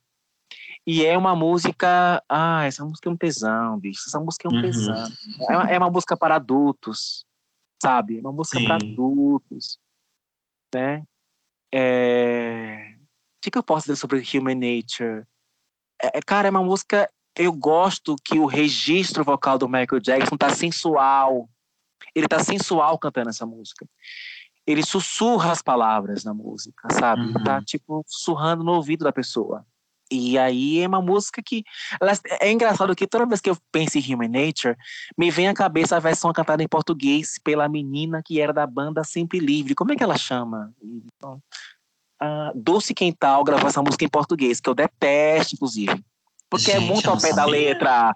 E é uma música. Ah, essa música é um tesão, bicho. Essa música é um Uhum. tesão. É uma, é uma música para adultos, sabe? É uma música Sim. para adultos, né? É... O que, que eu posso dizer sobre Human Nature? É, é, cara, é uma música. Eu gosto que o registro vocal do Michael Jackson tá sensual. Ele tá sensual cantando essa música. Ele sussurra as palavras na música, sabe? Tá, Uhum. tipo, sussurrando no ouvido da pessoa. E aí é uma música que. É engraçado que toda vez que eu penso em Human Nature, me vem à cabeça a versão cantada em português pela menina que era da banda Sempre Livre. Como é que ela chama? Ah, Dulce Quental gravou essa música em português, que eu detesto, inclusive. Porque é Gente, muito eu ao pé da letra.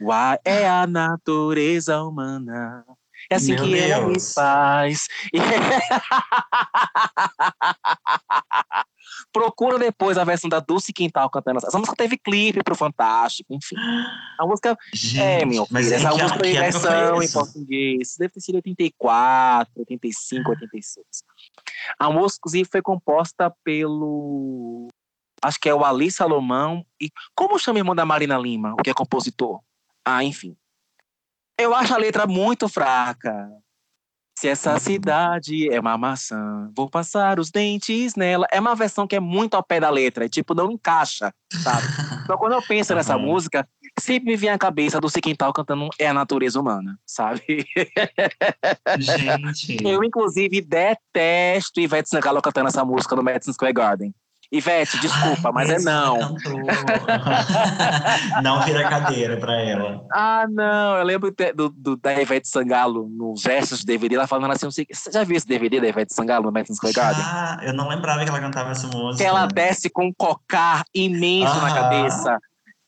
Uai, é a natureza humana. É assim Meu que ela me Deus. faz. [laughs] Procura depois a versão da Dulce Quintal cantando essa. Essa música teve clipe pro Fantástico, enfim. A música Gente, é, meu mas filho, em essa música tem versão em português. Deve ter sido 84, 85, 86. A música, inclusive, foi composta pelo. Acho que é o Ali Salomão. E como chama o irmão da Marina Lima, o que é compositor? Ah, enfim. Eu acho a letra muito fraca. Se essa cidade é uma maçã, vou passar os dentes nela. É uma versão que é muito ao pé da letra, e, tipo, não encaixa, sabe? [laughs] Então, quando eu penso nessa Uhum. música, sempre me vem à cabeça do Quintal cantando É a Natureza Humana, sabe? Gente. Eu, inclusive, detesto Ivete Sangalo cantando essa música no Madison Square Garden. Ivete, desculpa, Ai, mas é não. [laughs] não vira cadeira pra ela. Ah, não. Eu lembro do, do- da Ivete Sangalo nos versos do DVD, ela falando assim, você já viu esse DVD da Ivete Sangalo no Madison Square Garden? Já, eu não lembrava que ela cantava essa música. Que ela desce com um cocar imenso na Aham. cabeça.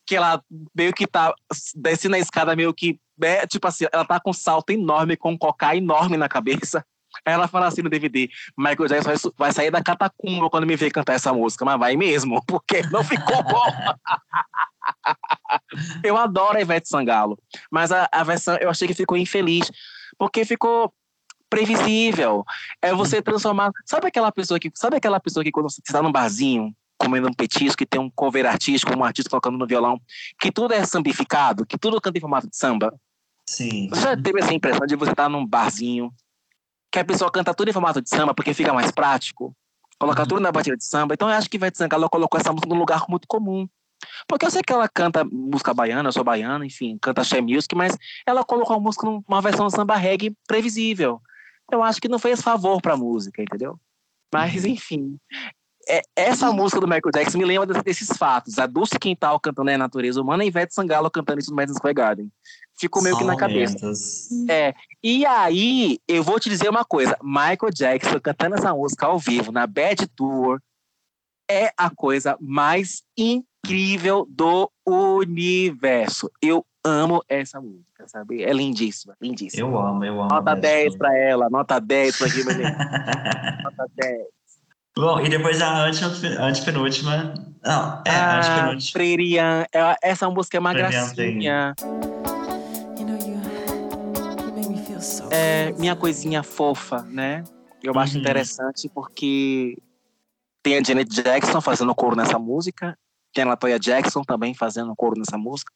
Que ela meio que tá descendo a escada meio que, é, tipo assim, ela tá com um salto enorme, com um cocar enorme na cabeça. Aí ela fala assim no DVD: Michael Jackson vai, sair da catacumba quando me ver cantar essa música, mas vai mesmo, [laughs] porque não ficou bom. [laughs] eu adoro a Ivete Sangalo, mas a, a versão eu achei que ficou infeliz, porque ficou previsível. É você transformar. Sabe aquela pessoa que. Sabe aquela pessoa que quando você está num barzinho, comendo um petisco, que tem um cover artístico, um artista colocando no violão, que tudo é sambificado, que tudo canta em formato de samba? Sim. Você já teve essa impressão de você estar num barzinho, que a pessoa canta tudo em formato de samba porque fica mais prático? Colocar Uhum. tudo na batida de samba. Então eu acho que Ivete Sangalo colocou essa música num lugar muito comum. Porque eu sei que ela canta música baiana, eu sou baiana, enfim, canta Xé Music, mas ela colocou a música numa versão samba reggae previsível. Eu acho que não fez favor pra música, entendeu? Mas, enfim. É, essa música do Michael Jackson me lembra des- desses fatos. A Dulce Quintal cantando É Natureza Humana e Ivete Sangalo cantando isso no Madison Square Garden. Ficou meio que na cabeça. É, e aí, eu vou te dizer uma coisa: Michael Jackson cantando essa música ao vivo na Bad Tour é a coisa mais incrível do universo. Eu amo essa música, sabe? É lindíssima, lindíssima. Eu amo, eu amo. Nota Bad 10 Tour. pra ela, nota 10 pra Jimenez, [laughs] nota 10. Bom, e depois a ante- antepenúltima. Não, é, a Ah, antepenúltima. Freirian, é- essa música é uma Freirian tem- gracinha. É minha coisinha fofa, né? Eu acho Uhum. interessante porque tem a Janet Jackson fazendo coro nessa música, tem a Latoya Jackson também fazendo coro nessa música.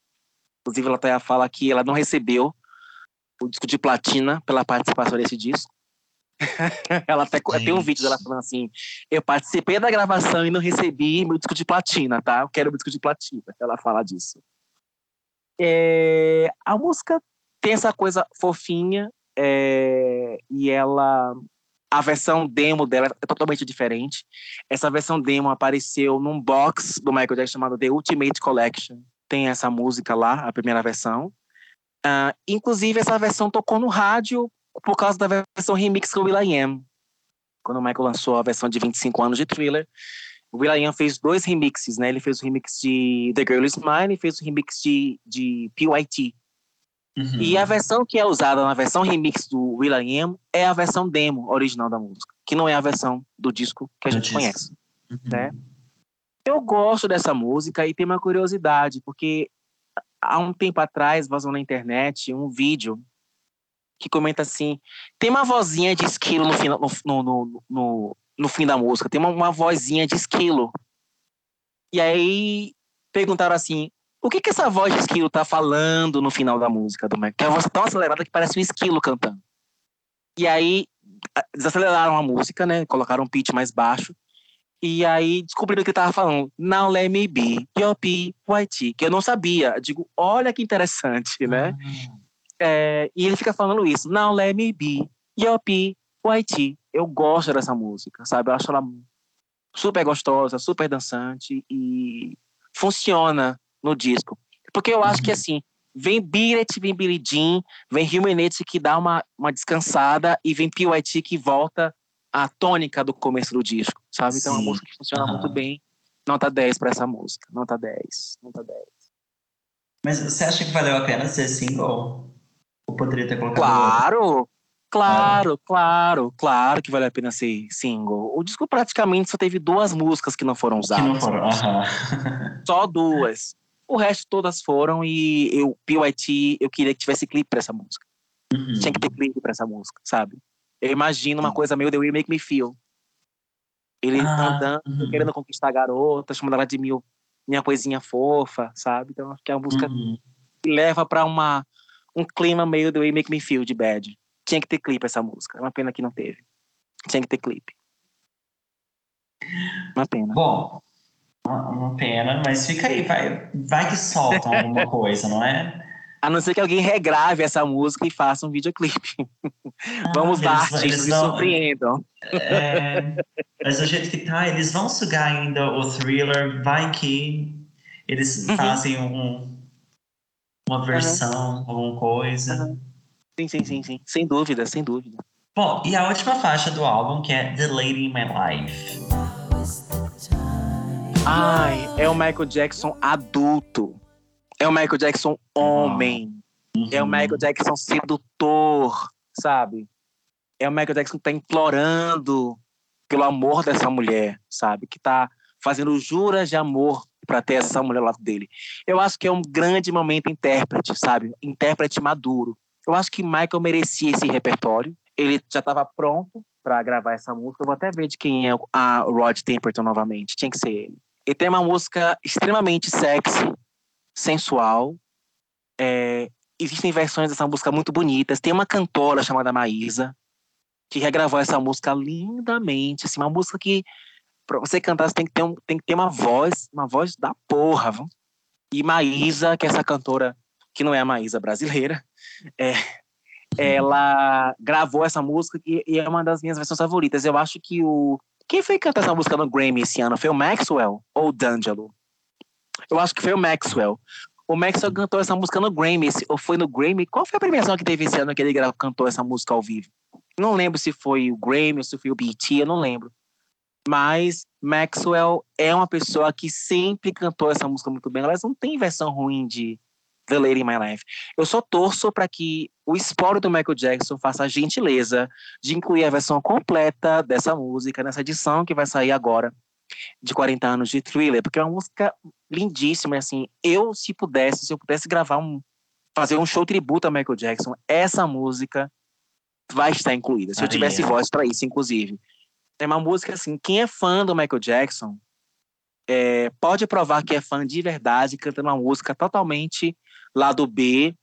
Inclusive, a Latoya fala que ela não recebeu o disco de platina pela participação desse disco. [laughs] ela até tem um Gente. vídeo dela falando assim: eu participei da gravação e não recebi meu disco de platina, tá? Eu quero o disco de platina. Ela fala disso. É, a música tem essa coisa fofinha é, e ela a versão demo dela é totalmente diferente. Essa versão demo apareceu num box do Michael Jackson chamado The Ultimate Collection. Tem essa música lá, a primeira versão. Ah, inclusive, essa versão tocou no rádio por causa da versão remix com o Will.i.am. Quando o Michael lançou a versão de 25 anos de Thriller, o Will.i.am fez dois remixes, né? Ele fez o remix de The Girl Is Mine e fez o remix de, de PYT. Uhum. E a versão que é usada na versão remix do Will.i.am é a versão demo original da música, que não é a versão do disco que a Do gente disco. conhece. Uhum. né? Eu gosto dessa música e tem uma curiosidade, porque há um tempo atrás vazou na internet um vídeo que comenta assim: tem uma vozinha de esquilo no, final, no, no, no, no fim da música, tem uma, uma vozinha de esquilo. E aí perguntaram assim: o que, que essa voz de esquilo tá falando no final da música do Michael? Que é uma voz tão acelerada que parece um esquilo cantando. E aí desaceleraram a música, né? Colocaram um pitch mais baixo. E aí descobriram que ele tava falando Now let me be your PYT, que eu não sabia. Eu digo, olha que interessante, né? É, e ele fica falando isso, Now let me be your PYT. Eu gosto dessa música, sabe? Eu acho ela super gostosa, super dançante e funciona no disco. Porque eu acho que Uhum. assim, vem It, vem Billie Jean, vem Humanity que dá uma, uma descansada e vem PYT que volta à tônica do começo do disco, sabe? Então é uma música que funciona Aham. muito bem. Nota 10 para essa música. Nota 10. Nota 10. Mas você acha que valeu a pena ser single? Ou poderia ter colocado Claro! Claro, claro, claro que vale a pena ser single. O disco praticamente só teve duas músicas que não foram que usadas. não foram? Aham. Só duas. O resto todas foram e eu, PYT, eu queria que tivesse clipe pra essa música. Uhum. Tinha que ter clipe pra essa música, sabe? Eu imagino uma coisa meio The Way Make Me Feel. Ele Ah, andando, uhum. querendo conquistar a garota, chamando ela de mil, minha coisinha fofa, sabe? Então acho que é uma música Uhum. que leva pra uma, um clima meio The Way You Make Me Feel de bad. Tinha que ter clipe essa música. É uma pena que não teve. Tinha que ter clipe. Uma pena. Bom, uma, uma pena, mas fica aí, vai, vai que soltam alguma coisa, não é? A não ser que alguém regrave essa música e faça um videoclipe. Vamos Ah, lá, eles- artistas, eles vão- surpreendam. É, mas do jeito que tá, eles vão sugar ainda o thriller, vai que eles Uhum. fazem um, uma versão, alguma coisa. Uhum. Sim, sim, sim, sim. Sem dúvida, sem dúvida. Bom, e a última faixa do álbum, que é The Lady in My Life. Ai, é o Michael Jackson adulto. É o Michael Jackson homem. É o Uhum. Michael Jackson sedutor, sabe? é o Michael Jackson que tá implorando pelo amor dessa mulher, sabe? Que tá fazendo juras de amor para ter essa mulher ao lado dele. Eu acho que é um grande momento intérprete, sabe? Intérprete maduro. Eu acho que Michael merecia esse repertório. Ele já estava pronto para gravar essa música. Eu vou até ver de quem é a Rod Temperton novamente. Tinha que ser ele. Ele tem uma música extremamente sexy, sensual. É, existem versões dessa música muito bonitas. Tem uma cantora chamada Maísa que regravou essa música lindamente. Assim, uma música que para você cantar você tem que ter um, tem que ter uma voz, uma voz da porra. Viu? E Maísa, que é essa cantora que não é a Maísa brasileira, é, ela gravou essa música e, e, é uma das minhas versões favoritas. Eu acho que o quem foi cantar essa música no Grammy esse ano? Foi o Maxwell ou o D'Angelo? Eu acho que foi o Maxwell. O Maxwell cantou essa música no Grammy, ou foi no Grammy? Qual foi a premiação que teve esse ano que ele cantou essa música ao vivo? Não lembro se foi o Grammy ou se foi o BET, eu não lembro. Mas Maxwell é uma pessoa que sempre cantou essa música muito bem. Elas não tem versão ruim de The Lady in My Life. Eu só torço para que o espólio do Michael Jackson faça a gentileza de incluir a versão completa dessa música nessa edição que vai sair agora de 40 anos de Thriller, porque é uma música lindíssima, assim, eu se pudesse, se eu pudesse gravar um fazer um show tributo a Michael Jackson, essa música vai estar incluída. Se eu tivesse voz para isso, inclusive. É uma música assim, quem é fã do Michael Jackson é, pode provar que é fã de verdade, cantando uma música totalmente lado B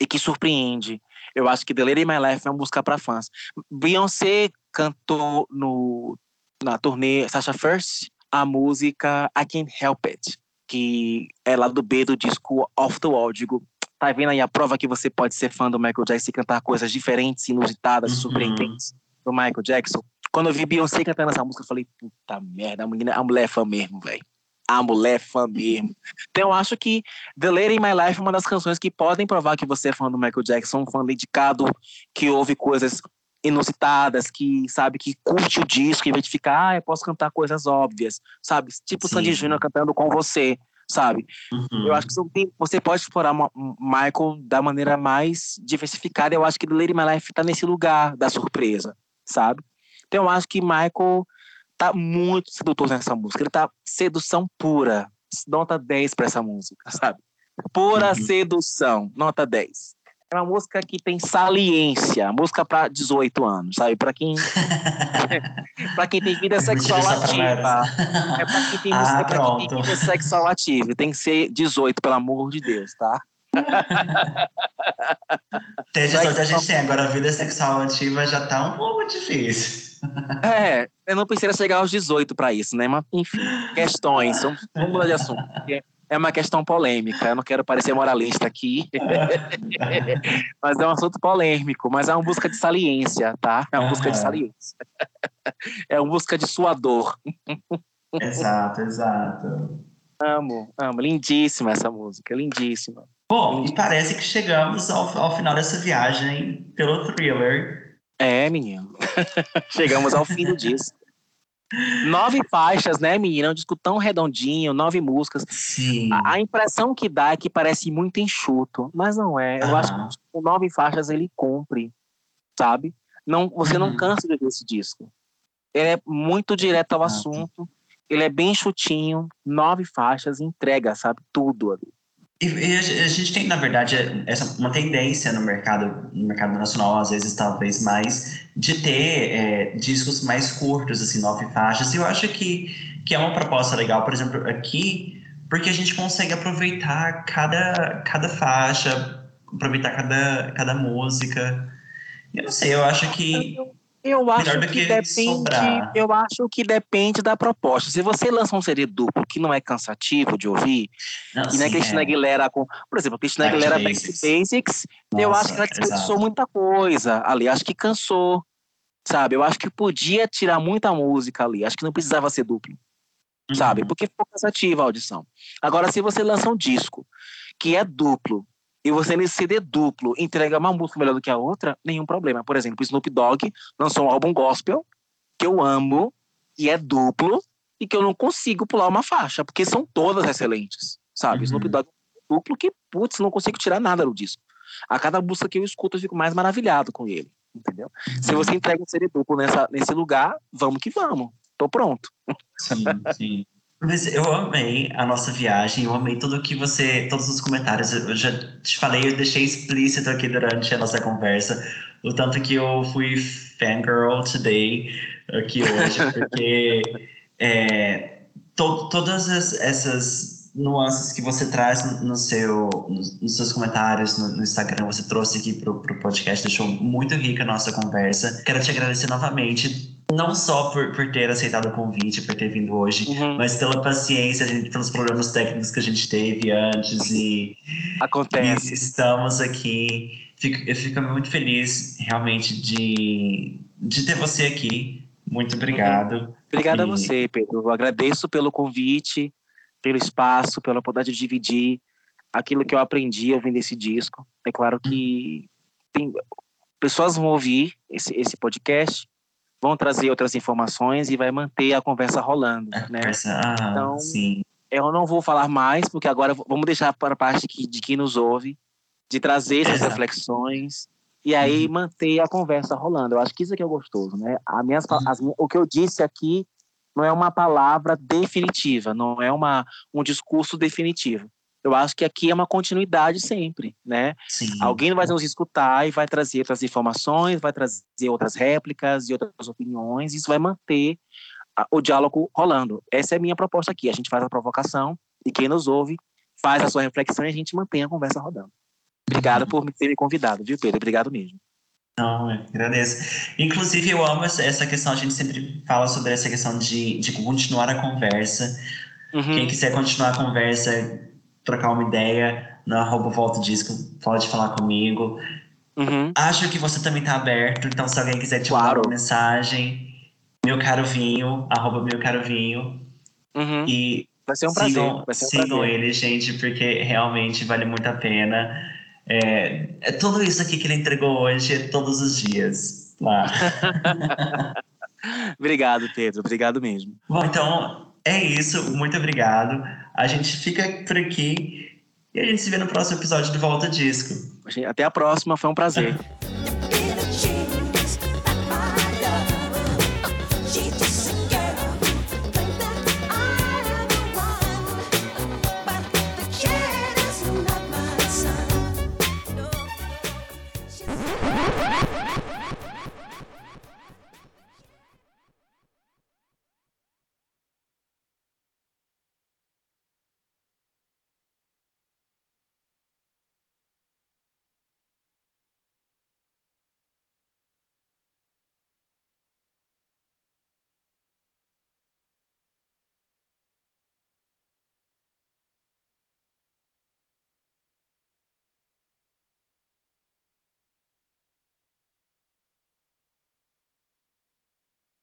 e que surpreende. Eu acho que The Lady in My Life é uma música para fãs. Beyoncé cantou no na turnê Sasha First a música I Can't Help It, que é lá do B do disco Off the Wall. Digo, tá vendo aí a prova que você pode ser fã do Michael Jackson e cantar coisas diferentes, inusitadas, uhum. surpreendentes do Michael Jackson? Quando eu vi Beyoncé cantando essa música, eu falei, puta merda, a, menina, a mulher é fã mesmo, velho. A mulher é fã mesmo. Então eu acho que The Lady in My Life é uma das canções que podem provar que você é fã do Michael Jackson, um fã dedicado, que ouve coisas inusitadas, que sabe, que curte o disco, em vez de ficar, ah, eu posso cantar coisas óbvias, sabe? Tipo Sim. Sandy Júnior cantando com você, sabe? Uhum. Eu acho que você pode explorar Michael da maneira mais diversificada. Eu acho que Lady My Life tá nesse lugar da surpresa, sabe? Então eu acho que Michael tá muito sedutor nessa música. Ele tá sedução pura. Nota 10 para essa música, sabe? Pura uhum. sedução, nota 10 é uma música que tem saliência, música para 18 anos, sabe? Para quem [laughs] para quem tem vida sexual ativa. É para quem tem, [laughs] ah, é quem tem vida sexual ativa, tem que ser 18, pelo amor de Deus, tá? Sorte a [laughs] gente tem, agora a vida sexual ativa já tá um pouco difícil. É, eu não precisa chegar aos 18 para isso, né? Mas, enfim, questões, vamos mudar de assunto é uma questão polêmica. Eu não quero parecer moralista aqui, [laughs] mas é um assunto polêmico. Mas é uma busca de saliência, tá? É uma busca de saliência. é uma busca de sua dor. exato, exato. Amo, amo. Lindíssima essa música, lindíssima. Bom, e parece que chegamos ao, ao final dessa viagem pelo thriller. É, menino. [laughs] chegamos ao fim do disco. Nove faixas, né, menina? É um disco tão redondinho, nove músicas. Sim. A, a impressão que dá é que parece muito enxuto, mas não é. Eu acho que com nove faixas ele cumpre, sabe? Não, você uhum. não cansa de ver esse disco. Ele é muito direto ao assunto, ele é bem chutinho, nove faixas, entrega, sabe? Tudo ali. E, a gente tem, na verdade, essa, uma tendência no mercado, no mercado nacional, às vezes, talvez mais, de ter é, discos mais curtos, assim, nove faixas. E eu acho que, que é uma proposta legal, por exemplo, aqui, porque a gente consegue aproveitar cada, cada faixa, aproveitar cada, cada música. Eu não sei, eu acho que eu acho que, depende. Sobrar. Eu acho que depende da proposta. Se você lança um CD duplo que não é cansativo de ouvir, não, e sim, Cristina é. Aguilera com. Por exemplo, Cristina Aguilera Back to Basics, Nossa, eu acho que ela desperdiçou muita coisa ali. Acho que cansou. Sabe? Eu acho que podia tirar muita música ali. Acho que não precisava ser duplo. Uhum. Sabe? Porque ficou cansativa a audição. Agora, se você lança um disco que é duplo, e você nesse CD duplo entrega uma música melhor do que a outra, nenhum problema. Por exemplo, Snoop Dogg lançou um álbum gospel que eu amo, e é duplo, e que eu não consigo pular uma faixa, porque são todas excelentes, sabe? Uhum. Snoop Dogg é duplo que, putz, não consigo tirar nada do disco. A cada música que eu escuto, eu fico mais maravilhado com ele. entendeu? Se você entrega um CD duplo nessa, nesse lugar, vamos que vamos. Tô pronto. Sim, sim. Mas eu amei a nossa viagem, eu amei tudo que você, todos os comentários. Eu já te falei, eu deixei explícito aqui durante a nossa conversa o tanto que eu fui fangirl today, aqui hoje, [laughs] porque é, to, todas as, essas nuances que você traz no seu, nos, seus comentários no, no, Instagram, você trouxe aqui para o podcast, deixou muito rica a nossa conversa. Quero te agradecer novamente não só por, por ter aceitado o convite, por ter vindo hoje, uhum. mas pela paciência, gente, pelos problemas técnicos que a gente teve antes e acontece. E estamos aqui. Fico, eu fico muito feliz realmente de, de ter você aqui. Muito obrigado. Uhum. Obrigado e... a você, Pedro. Eu agradeço pelo convite, pelo espaço, pela oportunidade de dividir aquilo que eu aprendi ouvindo esse disco. É claro que tem, pessoas vão ouvir esse, esse podcast vão trazer outras informações e vai manter a conversa rolando, né? ah, então, sim. eu não vou falar mais, porque agora vamos deixar para a parte de, de quem nos ouve, de trazer essas Exato. reflexões e aí uhum. manter a conversa rolando. Eu acho que isso aqui é gostoso, né? A minhas, uhum. as, o que eu disse aqui não é uma palavra definitiva, não é uma, um discurso definitivo eu acho que aqui é uma continuidade sempre, né? Sim. Alguém vai nos escutar e vai trazer outras informações, vai trazer outras réplicas e outras opiniões, isso vai manter a, o diálogo rolando. Essa é a minha proposta aqui. A gente faz a provocação e quem nos ouve faz a sua reflexão e a gente mantém a conversa rodando. Obrigado por ter me convidado, viu, Pedro? Obrigado mesmo. Não, eu agradeço. Inclusive, eu amo essa questão, a gente sempre fala sobre essa questão de, de continuar a conversa. Uhum. Quem quiser continuar a conversa, trocar uma ideia no arroba Volta Disco, pode falar comigo. Uhum. Acho que você também está aberto, então se alguém quiser te claro. mandar uma mensagem, meu caro vinho, arroba meu caro vinho. Uhum. E vai ser um sigam, prazer. Vai ser um sigam prazer. ele, gente, porque realmente vale muito a pena. É, é tudo isso aqui que ele entregou hoje, é todos os dias lá. [laughs] obrigado, Pedro. Obrigado mesmo. Bom, então é isso. Muito obrigado. A gente fica por aqui e a gente se vê no próximo episódio do Volta Disco. Até a próxima, foi um prazer. [laughs]